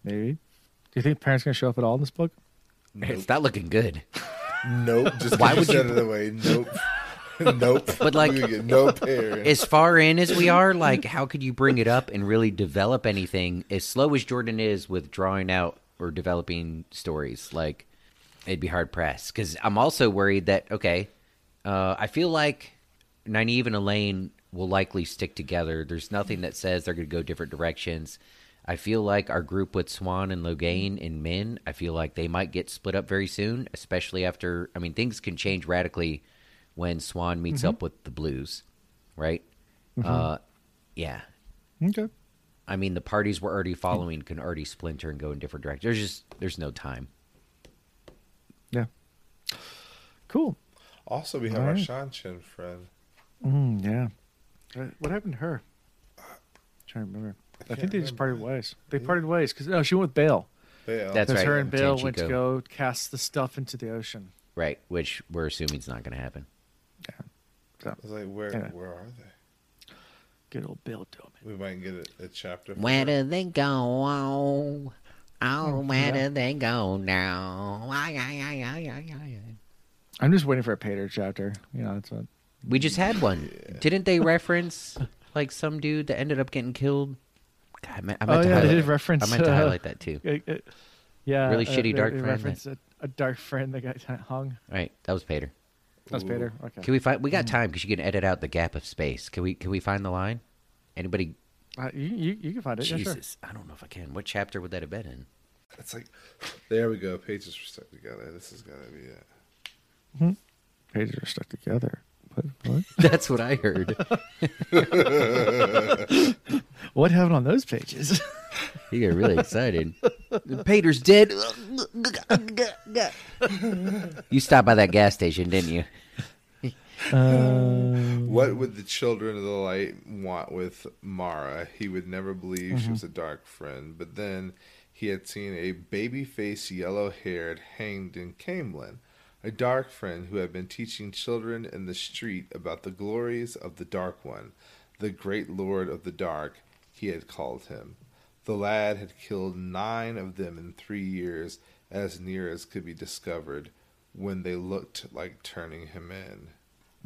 Maybe. Do you think parents gonna show up at all in this book? It's not looking good. Nope. Just Why why would would you- you? It away. Nope. nope. But, like- we no Perrin. as far in as we are, like, how could you bring it up and really develop anything? As slow as Jordan is with drawing out or developing stories, like, it'd be hard pressed. Because I'm also worried that, okay, uh, I feel like Nynaeve and Elayne will likely stick together. There's nothing that says they're going to go different directions. I feel like our group with Siuan and Logain and Min, I feel like they might get split up very soon, especially after. I mean, things can change radically when Siuan meets up with the Blues, right? Uh, yeah. Okay. I mean, the parties we're already following can already splinter and go in different directions. There's just there's no time. Yeah. Cool. Also, we have All our right. Seanchan friend. Mm, yeah. Uh, What happened to her? i trying to remember. I, can't think they just parted ways. They parted ways because no, she went with Bayle. Bayle. That's Because right. her and Bayle went to go cast the stuff into the ocean. Right, which we're assuming is not going to happen. So I was like, where Yeah. where are they? good old Bill Tillman. We might get a, a chapter. for Where her. do they go? Oh, where do they go now? Ay, ay, ay. I'm just waiting for a Paitr chapter. You know, that's what. We just had one. Didn't they reference like some dude that ended up getting killed? God, I meant, I meant oh to yeah, highlight, they did reference. I meant to uh, highlight that too. uh, yeah, Really uh, shitty they- dark they friend referenced a, a dark friend that got hung. Right, that was Paitr. That's Ooh. Paitr. Okay. Can we find? We got time because you can edit out the gap of space. Can we? Can we find the line? Anybody? Uh, you, you you can find it. Yeah, sure. Jesus, I don't know if I can. What chapter would that have been in? It's like, there we go. Pages are stuck together. This is going to be it. Pages are stuck together. What? What? That's what I heard. what happened on those pages? You get really excited. Paitr's dead. you stopped by that gas station, didn't you? uh, What would the children of the light want with Mara? He would never believe Mm-hmm. she was a dark friend, but then he had seen a baby faced, yellow haired hanged in Camelin, a dark friend who had been teaching children in the street about the glories of the Dark One, the great Lord of the Dark, he had called him. The lad had killed nine of them in three years, as near as could be discovered, when they looked like turning him in.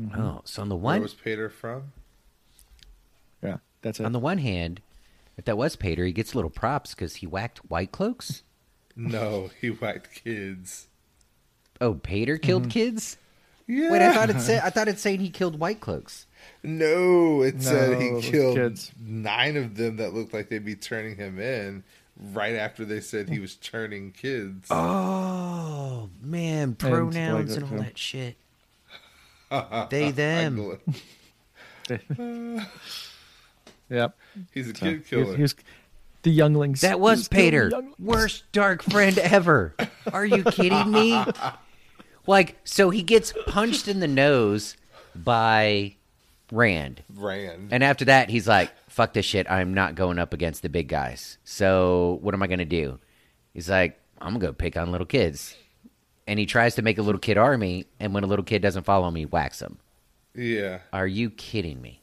Mm-hmm. Oh, so on the Where one was Paitr from? yeah, that's it. on the one hand, if that was Paitr, he gets little props because he whacked white cloaks. No, he whacked kids. Oh, Paitr killed mm-hmm. kids. Yeah. Wait, I thought it said. I thought it saying he killed white cloaks. No, it said No, it he killed kids. nine of them that looked like they'd be turning him in right after they said he was turning kids. Oh man, pronouns and cloaks, all that shit. They them. Ugly. yep. He's a So, kid killer. was, he was The younglings. That was Just Paitr. Worst dark friend ever. Are you kidding me? Like, so he gets punched in the nose by Rand. Rand. And after that, he's like, fuck this shit. I'm not going up against the big guys. So what am I going to do? He's like, I'm going to go pick on little kids. And he tries to make a little kid army. And when a little kid doesn't follow me, he whacks him. yeah. Are you kidding me?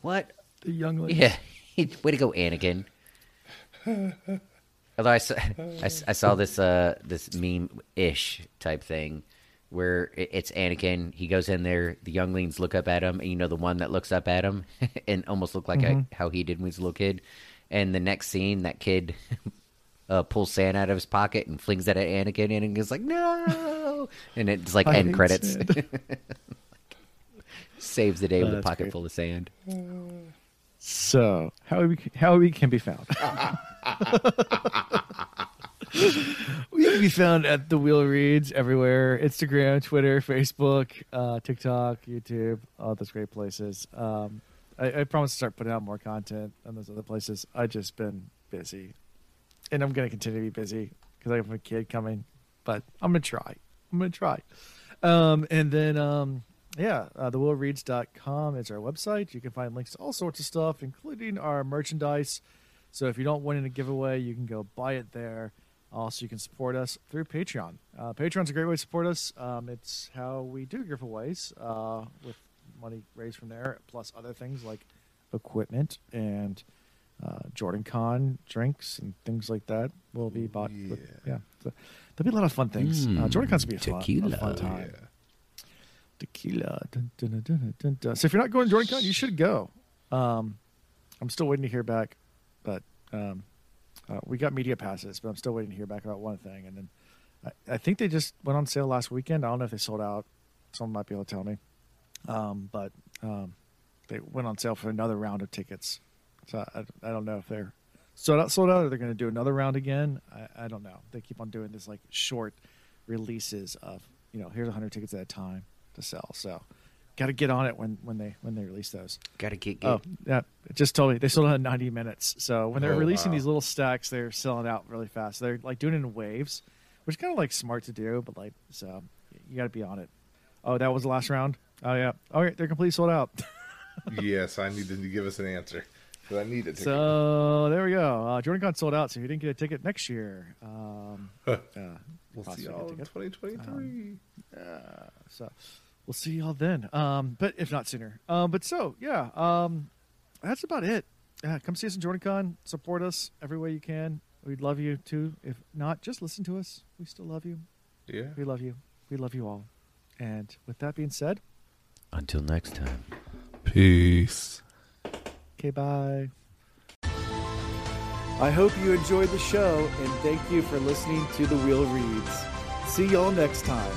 What? The younglings. Yeah. Way to go, Anakin. Although I saw, I, s- I saw this uh this meme ish type thing where it's Anakin. He goes in there. The younglings look up at him, and you know the one that looks up at him and almost look like a, how he did when he was a little kid. And the next scene, that kid uh, pulls sand out of his pocket and flings that at Anakin, and Anakin's like, "No!" And it's like I end credits. Saves the day with a pocket great. full of sand. So how we how we can be found? We can be found at the Wheel Reads everywhere: Instagram, Twitter, Facebook, uh, TikTok, YouTube, all those great places. Um, I, I promise to start putting out more content on those other places. I just been busy, and I'm to continue to be busy because I have a kid coming. But I'm to try. I'm to try. Um, and then, um, yeah, uh, thewheelreads.com is our website. You can find links to all sorts of stuff, including our merchandise. So if you don't win in a giveaway, you can go buy it there. Also, you can support us through Patreon. Uh, Patreon's a great way to support us. Um, it's how we do giveaways uh, with money raised from there, plus other things like equipment and uh, Jordan Con drinks and things like that will be bought. With, yeah, so there'll be a lot of fun things. uh, Mm, Jordan Con's will be a fun, a tequila. fun time. Yeah. Tequila. Dun, dun, dun, dun, dun, dun. So if you're not going to Jordan Con, you should go. Um, I'm still waiting to hear back, but um, uh, we got media passes, but I'm still waiting to hear back about one thing. And then I, I think they just went on sale last weekend. I don't know if they sold out. Someone might be able to tell me. Um, but um, they went on sale for another round of tickets. So I, I don't know if they're sold out, sold out, or they're going to do another round again. I, I don't know. They keep on doing this like short releases of you know here's 100 tickets at a time to sell. So got to get on it when when they when they release those. Got to get, get Oh yeah, it just told me they sold out in 90 minutes. So when they're Oh, releasing wow. these little stacks, they're selling out really fast. They're like doing it in waves, which is kind of like smart to do, but like so you got to be on it. Oh, that was the last round. Oh yeah. All right, they're completely sold out. yes, I needed to give us an answer. 'Cause I need a ticket. so there we go. Uh, Jordan Con sold out. So if you didn't get a ticket next year, um, uh, we'll see y'all in ticket. 2023. So we'll see y'all then. Um, but if not sooner. Um, but so yeah, um, that's about it. Yeah, come see us in JordanCon. Support us every way you can. We'd love you too. If not, just listen to us. We still love you. yeah. We love you. We love you all. And with that being said, Until next time. Peace. okay, bye. I hope you enjoyed the show and thank you for listening to The Wheel Reads. See y'all next time.